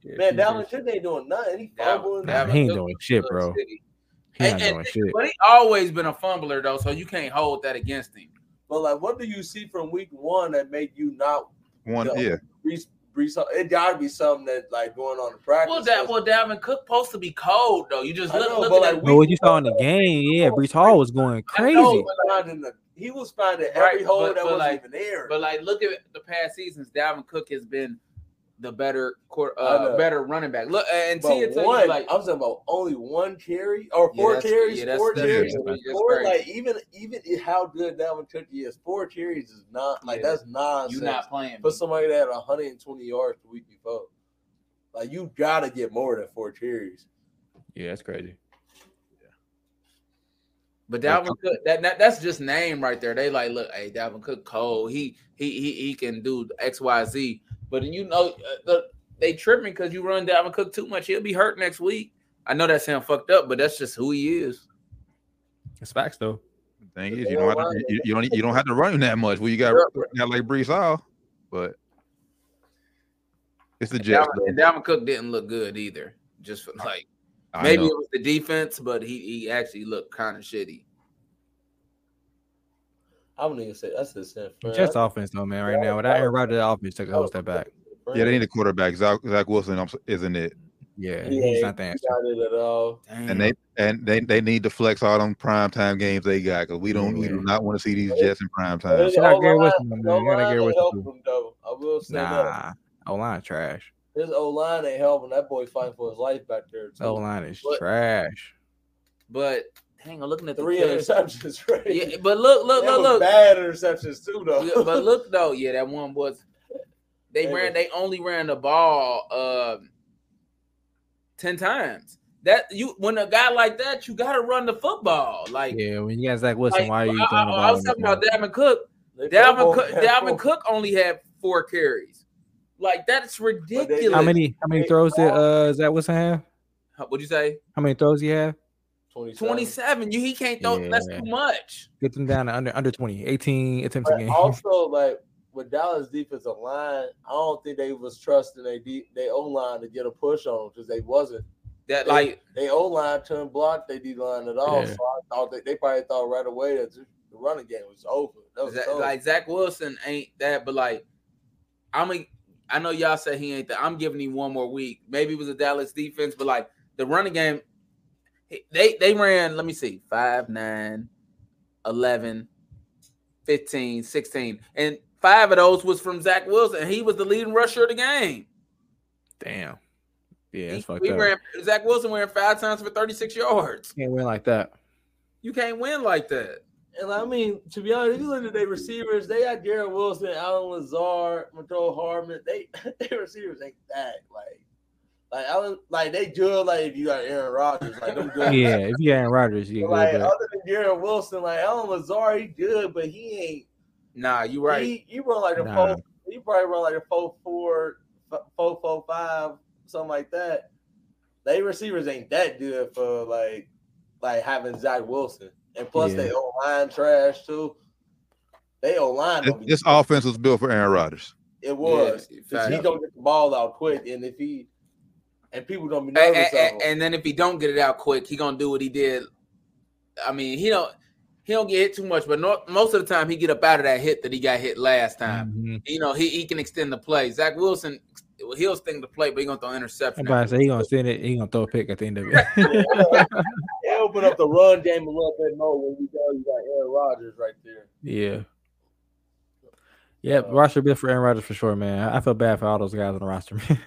man, Dalvin Cook ain't doing nothing. He fumbling. Dalvin he ain't Cook doing shit, bro. city. He And- not and- doing shit. But he always been a fumbler though, so you can't hold that against him. But like, what do you see from week one that made you not One, Yeah. yeah. Breece? Breece It got to be something that like going on in practice. Well, that well, Dalvin Cook supposed to be cold though. You just I look, know, look but, at like, that. we- what you saw in the game, yeah, Breece Hall was going I know, crazy. but, like, finding the, he was finding Right, every hole but- that but, wasn't like- even there. But like, look at the past seasons. Dalvin Cook has been the better, quar- uh, know. better running back. Look, and But Tia one, you like, I'm talking about only one carry or four that's- carries, yeah, four carries, four. Like even even how good Dalvin Cook is, four carries is not like Yeah. that's nonsense. You're not playing. for somebody that had 120 yards the week before. Like you gotta get more than four carries. Yeah, that's crazy. But Dalvin Cook, that, that that's just name right there. They like, look, hey, Dalvin Cook, cold. He he he he can do X Y Z. But you know, uh, the, they tripping because you run Dalvin Cook too much. He'll be hurt next week. I know that sound fucked up, but that's just who he is. It's facts though. The thing is, you don't have to, you, you don't you don't have to run him that much. Well, you got got like Breece Hall, but it's the Jets. Dalvin, and Dalvin Cook didn't look good either. Just for, like I Maybe it was the defense, but he he actually looked kind of shitty. I wouldn't even say that's the San Fran. Just offense though, man. Right now, without Aaron Rodgers, the offense took a whole step back. Yeah, they need a quarterback. Zach, Zach Wilson isn't it? Yeah, He he's not the answer. got it at all. And they and they, they need to flex all them prime time games they got because we don't we do Yeah. not want to see these Jets in prime But time. his Shout out Garrett O-line- Wilson, man. his Shout out O-line Garrett ain't Wilson, helping though. I will say that. Nah, O line trash. His O line ain't helping. That boy fighting for his life back there. Too. O line is But- trash. But hang on, looking at the Three Killers- interceptions, [LAUGHS] right? Yeah, but look, look, That look, look. Bad interceptions too, though. Yeah, but look though, yeah, that one was they They ran were- they only ran the ball um 10 times. That you when a guy like that, you gotta run the football. Like, Yeah, when you guys like Wilson, like, why are you I, throwing the I- ball? I was talking about field? Dalvin Cook. They Dalvin Cook, had Dalvin four- Cook only had four carries. Like that's ridiculous. How many how many throws did uh Zach Wilson have? What'd you say? How many throws he have? 27. 27. You he can't throw that's too much. Get them down to under under 20, 18 attempts a game. also, like with Dallas defensive line, I don't think they was trusting they de- they O line to get a push on them because they wasn't. That They- like They O line couldn't block they D line at all. Yeah. So I thought they, they probably thought right away that the running game was over. That was Zach, over. like Zach Wilson ain't that, but like I'm a, I know y'all say he ain't that. I'm giving him one more week. Maybe it was a Dallas defense, but like the running game, they they ran, let me see, 5, 9, 11, 15, 16. And five of those was from Zach Wilson. And he was the leading rusher of the game. Damn. Yeah, it's fucked he up. ran Zach Wilson ran five times for 36 yards. Can't win like that. You can't win like that. And I mean, to be honest, if you look at their receivers, they got Garrett Wilson, Allen Lazard, Montrell Harmon. They [LAUGHS] their receivers ain't that like like Allen like they good like if you got Aaron Rodgers, like them good. Yeah, if you got Aaron Rodgers, you But, good. like but- other than Garrett Wilson, like Allen Lazard, he good, but he ain't Nah, you right. he he run like a Nah. four he probably run like a four four four four five, something like that. They receivers ain't that good for like like having Zach Wilson. And plus Yeah. they O line trash too. They O line This, this offense was built for Aaron Rodgers. It was. Yeah, 'Cause he fact. don't get the ball out quick, and if he and people don't be And, nervous of and- him. and then if he don't get it out quick, he gonna do what he did. I mean, he don't he don't get hit too much, but no, most of the time he get up out of that hit that he got hit last time. Mhm. You know, he, he can extend the play. Zach Wilson, he'll extend the play, but he gonna throw interception. I'm about to say he gonna send it. He gonna throw a pick at the end of it. [LAUGHS] [LAUGHS] they open up the run game a little bit more when you know you got Aaron Rodgers right there. yeah. Yeah, Uh, roster bit for Aaron Rodgers for sure, man. I I feel bad for all those guys on the roster, [LAUGHS] man.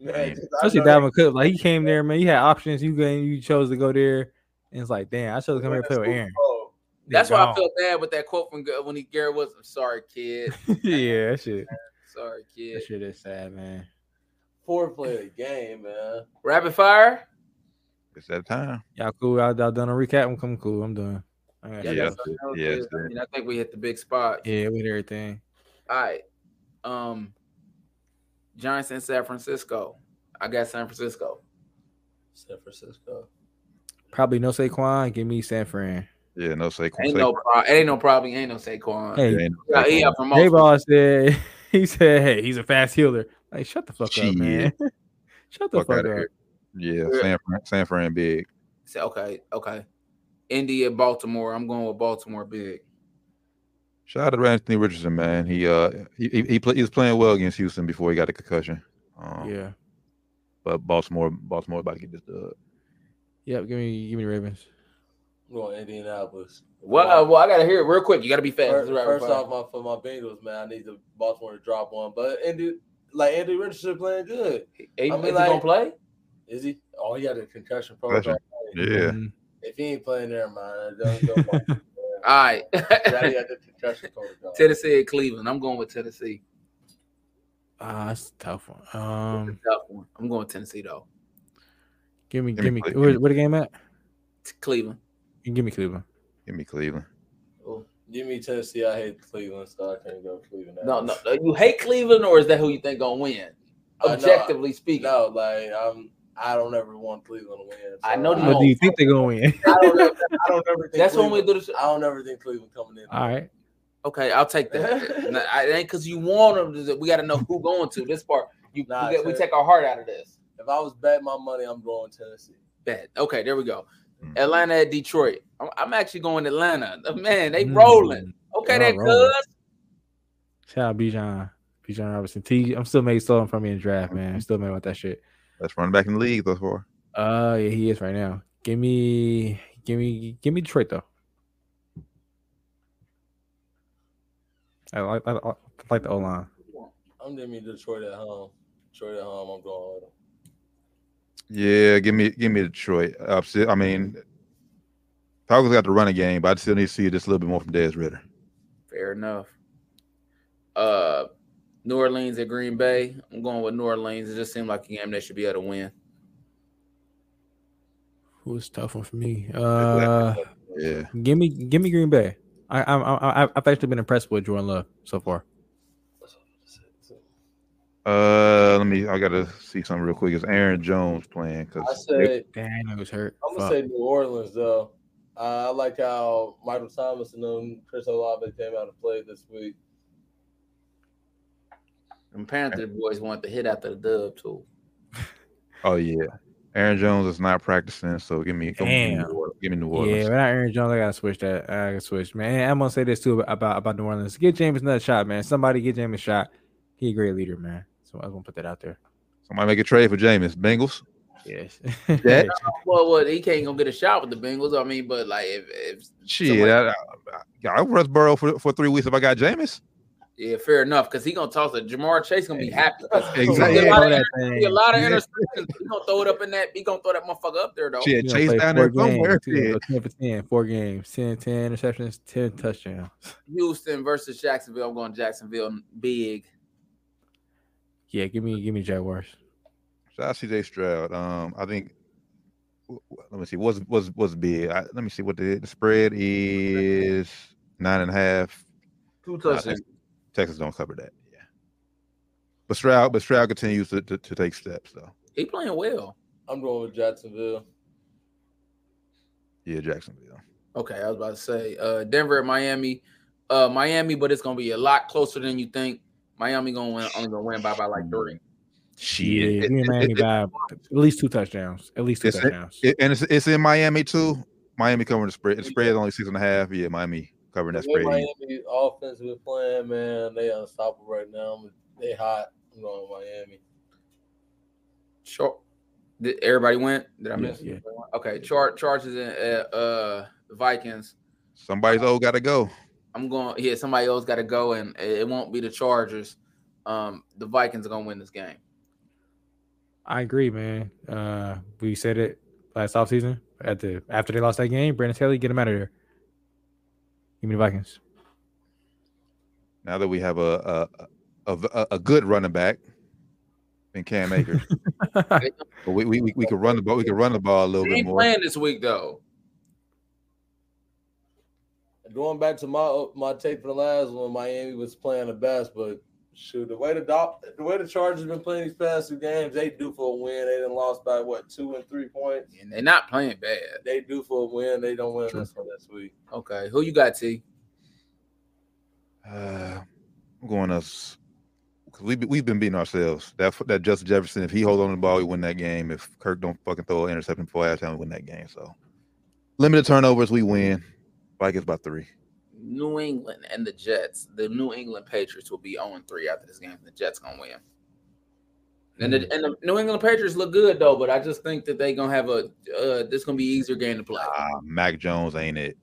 Man, 'cause I Especially know Dalvin Cook. Like he [LAUGHS] came there, man. You had options. You go, you chose to go there, and it's like, damn, I should have come here and play with Aaron. Oh, That's Yeah, why I feel bad with that quote from Gar- when he Garrett was. I'm sorry, kid. [LAUGHS] yeah, that shit. Sorry, kid. That shit is sad, man. Fourth play of the game, man. Rapid fire. It's that time. Y'all cool? Y'all, y'all done a recap? I'm coming cool. I'm done. I Yeah, shit. Yeah, that's- that was yeah, I, mean, I think we hit the big spot. yeah, we with everything. All right. Um, Giants in San Francisco. I got San Francisco. San Francisco. Probably no Saquon. Give me San Fran. Yeah, no Saquon. Ain't no, pro- ain't no problem. Ain't no Saquon. Hey, Ain't Yeah, no he Saquon. up from J most. Ball said [LAUGHS] he said, "Hey, he's a fast healer." Like, shut the fuck up, man. [LAUGHS] shut the Fuck fuck up. here. Yeah, San Fran, San Fran big. Say, okay, okay. Indy and Baltimore. I'm going with Baltimore big. Shout out to Anthony Richardson, man. He uh he he, he, play, he was playing well against Houston before he got a concussion. Um, Yeah. But Baltimore, Baltimore about to get this dub. Yep. Give me, give me the Ravens. I'm going Indianapolis. Well, uh, well, I gotta hear it real quick. You gotta be fast. First, This is rapid first fire. off, my, for my Bengals, man, I need the Baltimore to drop one. But Andy, like Andy Richardson playing good. Hey, I mean, is he like- gonna play? Is he? Oh, he got a concussion Concussion. protocol. Yeah. Mhm. If he ain't playing there, man, don't go. play. [LAUGHS] All right. He got the concussion. Tennessee and Cleveland. I'm going with Tennessee. Ah, that's a tough one. Um, a tough one. I'm going with Tennessee though. give me, Give give me me, where, where the game at? T- Cleveland. You Give me Cleveland. Give me Cleveland. Give me Tennessee. I hate Cleveland, so I can't go Cleveland. No, no, no. You hate Cleveland, or is that who you think gonna win? Uh, no, Objectively speaking, No, like I'm. I don't ever want Cleveland to win. I know so you don't. you think they're gonna win? I don't. Ever, I don't ever think. That's when we do the. I don't ever think Cleveland coming in. All right. Okay, I'll take that. [LAUGHS] Nah, I- ain't because you want them. We got to know who going to this part. You, Nah, we, get, we take our heart out of this. If I was betting my money, I'm going to Tennessee. Bet. Okay, there we go. Mm. Atlanta at Detroit. I'm, I'm actually going to Atlanta. Man, they Mm. rolling. Okay, They that are rolling. cuz. Shout out Bijan. Bijan Robinson. T. I'm still made stolen from me in draft, man. Still mad about that shit. Let's run back in the league thus far. Uh, yeah, he is right now. Give me, give me, give me Detroit though. I like, I, I like the O line. I'm giving me Detroit at home. Detroit at home. I'm going with them. Yeah, give me give me Detroit. Upset. I mean, Falcons got the running game, but I still need to see just a little bit more from Dez Ridder. Fair enough. Uh, New Orleans at Green Bay. I'm going with New Orleans. It just seemed like a game they should be able to win. Who's tough one for me? Uh, Yeah, give me, give me Green Bay. I, I, I, I- I've actually been impressed with Jordan Love so far. Uh, let me. I gotta see something real quick. Is Aaron Jones playing? Cause I Because say Damn, it was hurt. I'm gonna Fuck. say New Orleans though. Uh, I like how Michael Thomas and then Chris Olave came out and played this week. And Panther boys want the hit after the dub too. oh yeah, Aaron Jones is not practicing. So give me, give me, Damn. New Orleans. Give me New Yeah, Orleans. without Aaron Jones, I gotta switch that. I gotta switch, man. I'm gonna say this too about about New Orleans. Get Jameis another shot, man. Somebody get Jameis a shot. He a great leader, man. So I was gonna put that out there. Somebody make a trade for Jameis. Bengals. Yes. That Well, well, he can't go get a shot with the Bengals. I mean, but like if, if shit. somebody- I, I, I would rest Burrow for, for three weeks if I got Jameis. Yeah, fair enough, because he gonna toss it. Ja'Marr Chase gonna be happy. Exactly. He a lot of, that he a lot of interceptions. He gonna throw it up in that. He gonna throw that motherfucker up there though. Shit, Chase down there somewhere. games. He gonna Shit. go 10 for 10, four games, 10, 10 interceptions, 10 touchdowns. [LAUGHS] Houston versus Jacksonville. I'm going Jacksonville big. Yeah, give me give me Jaguars. Shout so out CJ Stroud. Um, I think. w- w- Let me see. What's what's what's big? I, let me see what the the spread is. Nine and a half. Two touchdowns. Texas, Texas don't cover that. Yeah. But Stroud, but Stroud continues to, to, to take steps though. He playing well. I'm going with Jacksonville. Yeah, Jacksonville. Okay, I was about to say uh Denver at Miami. Uh Miami, but it's gonna be a lot closer than you think. Miami gonna win only gonna win by about like three. Yeah, It- it- Miami it- by at least two touchdowns. At least two It's- touchdowns. it- and it's it's in Miami too. Miami covering the spread. The spread is only six and a half. Yeah, Miami covering that The way spread. Miami offense been playing, man, they unstoppable right now. They hot. I'm going with Miami. Sure. Did everybody went? Did I miss? Yeah. Okay, char- charges in uh, uh Vikings. Somebody's old got to go. I'm going. Yeah, somebody else got to go, and it it won't be the Chargers. Um, the Vikings are gonna win this game. I agree, man. Uh, we said it last offseason at the after they lost that game. Brandon Staley, get him out of there. Give me the Vikings. Now that we have a a a, a, a good running back in Cam Akers, [LAUGHS] but we, we we we could run the ball. We could run the ball a little bit more. playing this week though. Going back to my my take for the last one, Miami was playing the best, but shoot, the way the Dol- the way the Chargers been playing these past two games, they do for a win. They didn't lost by what two and three points. And they're not playing bad. They do for a win. They don't win True. this one this week. Okay, who you got, T? Uh, I'm going us because we we've been beating ourselves. That that Justin Jefferson, if he hold on to the ball, we win that game. If Kirk don't fucking throw an interception before halftime, we win that game. So limited turnovers, we win. Vikings by three. New England and the Jets. The New England Patriots will be 0 3 after this game. The Jets gonna win. And the, and the New England Patriots look good though, but I just think that they gonna have a uh, this gonna be easier game to play. Uh, Mac Jones ain't it.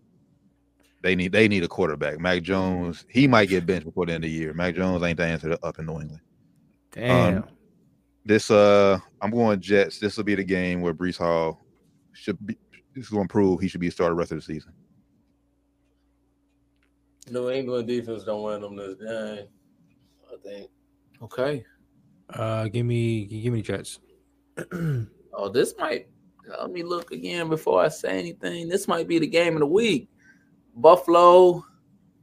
They need they need a quarterback. Mac Jones, he might get benched before the end of the year. Mac Jones ain't the answer up in New England. Damn. This uh I'm going Jets. This will be the game where Breece Hall should be this is gonna prove he should be a starter the rest of the season. New England defense don't win them this game. I think. Okay. Uh, give me give me the Jets. [CLEARS THROAT] Oh, this might let me look again before I say anything. This might be the game of the week. Buffalo.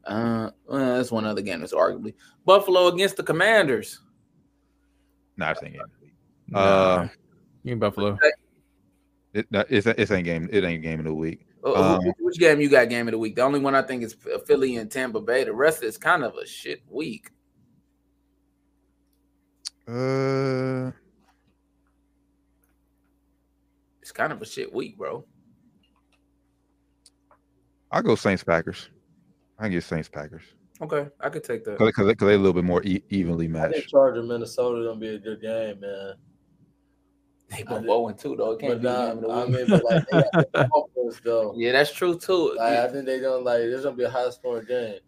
Uh, well, that's one other game that's arguably Buffalo against the Commanders. Nah, it's ain't game. Nah. Uh, give me Buffalo. It, nah, it's it's ain't game. It ain't game of the week. Uh, Um, which, which game you got game of the week? The only one I think is Philly and Tampa Bay. The rest is kind of a shit week. Uh, It's kind of a shit week, bro. I'll go Saints Packers. I can get Saints Packers Okay, I could take that. because they're a little bit more e- evenly I think matched. Charger Minnesota gonna be a good game, man. They I both did- 0 and 2 though. It can't But be the nah, the I mean, but like they got the [LAUGHS] offense though. yeah, that's true too. Like, Yeah. I think they don't like. There's gonna be a high scoring game.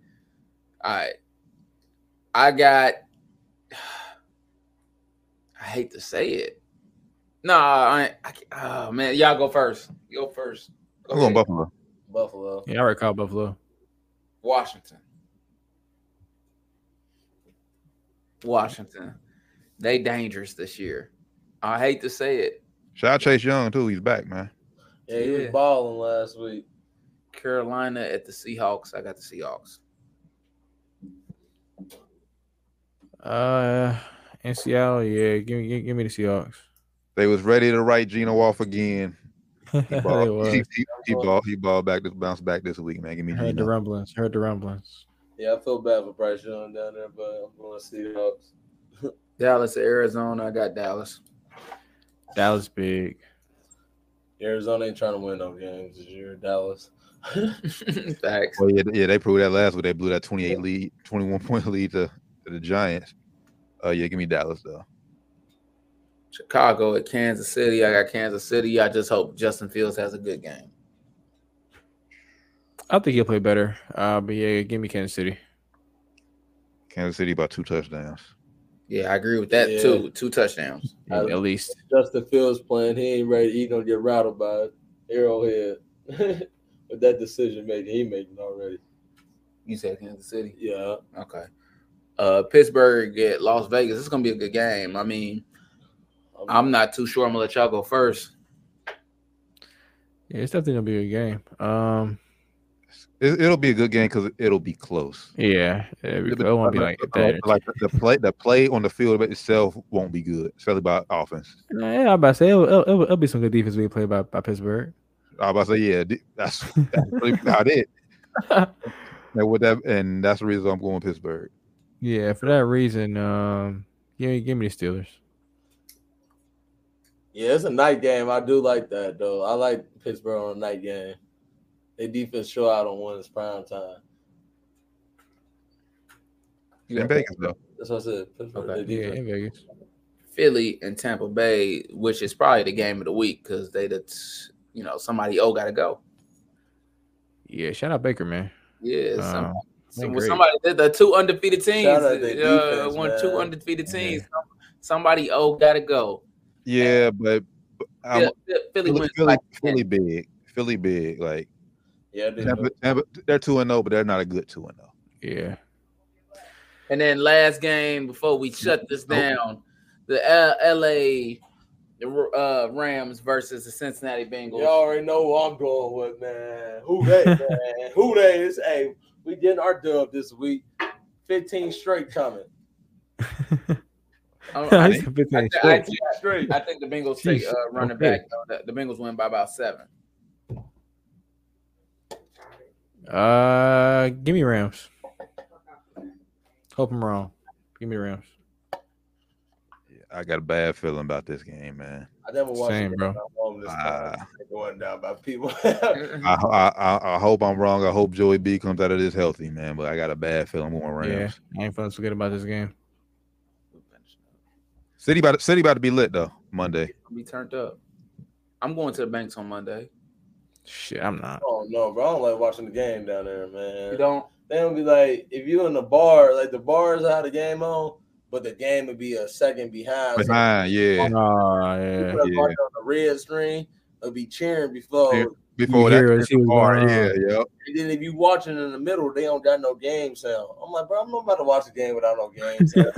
All right. I got I hate to say it. No, I, ain't- I can't- oh man, y'all go first. Go first. Go I'm going. Buffalo. Buffalo. Yeah, I already called Buffalo. Washington. Washington. They dangerous this year. I hate to say it. Shout out Chase Young too. He's back, man. Yeah, he was Yeah. balling last week. Carolina at the Seahawks. I got the Seahawks. Uh, in Seattle, yeah, give me give, give me the Seahawks. They was ready to write Geno off again. [LAUGHS] He they balled, he, he, he balled, he balled back this bounce back this week, man. Give me Heard the rumblings. Heard the rumblings. Yeah, I feel bad for Bryce Young down there, but I'm going to see Seahawks. [LAUGHS] Dallas, Arizona. I got Dallas. Dallas big. Arizona ain't trying to win no games this year. Dallas. [LAUGHS] Facts. Well, yeah, yeah, they proved that last week. They blew that 28 lead, 21 point lead to, to the Giants. Uh, yeah, give me Dallas though. Chicago at Kansas City. I got Kansas City. I just hope Justin Fields has a good game. I think he'll play better. Uh, but yeah, give me Kansas City. Kansas City by two touchdowns. Yeah, I agree with that Yeah. too. Two touchdowns. Yeah, at least. Justin Fields playing. He ain't ready. He gonna get rattled by Arrowhead. [LAUGHS] With that decision making, he making already. You said Kansas City. Yeah. Okay. Uh, Pittsburgh at Las Vegas. It's gonna be a good game. I mean, I'm not too sure. I'm gonna let y'all go first. Yeah, it's definitely gonna be a game. Um, It, it'll be a good game because it'll be close. yeah, yeah it won't be like that. like the play, the play on the field itself won't be good, especially by offense. Yeah, I'm about to say it'll, it'll, it'll, it'll be some good defense being played by, by Pittsburgh. I was about to say, yeah, that's, that's really [LAUGHS] about it. [LAUGHS] And with that, and that's the reason I'm going Pittsburgh. Yeah, for that reason, um, give me give me the Steelers. Yeah, it's a night game. I do like that though. I like Pittsburgh on a night game. They defense show out on when it's prime time. In Vegas though. That's what I said. Pittsburgh, Okay. Yeah, in Vegas. Philly and Tampa Bay, which is probably the game of the week because they, the you know, somebody oh got to go. Yeah, shout out Baker, man. Yeah, Um, some, they some- somebody did the two undefeated teams. Shout out their Uh, defense, one two man. undefeated Yeah. teams. Somebody oh got to go. Yeah, but, but I'm, Philly Philly, Philly, like Philly big, Philly big. Like Yeah, they Tampa- Tampa- they're two and zero, but they're not a good two and oh. zero. Yeah. And then last game before we shut this down, the L- LA uh, Rams versus the Cincinnati Bengals. Y'all already know who I'm going with, man. Who they, [LAUGHS] man? Who they is? Hey, we getting our dub this week. 15 straight coming. I, [LAUGHS] I I, think 15 I, I, straight. think- Straight. I think the Bengals take uh, running Okay. back. though. The, the Bengals win by about seven. Uh, give me Rams. Hope I'm wrong. Give me Rams. Yeah, I got a bad feeling about this game, man. I never watched Same, it. bro. This uh, going down by people. [LAUGHS] I, I I I hope I'm wrong. I hope Joey B comes out of this healthy, man. But I got a bad feeling I'm going Yeah, Rams. I ain't fun to forget about this game. City about City about to be lit though Monday. Be turned up. I'm going to the banks on Monday. Shit, I'm not. oh no, bro. I don't like watching the game down there, man. You don't? They don't be like if you in the bar, like the bars have the game on, but the game would be a second behind. So yeah. Oh, people yeah. that yeah. on the red screen will be cheering before. Yeah. Before You that, hear it, see what's bar, going on. yeah, yep. And then if you watching in the middle, they don't got no game sound. I'm like, bro, I'm not about to watch the game without no game sound.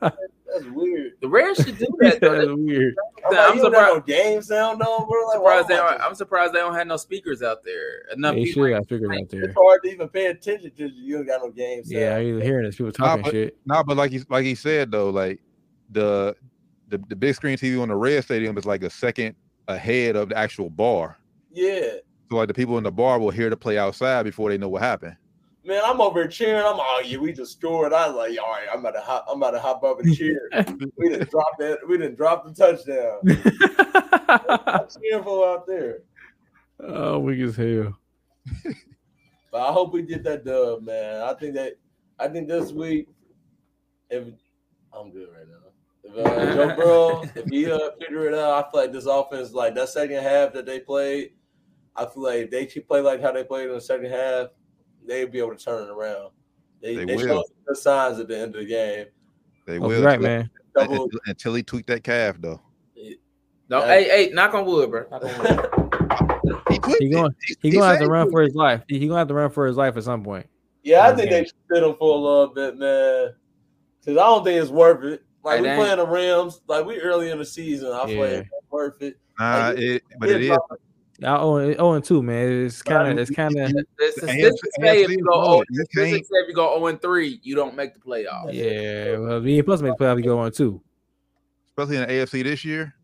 [LAUGHS] That's weird. The Rams should do that. though. [LAUGHS] That's weird. I'm, I'm like, you don't got no surprised- game sound on, bro. Like, I'm surprised they am I don't, I'm surprised they don't have no speakers out there. Enough They people. sure got figures out there. It's hard to even pay attention to you. You don't got no game sound. Yeah, I either hearing this people Nah, talking but- shit. Nah, but like he like he said though, like the the the big screen TV on the red stadium is like a second ahead of the actual bar. Yeah. So like the people in the bar will hear the play outside before they know what happened. Man, I'm over here cheering. I'm like, oh yeah, we just scored. I was like, all right, I'm about to hop, I'm about to hop up and [LAUGHS] cheer. we didn't drop that. We didn't drop the touchdown. [LAUGHS] I'm cheering for out there. oh, weak as hell. But I hope we get that dub, man. I think that I think this week, if I'm good right now. If uh, Joe Burrow, if he uh, figure it out, I feel like this offense, like that second half that they played, I feel like if they keep play like how they played in the second half, they'll be able to turn it around. They, They they, will. showed some good signs at the end of the game. They Oh, will. right, until- man. Double, [LAUGHS] until- Until he tweaked that calf, though. No, Yeah. hey, hey, knock on wood, bro. Knock on wood. [LAUGHS] He tweaked He it. going- He, He he gonna have to run for his life. He, he gonna have to run for his life at some point. yeah, I think man. they should sit him for a little bit, man. Because I don't think it's worth it. Like Hey, we they playing the Rams, like we early in the season. I feel like Yeah. it's not worth it. Nah, Like, it, but He'll it is. drop Y'all 0 0 and 2, man. It's kind of, it's kind of, This The is AFC this is say if you go oh. You this is can't- say if you go 0 and 3, you don't make the playoffs. yeah. Well, we ain't supposed to make the playoff. you go on two. Especially in the AFC this year.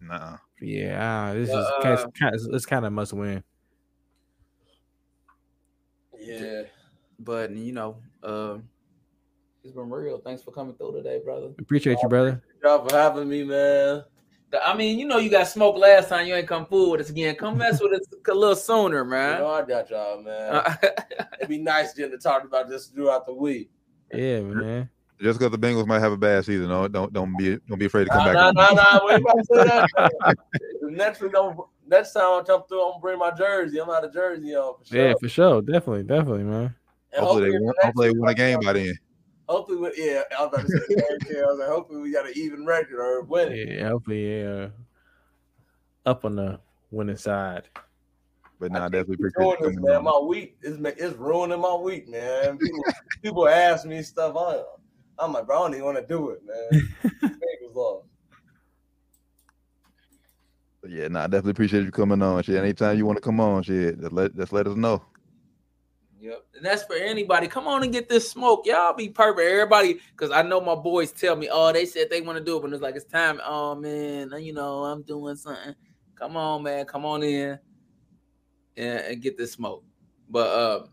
Nah. Yeah, ah, this is Uh, kind of, kind of, it's kind of must win. Yeah. But you know, um, it's been real. Thanks for coming through today, brother. Appreciate you, brother. Y'all for having me, man. I mean, you know, you got smoked last time. You ain't come fool with us again. Come mess with us a little sooner, You man. know I got y'all, man. Uh, [LAUGHS] It'd be nice getting to talk about this throughout the week. Yeah, man. Just because the Bengals might have a bad season, don't don't don't be don't be afraid to come Nah, back. nah, nah, nah. We about to say that. [LAUGHS] Next week, don't, next time I come through, I'm gonna bring my jersey. I'm out of jersey on for sure. Yeah, for sure. Definitely, definitely, man. And Hopefully they the win, next hopefully they win a game by then. Hopefully, we, yeah, I was about to say the same. I was like, hopefully we got an even record or win. Yeah, hopefully, yeah. Up on the winning side. But nah, I definitely keep appreciate doing you this, man. My week is ma- it's ruining my week, man. People, [LAUGHS] people ask me stuff. I, I'm like, bro, I don't even want to do it, man. [LAUGHS] Bengals lost. But yeah, nah, definitely appreciate you coming on. Shit, anytime you want to come on, shit, just let just let us know. Yep. And that's for anybody. Come on and get this smoke. Y'all be perfect. Everybody, because I know my boys tell me, oh, they said they want to do it, but it's like it's time. Oh man, you know, I'm doing something. Come on, man. Come on in and, and get this smoke. But um,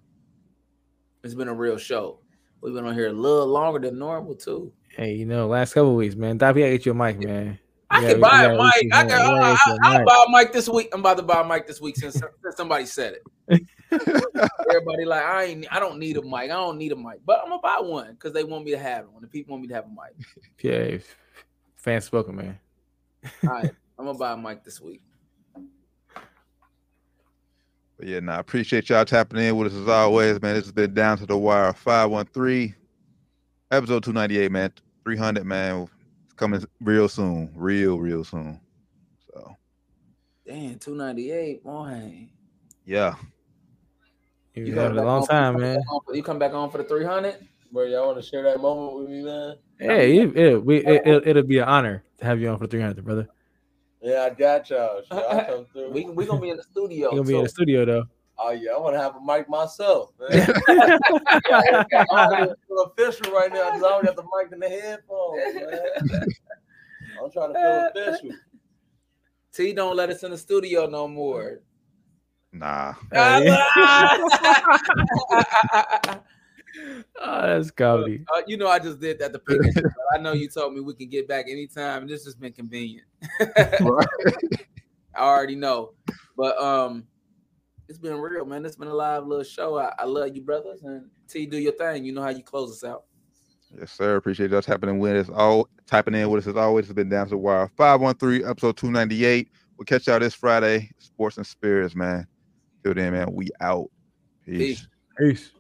it's been a real show. We've been on here a little longer than normal too. Hey, you know, last couple weeks, man. Dop, you gotta get you a mic, man. I Yeah, can we buy a mic. I can. We I, get you a I, I'll buy a mic this week. I'm about to buy a mic this week since, [LAUGHS] since somebody said it. Everybody like I ain't. I don't need a mic. I don't need a mic, but I'm gonna buy one because they want me to have one. The people want me to have a mic. [LAUGHS] Yeah, fan spoken, man. All right, I'm gonna buy a mic this week. But yeah, now nah, I appreciate y'all tapping in with us as always, man. This has been down to the wire 513, episode 298, man. 300, man. It's coming real soon, real, real soon. So Damn, 298, boy. yeah, You You had come a back long on- time, man. for- You come back on for the 300. Bro, y'all want to share that moment with me, man? Hey, it, it, we, it, it, it'll be an honor to have you on for 300, brother. Yeah, I got y'all. Shit, I'll come [LAUGHS] through. We we gonna be in the studio. You're gonna be in the studio though. oh yeah, I want to have a mic myself, man. I'm [LAUGHS] official right now because I don't got the mic in the headphones, man. I'm trying to feel [LAUGHS] official. T don't let us in the studio no more. Nah. [LAUGHS] [LAUGHS] oh, that's comedy. Uh, you know, I just did that to pick. it. I know you told me we can get back anytime. and This has been convenient. [LAUGHS] Right. I already know, but um, it's been real, man. It's been a live little show. I, I love you, brothers, and T, do your thing. You know how you close us out. Yes, sir. Appreciate y'all tapping in with us. All typing in with us as always. It's been down to the wire 513, episode 298. We'll catch y'all this Friday. Sports and spirits, man. Till then, man, we out. Peace. Peace. Peace.